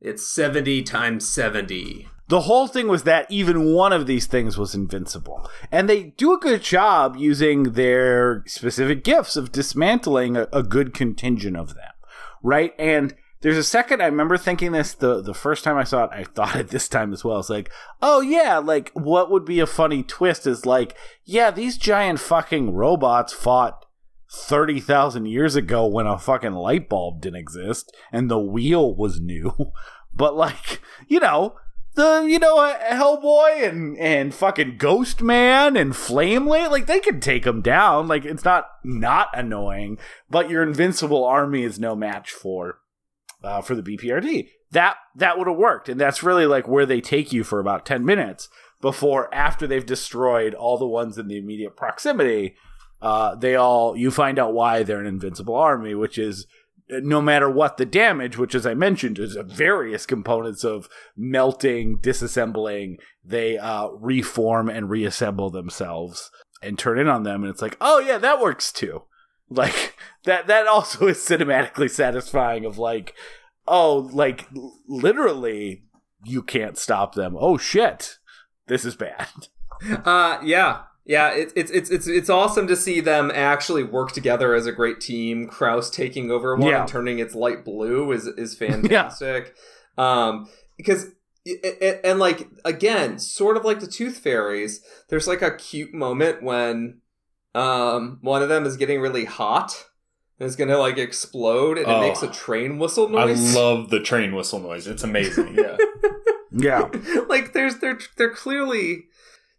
It's seventy times seventy. The whole thing was that even one of these things was invincible. And they do a good job using their specific gifts of dismantling a, a good contingent of them, right? And there's a second I remember thinking this the the first time I saw it. I thought it this time as well. It's like, oh yeah, like what would be a funny twist is like, yeah, these giant fucking robots fought thirty thousand years ago when a fucking light bulb didn't exist and the wheel was new. (laughs) But like, you know, the you know uh, Hellboy and and fucking Ghost Man and Flamelight, like they can take them down. Like it's not not annoying, but your invincible army is no match for uh, for the BPRD. That that would have worked, and that's really like where they take you for about ten minutes before after they've destroyed all the ones in the immediate proximity. Uh, they all you find out why they're an invincible army, which is no matter what the damage, which as I mentioned is various components of melting, disassembling, they uh, reform and reassemble themselves and turn in on them, and it's like, oh yeah, that works too. Like that that also is cinematically satisfying. Of like, oh, like literally, you can't stop them. Oh shit, this is bad. Uh, yeah, yeah. It's it's it's it's it's awesome to see them actually work together as a great team. Krauss taking over one Yeah. and turning its light blue is is (laughs) fantastic. Um, because it, it- and like again, sort of like the Tooth Fairies, there's like a cute moment when um one of them is getting really hot. And it's gonna like explode, and Oh. it makes a train whistle noise. I love the train whistle noise. It's amazing. Yeah. (laughs) Yeah, like there's they're they're clearly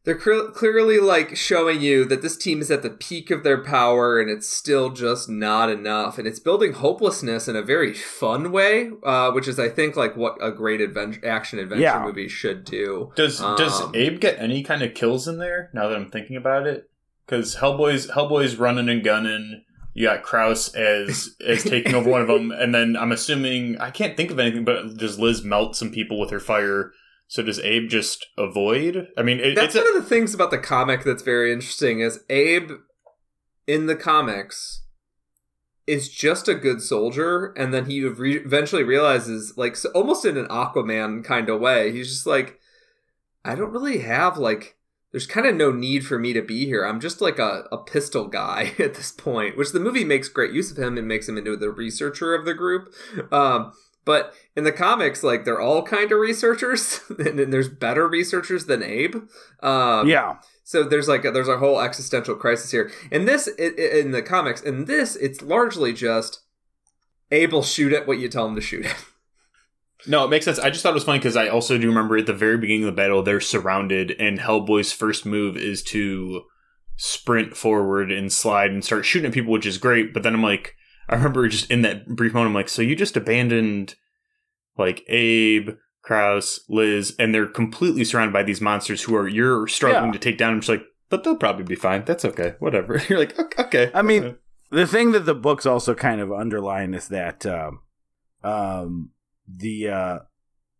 they're cl- clearly like showing you that this team is at the peak of their power and it's still just not enough and it's building hopelessness in a very fun way uh, which is i think like what a great adventure action adventure Yeah. movie should do Does does Um, Abe get any kind of kills in there? Now that I'm thinking about it, because Hellboy's Hellboy's running and gunning. You got Kraus as as taking over one of them, (laughs) and then I'm assuming I can't think of anything, but does Liz melt some people with her fire? So does Abe just avoid? I mean, it, that's it's a, one of the things about the comic that's very interesting is abe in the comics is just a good soldier and then he re- eventually realizes like so almost in an aquaman kind of way he's just like i don't really have like there's kind of no need for me to be here i'm just like a, a pistol guy (laughs) at this point which the movie makes great use of him and makes him into the researcher of the group um, but in the comics like they're all kind of researchers (laughs) and then there's better researchers than abe um, yeah, so there's like a, there's a whole existential crisis here. In this, i i- in the comics, and this, it's largely just Abe will shoot at what you tell him to shoot at. (laughs) no, it makes sense. I just thought it was funny because I also do remember at the very beginning of the battle, they're surrounded, and Hellboy's first move is to sprint forward and slide and start shooting at people, which is great. But then I'm like, I remember just in that brief moment, I'm like, so you just abandoned like Abe, Krauss, Liz, and they're completely surrounded by these monsters who are you're struggling Yeah. to take down. I'm just like, but they'll probably be fine. That's okay. Whatever. (laughs) You're like, "Ok- okay. I mean, the thing that the books also kind of underline is that um, um, the uh,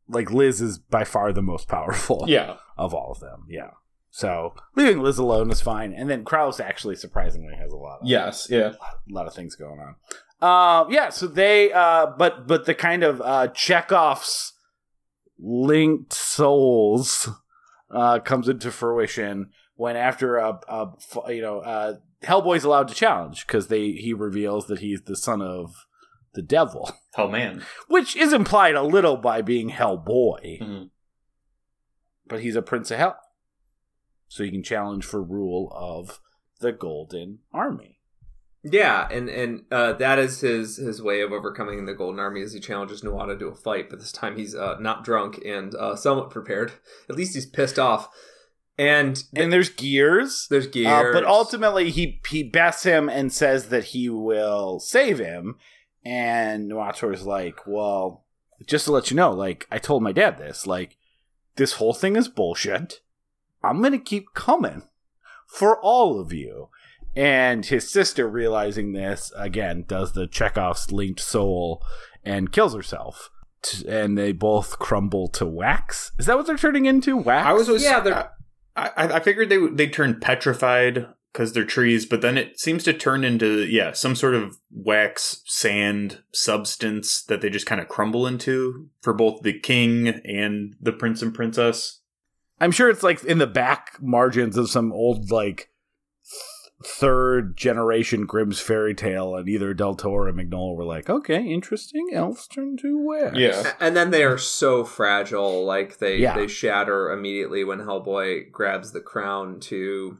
like Liz is by far the most powerful yeah. of all of them. Yeah. So leaving Liz alone is fine, and then Krauss actually surprisingly has a lot of Yes. Yeah. a lot of things going on. Uh, yeah, so they uh, but but the kind of uh, Chekhov's linked souls uh, comes into fruition when after a, a you know uh, Hellboy's allowed to challenge because they he reveals that he's the son of the devil, Oh man. which is implied a little by being Hellboy, Mhm. but he's a prince of hell, so he can challenge for rule of the Golden Army. Yeah, and and uh, that is his his way of overcoming the Golden Army as he challenges Nuada to a fight. But this time he's uh, not drunk and uh, somewhat prepared. (laughs) At least he's pissed off. And, And there's gears. there's Uh, gears, but ultimately, he he bests him and says that he will save him. And Nuada's like, "Well, just to let you know, like I told my dad this, like this whole thing is bullshit. I'm gonna keep coming for all of you." And his sister, realizing this, again does the Chekhov's linked soul and kills herself. And they both crumble to wax. Is that what they're turning into? Wax? I was always, Yeah, they're- I, I, I figured they they turn petrified because they're trees, but then it seems to turn into yeah some sort of wax sand substance that they just kind of crumble into for both the king and the prince and princess. I'm sure it's like in the back margins of some old like third generation Grimm's fairy tale, and either Del Toro or Mignola were like, "Okay, interesting. Elves turn to west." Yeah. And then they are so fragile, like they Yeah. they shatter immediately when Hellboy grabs the crown to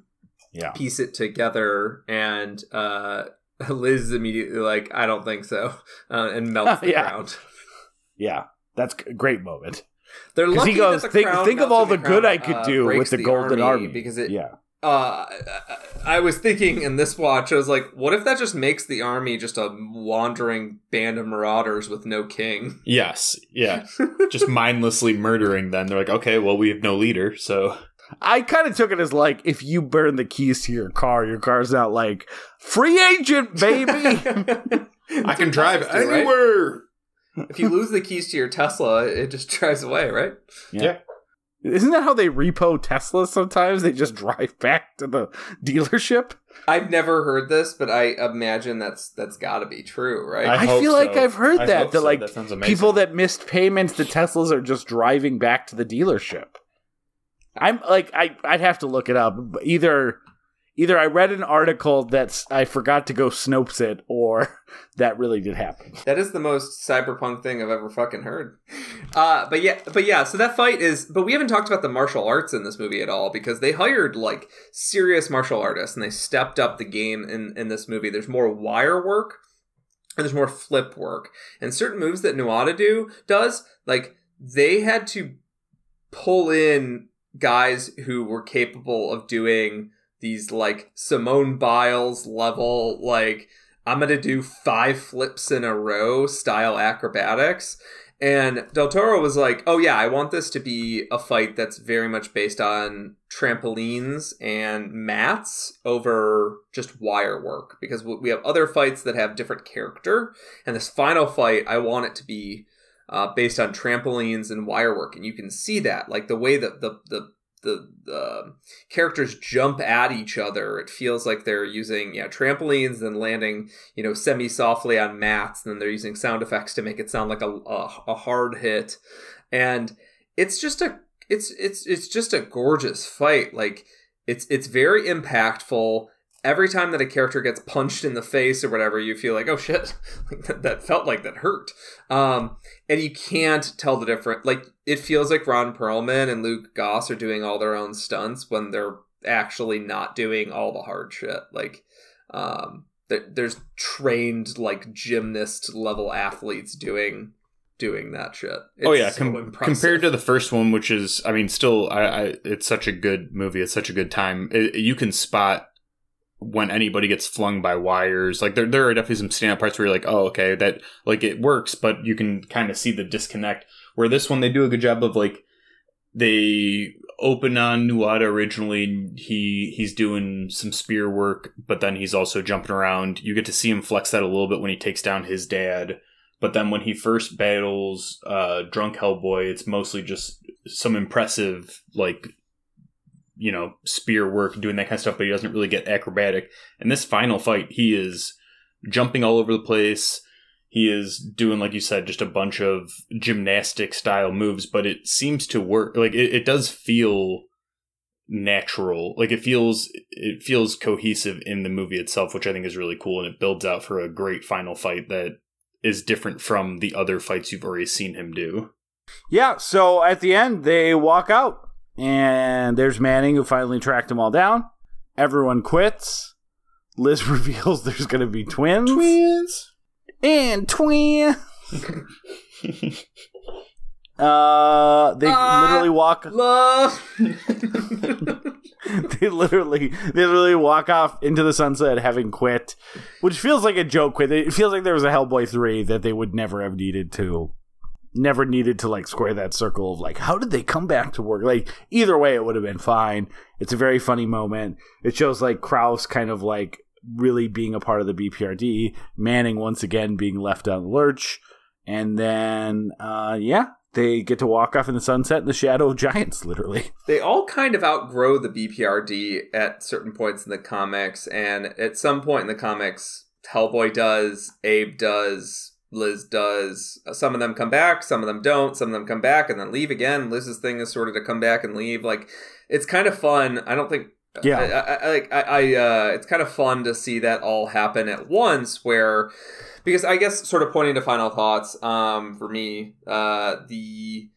yeah. piece it together, and uh, (laughs) Liz is immediately like, "I don't think so," uh, and melts (laughs) the Yeah. crown. Yeah, that's a great moment. They're 'Cause lucky he goes, that the "Think- crown think of all melting the good crown, I could uh, do with breaks the Golden Army." because it Yeah, uh, I was thinking in this watch, I was like, what if that just makes the army just a wandering band of marauders with no king? Yes. Yeah. Just mindlessly murdering them. They're like, okay, well, we have no leader, so I kind of took it as like if you burn the keys to your car, your car's not like free agent, baby. (laughs) (laughs) I can drive Right? Anywhere. If you lose the keys to your Tesla, it just (laughs) drives away, right? Yeah. Isn't that how they repo Teslas sometimes? They just drive back to the dealership. I've never heard this, but I imagine that's that's got to be true, right? I hope feel like. I've heard I that, that, so. like, that. People that missed payments the Teslas are just driving back to the dealership. I'm like I I'd have to look it up. Either either I read an article that's I forgot to go Snopes it or (laughs) that really did happen. That is the most cyberpunk thing I've ever fucking heard. Uh, but yeah, but yeah. So that fight is. But we haven't talked about the martial arts in this movie at all because they hired like serious martial artists and they stepped up the game in in this movie. There's more wire work and there's more flip work and certain moves that Nuada do does like they had to pull in guys who were capable of doing these like Simone Biles level like I'm gonna do five flips in a row style acrobatics. And Del Toro was like, "Oh yeah, I want this to be a fight that's very much based on trampolines and mats over just wire work because we have other fights that have different character, and this final fight, I want it to be uh, based on trampolines and wire work, and you can see that like the way that the the the, the um, characters jump at each other. It feels like they're using yeah trampolines and landing you know semi softly on mats, and then they're using sound effects to make it sound like a, a a hard hit, and it's just a it's it's it's just a gorgeous fight. Like it's it's very impactful. Every time that a character gets punched in the face or whatever, you feel like, oh shit, (laughs) that, that felt like that hurt. Um, and you can't tell the difference. Like it feels like Ron Perlman and Luke Goss are doing all their own stunts when they're actually not doing all the hard shit. Like, um, there, there's trained like gymnast level athletes doing doing that shit. oh yeah, so com- compared to the first one, which is, I mean, still, I, I it's such a good movie. It's such a good time. It, you can spot when anybody gets flung by wires. Like there, there are definitely some standout parts where you're like, oh, okay, that like it works, but you can kind of see the disconnect. Where this one, they do a good job of like they open on Nuada originally. He he's doing some spear work, but then he's also jumping around. You get to see him flex that a little bit when he takes down his dad. But then when he first battles uh, drunk Hellboy, it's mostly just some impressive like you know spear work, doing that kind of stuff. But he doesn't really get acrobatic. In this final fight, he is jumping all over the place. He is doing, like you said, just a bunch of gymnastic style moves, but it seems to work. Like it, it does feel natural. Like it feels it feels cohesive in the movie itself, which I think is really cool, and it builds out for a great final fight that is different from the other fights you've already seen him do. Yeah, so at the end they walk out and there's Manning who finally tracked them all down. Everyone quits. Liz (laughs) reveals there's going to be twins. Twins. And twin. (laughs) Uh, they Ah. literally walk. love. (laughs) they literally, they literally walk off into the sunset having quit, which feels like a joke. Quit. It feels like there was a Hellboy three that they would never have needed to, never needed to like square that circle of like, how did they come back to work? Like either way, it would have been fine. It's a very funny moment. It shows like Krauss kind of like really being a part of the BPRD, Manning once again being left on the lurch, and then uh, yeah, they get to walk off in the sunset in the shadow of giants, literally. (laughs) they all kind of outgrow the BPRD at certain points in the comics, and at some point in the comics, Hellboy does, Abe does, Liz does. Some of them come back, some of them don't. Some of them come back and then leave again. Liz's thing is sort of to come back and leave. Like it's kind of fun. I don't think Yeah. I, I, I, I uh, it's kind of fun to see that all happen at once. Where because I guess sort of pointing to final thoughts. Um, for me, uh, the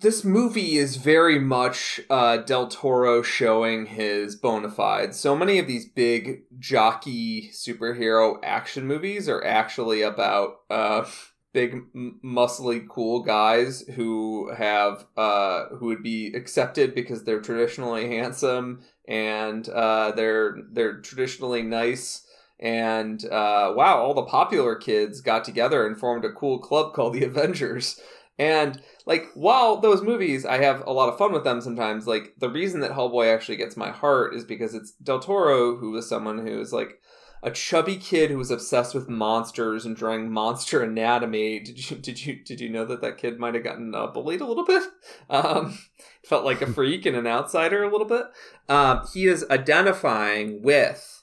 this movie is very much uh, Del Toro showing his bona fides. So many of these big jockey superhero action movies are actually about uh, big, muscly, cool guys who have uh, who would be accepted because they're traditionally handsome and uh, they're they're traditionally nice. And uh, wow, all the popular kids got together and formed a cool club called the Avengers. And like while those movies I have a lot of fun with them sometimes, like the reason that Hellboy actually gets my heart is because it's Del Toro who was someone who is like a chubby kid who was obsessed with monsters and drawing monster (laughs) anatomy. Did you did you did you know that that kid might have gotten uh, bullied a little bit? (laughs) Um, felt like a (laughs) freak and an outsider a little bit. Um, he is identifying with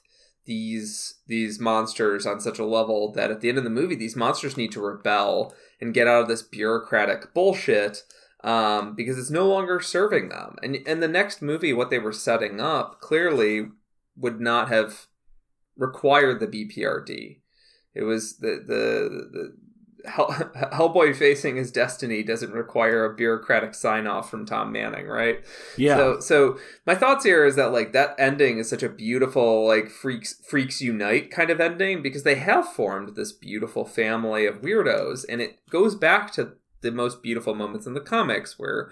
these these monsters on such a level that at the end of the movie, these monsters need to rebel and get out of this bureaucratic bullshit um, because it's no longer serving them. And and the next movie, what they were setting up clearly would not have required the BPRD. It was the the the Hell, (laughs) Hellboy facing his destiny doesn't require a bureaucratic sign off from Tom Manning, right? Yeah. So so my thoughts here is that like that ending is such a beautiful like freaks freaks unite kind of ending because they have formed this beautiful family of weirdos and it goes back to the most beautiful moments in the comics where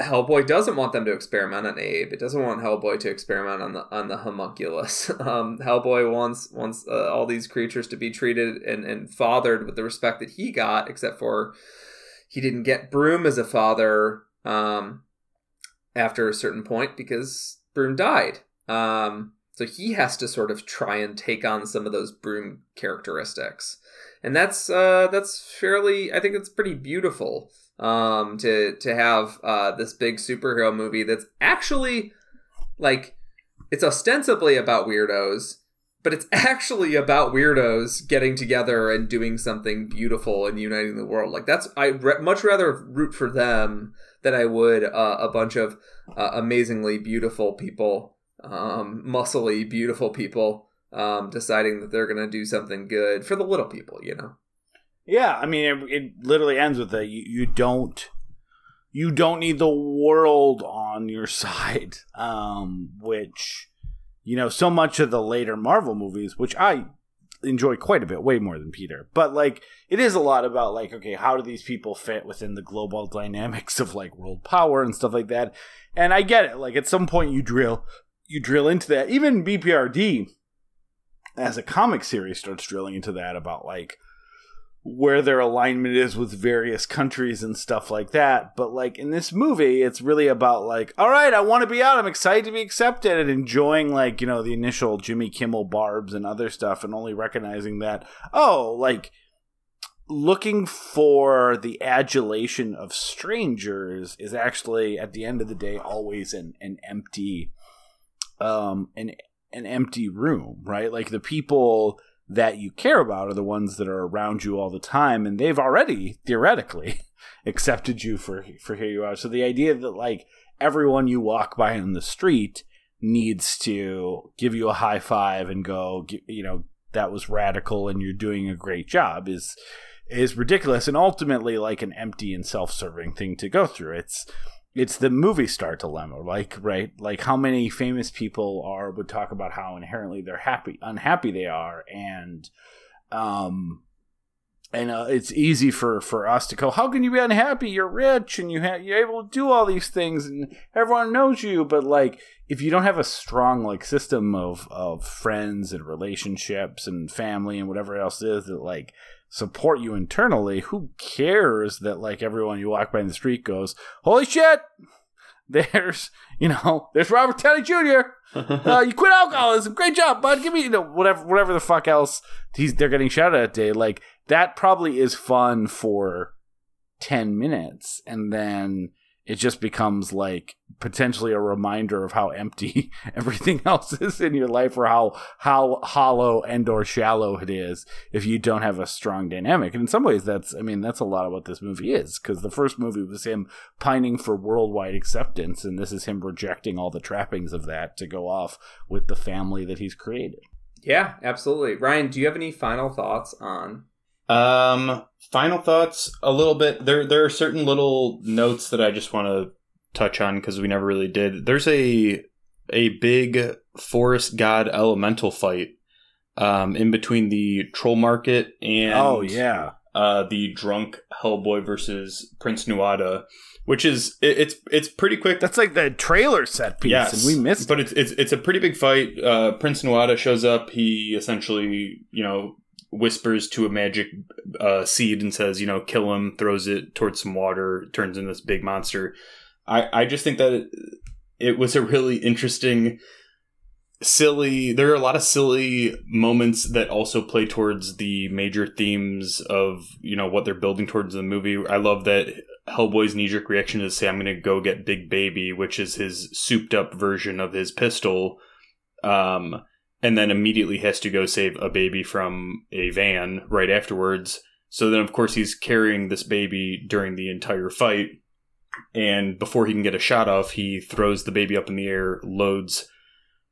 Hellboy doesn't want them to experiment on Abe. It doesn't want Hellboy to experiment on the on the homunculus. (laughs) Um, Hellboy wants wants uh, all these creatures to be treated and, and fathered with the respect that he got, except for he didn't get Broom as a father um, after a certain point because Broom died. Um, so he has to sort of try and take on some of those Broom characteristics, and that's uh, that's fairly. I think it's pretty beautiful um, to to have uh, this big superhero movie that's actually like it's ostensibly about weirdos, but it's (laughs) actually about weirdos getting together and doing something beautiful and uniting the world. Like that's I re- much rather root for them than I would uh, a bunch of uh, amazingly beautiful people, um, muscly beautiful people. Um, deciding that they're gonna do something good for the little people, you know. Yeah, I mean, it, it literally ends with a you, you don't you don't need the world on your (laughs) side, um, which you know so much of the later Marvel movies, which I enjoy quite a bit, way more than Peter, but like it is a lot about like okay, how do these people fit within the global (laughs) dynamics of like world power and stuff like that, and I get it. Like at some point you drill you drill into that. Even BPRD as a comic series starts drilling into that about like where their alignment is with various countries and stuff like that. But like in this movie, it's really about like, all right, I want to be out. I'm excited to be accepted and enjoying like, you know, the initial Jimmy Kimmel barbs and other stuff and only recognizing that, oh, like looking for the adulation of strangers is actually at the end of the day always an, an empty um an an empty room, right? Like the people that you care about are the ones that are around you all the time and they've already theoretically (laughs) accepted you for for who you are. So the idea that like everyone you walk by in the street needs to give you a high five and go you know that was radical and you're doing a great job is is ridiculous and ultimately like an empty and self-serving thing to go through. It's it's the movie star dilemma like right? Like how many famous people are would talk about how inherently they're happy unhappy they are and um and uh, it's easy for for us to go how can you be unhappy? You're rich and you ha- you're able to do all these things and everyone knows you but like if you don't have a strong like system of of friends and relationships and family and whatever else is that like support you internally who cares that like everyone you walk by in the street goes holy shit (laughs) there's you know there's robert Downey jr (laughs) uh, you quit alcoholism. Great job bud. Give me you know whatever whatever the fuck else he's they're getting shouted at day like that probably is fun for 10 minutes and then it just becomes like potentially a reminder of how empty (laughs) everything else is in your life or how how hollow and or shallow it is if you don't have a strong dynamic and in some ways that's i mean that's a lot of what this movie is because the first movie was him pining for worldwide acceptance and this is him rejecting all the trappings of that to go off with the family that he's created Yeah, absolutely. Ryan, do you have any final thoughts on? Um, final thoughts a little bit. There, there are certain little notes that I just want to touch on because we never really did. There's a a big forest god elemental fight um, in between the troll market and oh yeah uh, the drunk Hellboy versus Prince Nuada, which is it, it's it's pretty quick. that's like the trailer set piece Yes, and we missed but it's it's it's a pretty big fight. Uh, Prince Nuada shows up. He essentially, you know, whispers to a magic uh, seed and says, you know, kill him. Throws it towards some water. Turns into this big monster. I I just think that it, was a really interesting. Silly. There are a lot of silly moments that also play towards the major themes of you know what they're building towards in the movie. I love that Hellboy's knee jerk reaction is to say, I'm going to go get Big Baby, which is his souped up version of his pistol. Um, and then immediately has to go save a baby from a van right afterwards. So then, of course, he's carrying this baby during the entire fight. And before he can get a shot off, he throws the baby up in the air, loads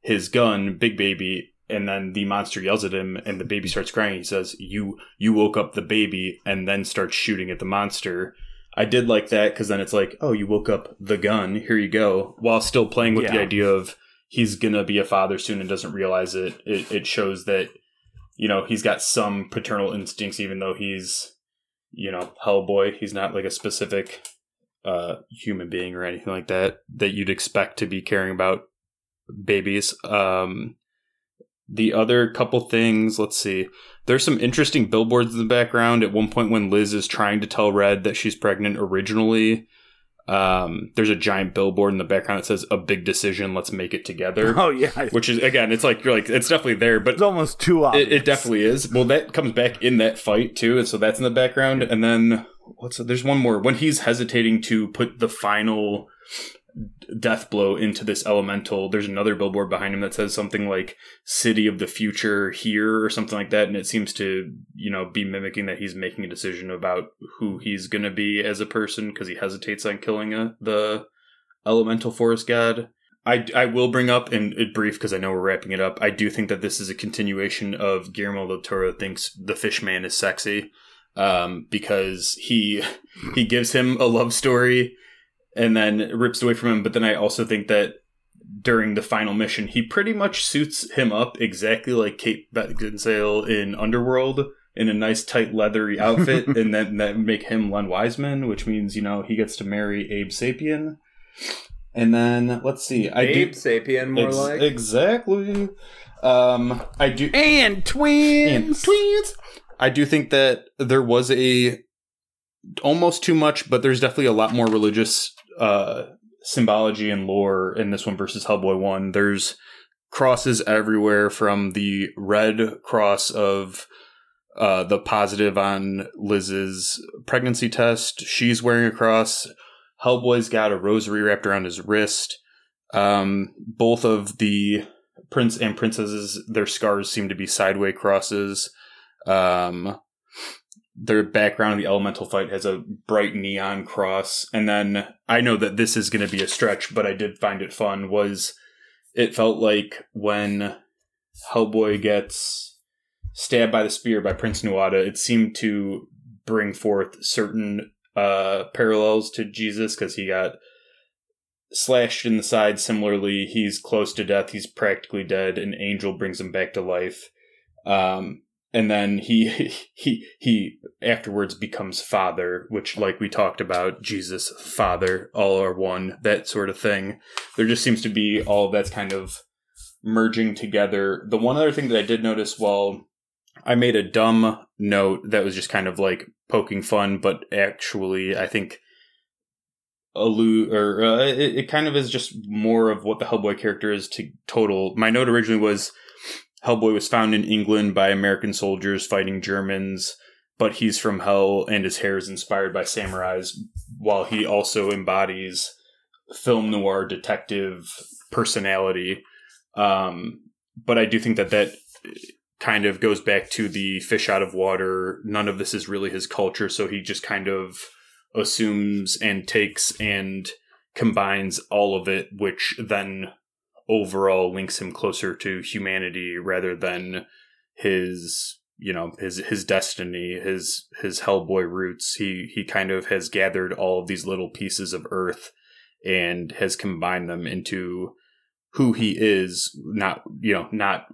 his gun, Big Baby, and then the monster yells at him, and the baby starts crying. He says, "You you woke up the baby," and then starts shooting at the monster. I did like that because then it's like, oh, you woke up the gun. Here you go. While still playing with the idea of he's gonna be a father soon and doesn't realize it. It, it shows that you know he's got some paternal instincts, even though he's you know Hellboy. He's not like a specific uh, human being or anything like that that you'd expect to be caring about babies. Um, the other couple things, let's see. There's some interesting billboards in the background. At one point, when Liz is trying to tell Red that she's pregnant originally, um, there's a giant billboard in the background that says "A big decision. Let's make it together." (laughs) oh yeah Which is again, it's like you're like it's definitely there, but it's almost too obvious it, it definitely is. Well, that comes back in that fight too, and so that's in the background. And then what's there's one more when he's hesitating to put the final death blow into this elemental. There's another billboard behind him that says something like "City of the Future here" or something like that, and it seems to you know be mimicking that he's making a decision about who he's going to be as a person because he hesitates on killing a, the elemental forest god. I, I will bring up in, in brief because I know we're wrapping it up. I do think that this is a continuation of Guillermo del Toro thinks the fish man is sexy um, because he (laughs) he gives him a love story and then rips away from him. But then I also think that during the final mission, he pretty much suits him up exactly like Kate Beckinsale in Underworld in a nice tight leathery (laughs) outfit, and then that make him Len Wiseman, which means you know he gets to marry Abe Sapien. And then let's see, I Abe do Sapien, more Ex- like. exactly. Um, I do and twins and tweets. I do think that there was a almost too much, but there's definitely a lot more religious uh, symbology and lore in this one versus Hellboy one. There's crosses everywhere from the red cross of uh, the positive on Liz's pregnancy test. She's wearing a cross. Hellboy's got a rosary wrapped around his wrist. Um, both of the prince and princesses, their scars seem to be sideways crosses. Um, their background in the elemental fight has a bright neon cross, and then I know that this is going to be a stretch, but I did find it fun. Was it felt like when Hellboy gets stabbed by the spear by Prince Nuada, it seemed to bring forth certain uh, parallels to Jesus because he got slashed in the side. Similarly, he's close to death. He's practically dead. An angel brings him back to life. Um, and then he (laughs) he he afterwards becomes father, which, like we talked about, Jesus, Father, all are one. That sort of thing. There just seems to be all that's kind of merging together. The one other thing that I did notice while I made a dumb note that was just kind of like poking fun, but actually, I think allude or uh, it, it kind of is just more of what the Hellboy character is to total. My note originally was Hellboy was found in England by American soldiers fighting Germans. but he's from hell and his hair is inspired by samurais, while he also embodies film noir detective personality. Um, but I do think that that kind of goes back to the fish out of water. None of this is really his culture, so he just kind of assumes and takes and combines all of it, which then overall links him closer to humanity rather than his you know his his destiny his his hellboy roots. He he kind of has gathered all of these little pieces of earth and has combined them into who he is not you know not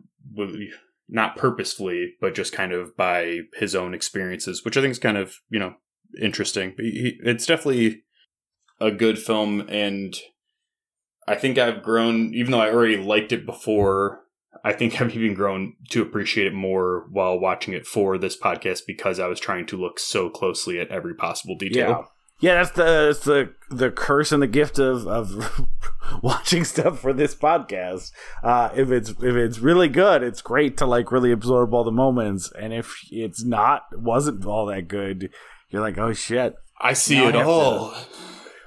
not purposefully but just kind of by his own experiences which i think is kind of you know interesting. But he, it's definitely a good film and i think i've grown even though i already liked it before i think i've even grown to appreciate it more while watching it for this podcast because i was trying to look so closely at every possible detail Yeah. Yeah, that's the that's the the curse and the gift of of (laughs) watching stuff for this podcast. Uh, if it's if it's really good, it's great to like really absorb all the moments, and if it's not wasn't all that good, you're like, oh shit, i see Now I it to- all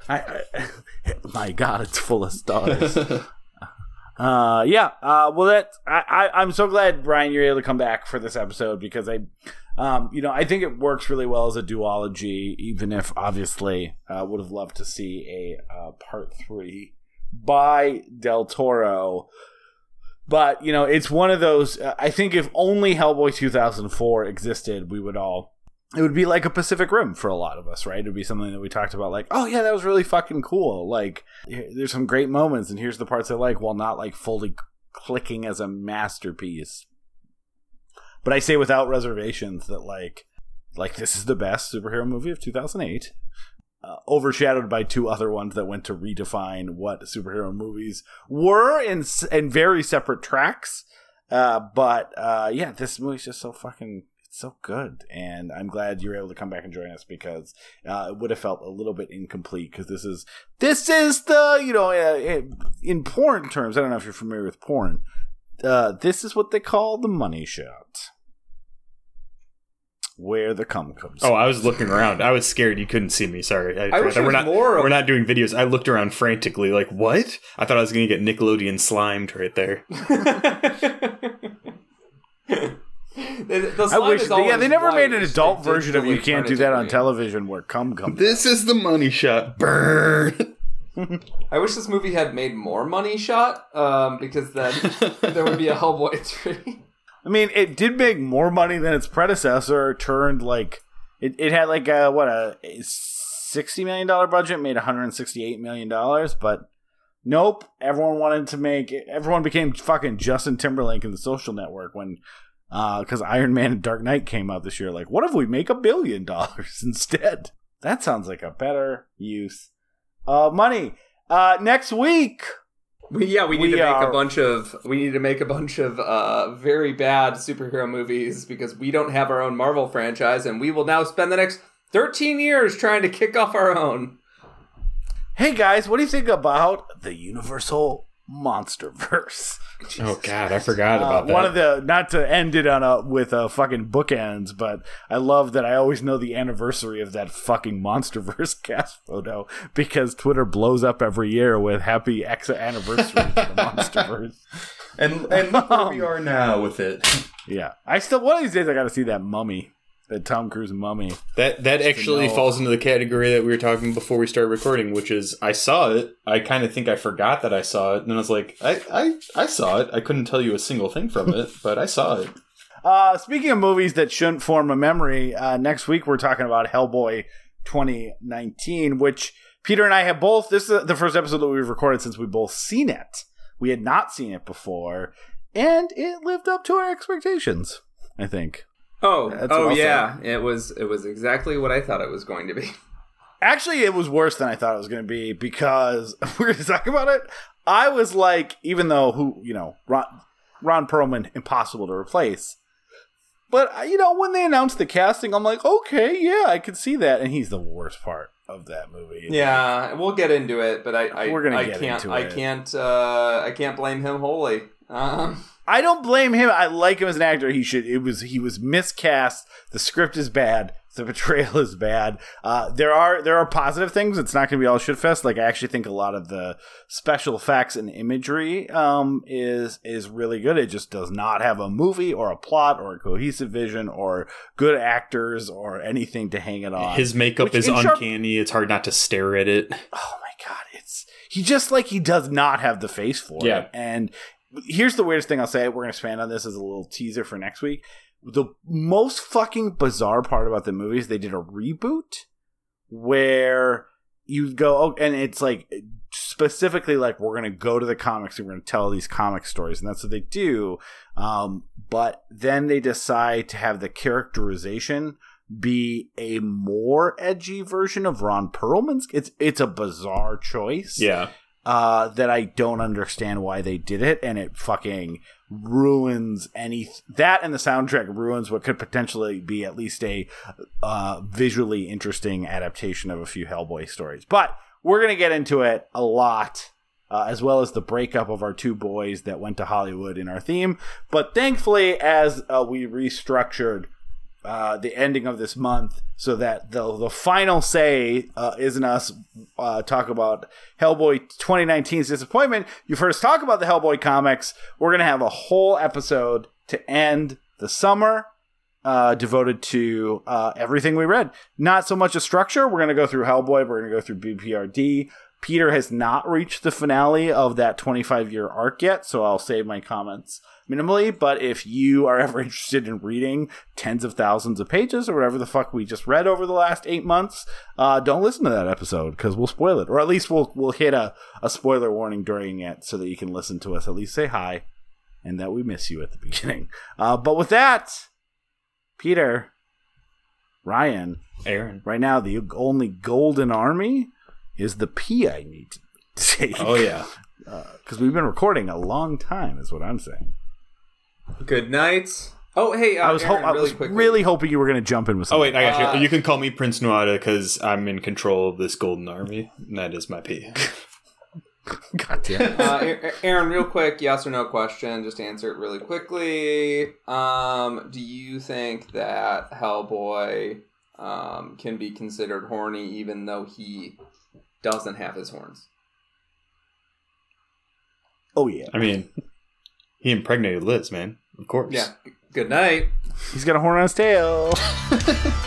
I, I (laughs) my god, it's full of stars. (laughs) Uh, yeah. Uh, well, that I, I I'm so glad Brian you're able to come back for this episode because I, um, you know, I think it works really well as a duology. Even if obviously, uh, would have loved to see a uh, part three by Del Toro. But you know, it's one of those. Uh, I think if only Hellboy 2004 existed, we would all. It would be like a Pacific Rim for a lot of us, right? It'd be something that we talked about, like, oh yeah, that was really fucking cool. Like, there's some great moments, and here's the parts I like, while not like fully clicking as a masterpiece. But I say without reservations that like, like this is the best superhero movie of 2008 uh, overshadowed by two other ones that went to redefine what superhero movies were in in very separate tracks. Uh, but uh, yeah, this movie's just so fucking so good, and I'm glad you were able to come back and join us because uh, it would have felt a little bit incomplete because this is this is the you know uh, in porn terms. I don't know if you're familiar with porn. Uh, this is what they call the money shot, where the cum comes. Oh, I was looking around. I was scared you couldn't see me. Sorry. I wish we're not more of- we're not doing videos. I looked around frantically, like what? I thought I was going to get Nickelodeon slimed right there. (laughs) (laughs) The- the I wish. is yeah, they never made an adult They version of you can't do that on television where cum comes. This is the money shot. Burn. (laughs) I wish this movie had made more money shot, um, because then (laughs) there would be a Hellboy three. I mean, it did make more money than its predecessor. Turned like it, it had like a what a sixty million dollar budget, made one hundred and sixty eight million dollars, but nope. Everyone wanted to make. Everyone became fucking Justin Timberlake in the Social Network when. Because Iron Man and Dark Knight came out this year, like, what if we make a billion (laughs) dollars instead? That sounds like a better use of money. Uh, next week, We, yeah, we need We to make are- a bunch of we need to make a bunch of uh, very bad superhero movies because we don't have our own Marvel franchise, and we will now spend the next thirteen years trying to kick off our own. Hey guys, what do you think about the Universal Monsterverse? (laughs) (laughs) oh God, I forgot Uh, about that. one of the not to end it on a with a fucking bookends, but I love that I always know the anniversary of that fucking Monsterverse (laughs) cast photo because Twitter blows up every year with happy ex anniversary to the Monsterverse. and and look where we are now with it. Yeah, I still one of these days I got to see that mummy, that Tom Cruise mummy. That that actually falls into the category that we were talking before we started recording, which is I saw it. I kind of think I forgot that I saw it, and then I was like, I, I I saw it. I couldn't tell you a single thing from it, (laughs) but I saw it. Uh, speaking of movies that shouldn't form a memory, uh, next week we're talking about Hellboy 2019, which Peter and I have both. This is the first episode that we've recorded since we've both seen it. We had not seen it before, and it lived up to our expectations. I think. Oh, That's oh yeah, it was it was exactly what I thought it was going to be. (laughs) Actually, it was worse than I thought it was going to be because (laughs) we're going to talk about it. I was like, even though who you know, Ron, Ron Perlman, impossible to replace. But uh, you know, when they announced the casting, I'm like, okay, yeah, I could see that, and he's the worst part of that movie. Yeah, we'll get into it, but I I, We're gonna I get can't I can't uh, I can't blame him wholly. Um, I don't blame him. I like him as an actor. He should. It was he was miscast. The script is bad. The betrayal is bad. Uh, there are there are positive things. It's not going to be all shitfest. Like I actually think a lot of the special effects and imagery um, is is really good. It just does not have a movie or a plot or a cohesive vision or good actors or anything to hang it on. His makeup Which is in sharp- uncanny. It's hard not to stare at it. oh my god, it's he just like he does not have the face for Yeah. it. And here's the weirdest thing I'll say. We're gonna expand on this as a little teaser for next week. The most fucking bizarre part about the movie is they did a reboot where you go oh, and it's like specifically like we're gonna go to the comics and we're gonna tell these comic stories and that's what they do um, but then they decide to have the characterization be a more edgy version of Ron Perlman's. It's it's a bizarre choice. Yeah. Uh, that I don't understand why they did it, and it fucking ruins any that and the soundtrack ruins what could potentially be at least a uh, visually interesting adaptation of a few Hellboy stories. But we're gonna get into it a lot. Uh, as well as the breakup of our two boys that went to Hollywood in our theme. But thankfully, as uh, we restructured uh, the ending of this month so that the the final say uh, isn't us uh, talk about Hellboy 2019's disappointment. You've heard us talk about the Hellboy comics. We're gonna have a whole episode to end the summer. Uh, devoted to uh, everything we read. Not so much a structure. We're going to go through Hellboy. We're going to go through BPRD. Peter has not reached the finale of that 25 year arc yet, so I'll save my comments minimally. But if you are ever (laughs) interested in reading tens of thousands of pages or whatever the fuck we just read over the last eight months, uh, don't listen to that episode because we'll spoil it, or at least we'll we'll hit a, a spoiler warning during it so that you can listen to us. At least say hi and that we miss you at the (laughs) beginning. Uh, but with that, Peter, Ryan, Aaron. right now the only golden army is the P I need to (laughs) take. Oh yeah. because we've been recording a long time, is what I'm saying. Good night. Oh, hey, uh, I was, ho- I really was quickly. really hoping you were going to jump in with Something. Oh wait, I got Uh, you. You can call me Prince Nuada because I'm in control of this golden army, and that is my P. (laughs) God damn uh, A- A- Aaron, real quick, yes or no question. Just answer it really quickly. Um, do you think that Hellboy um, can be considered horny even though he doesn't have his horns? Oh yeah, I mean, he impregnated Liz, man. Of course. Yeah. Good night. he's got a horn on his tail. (laughs)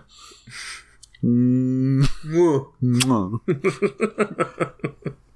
Mm. Mwah. (laughs) (laughs)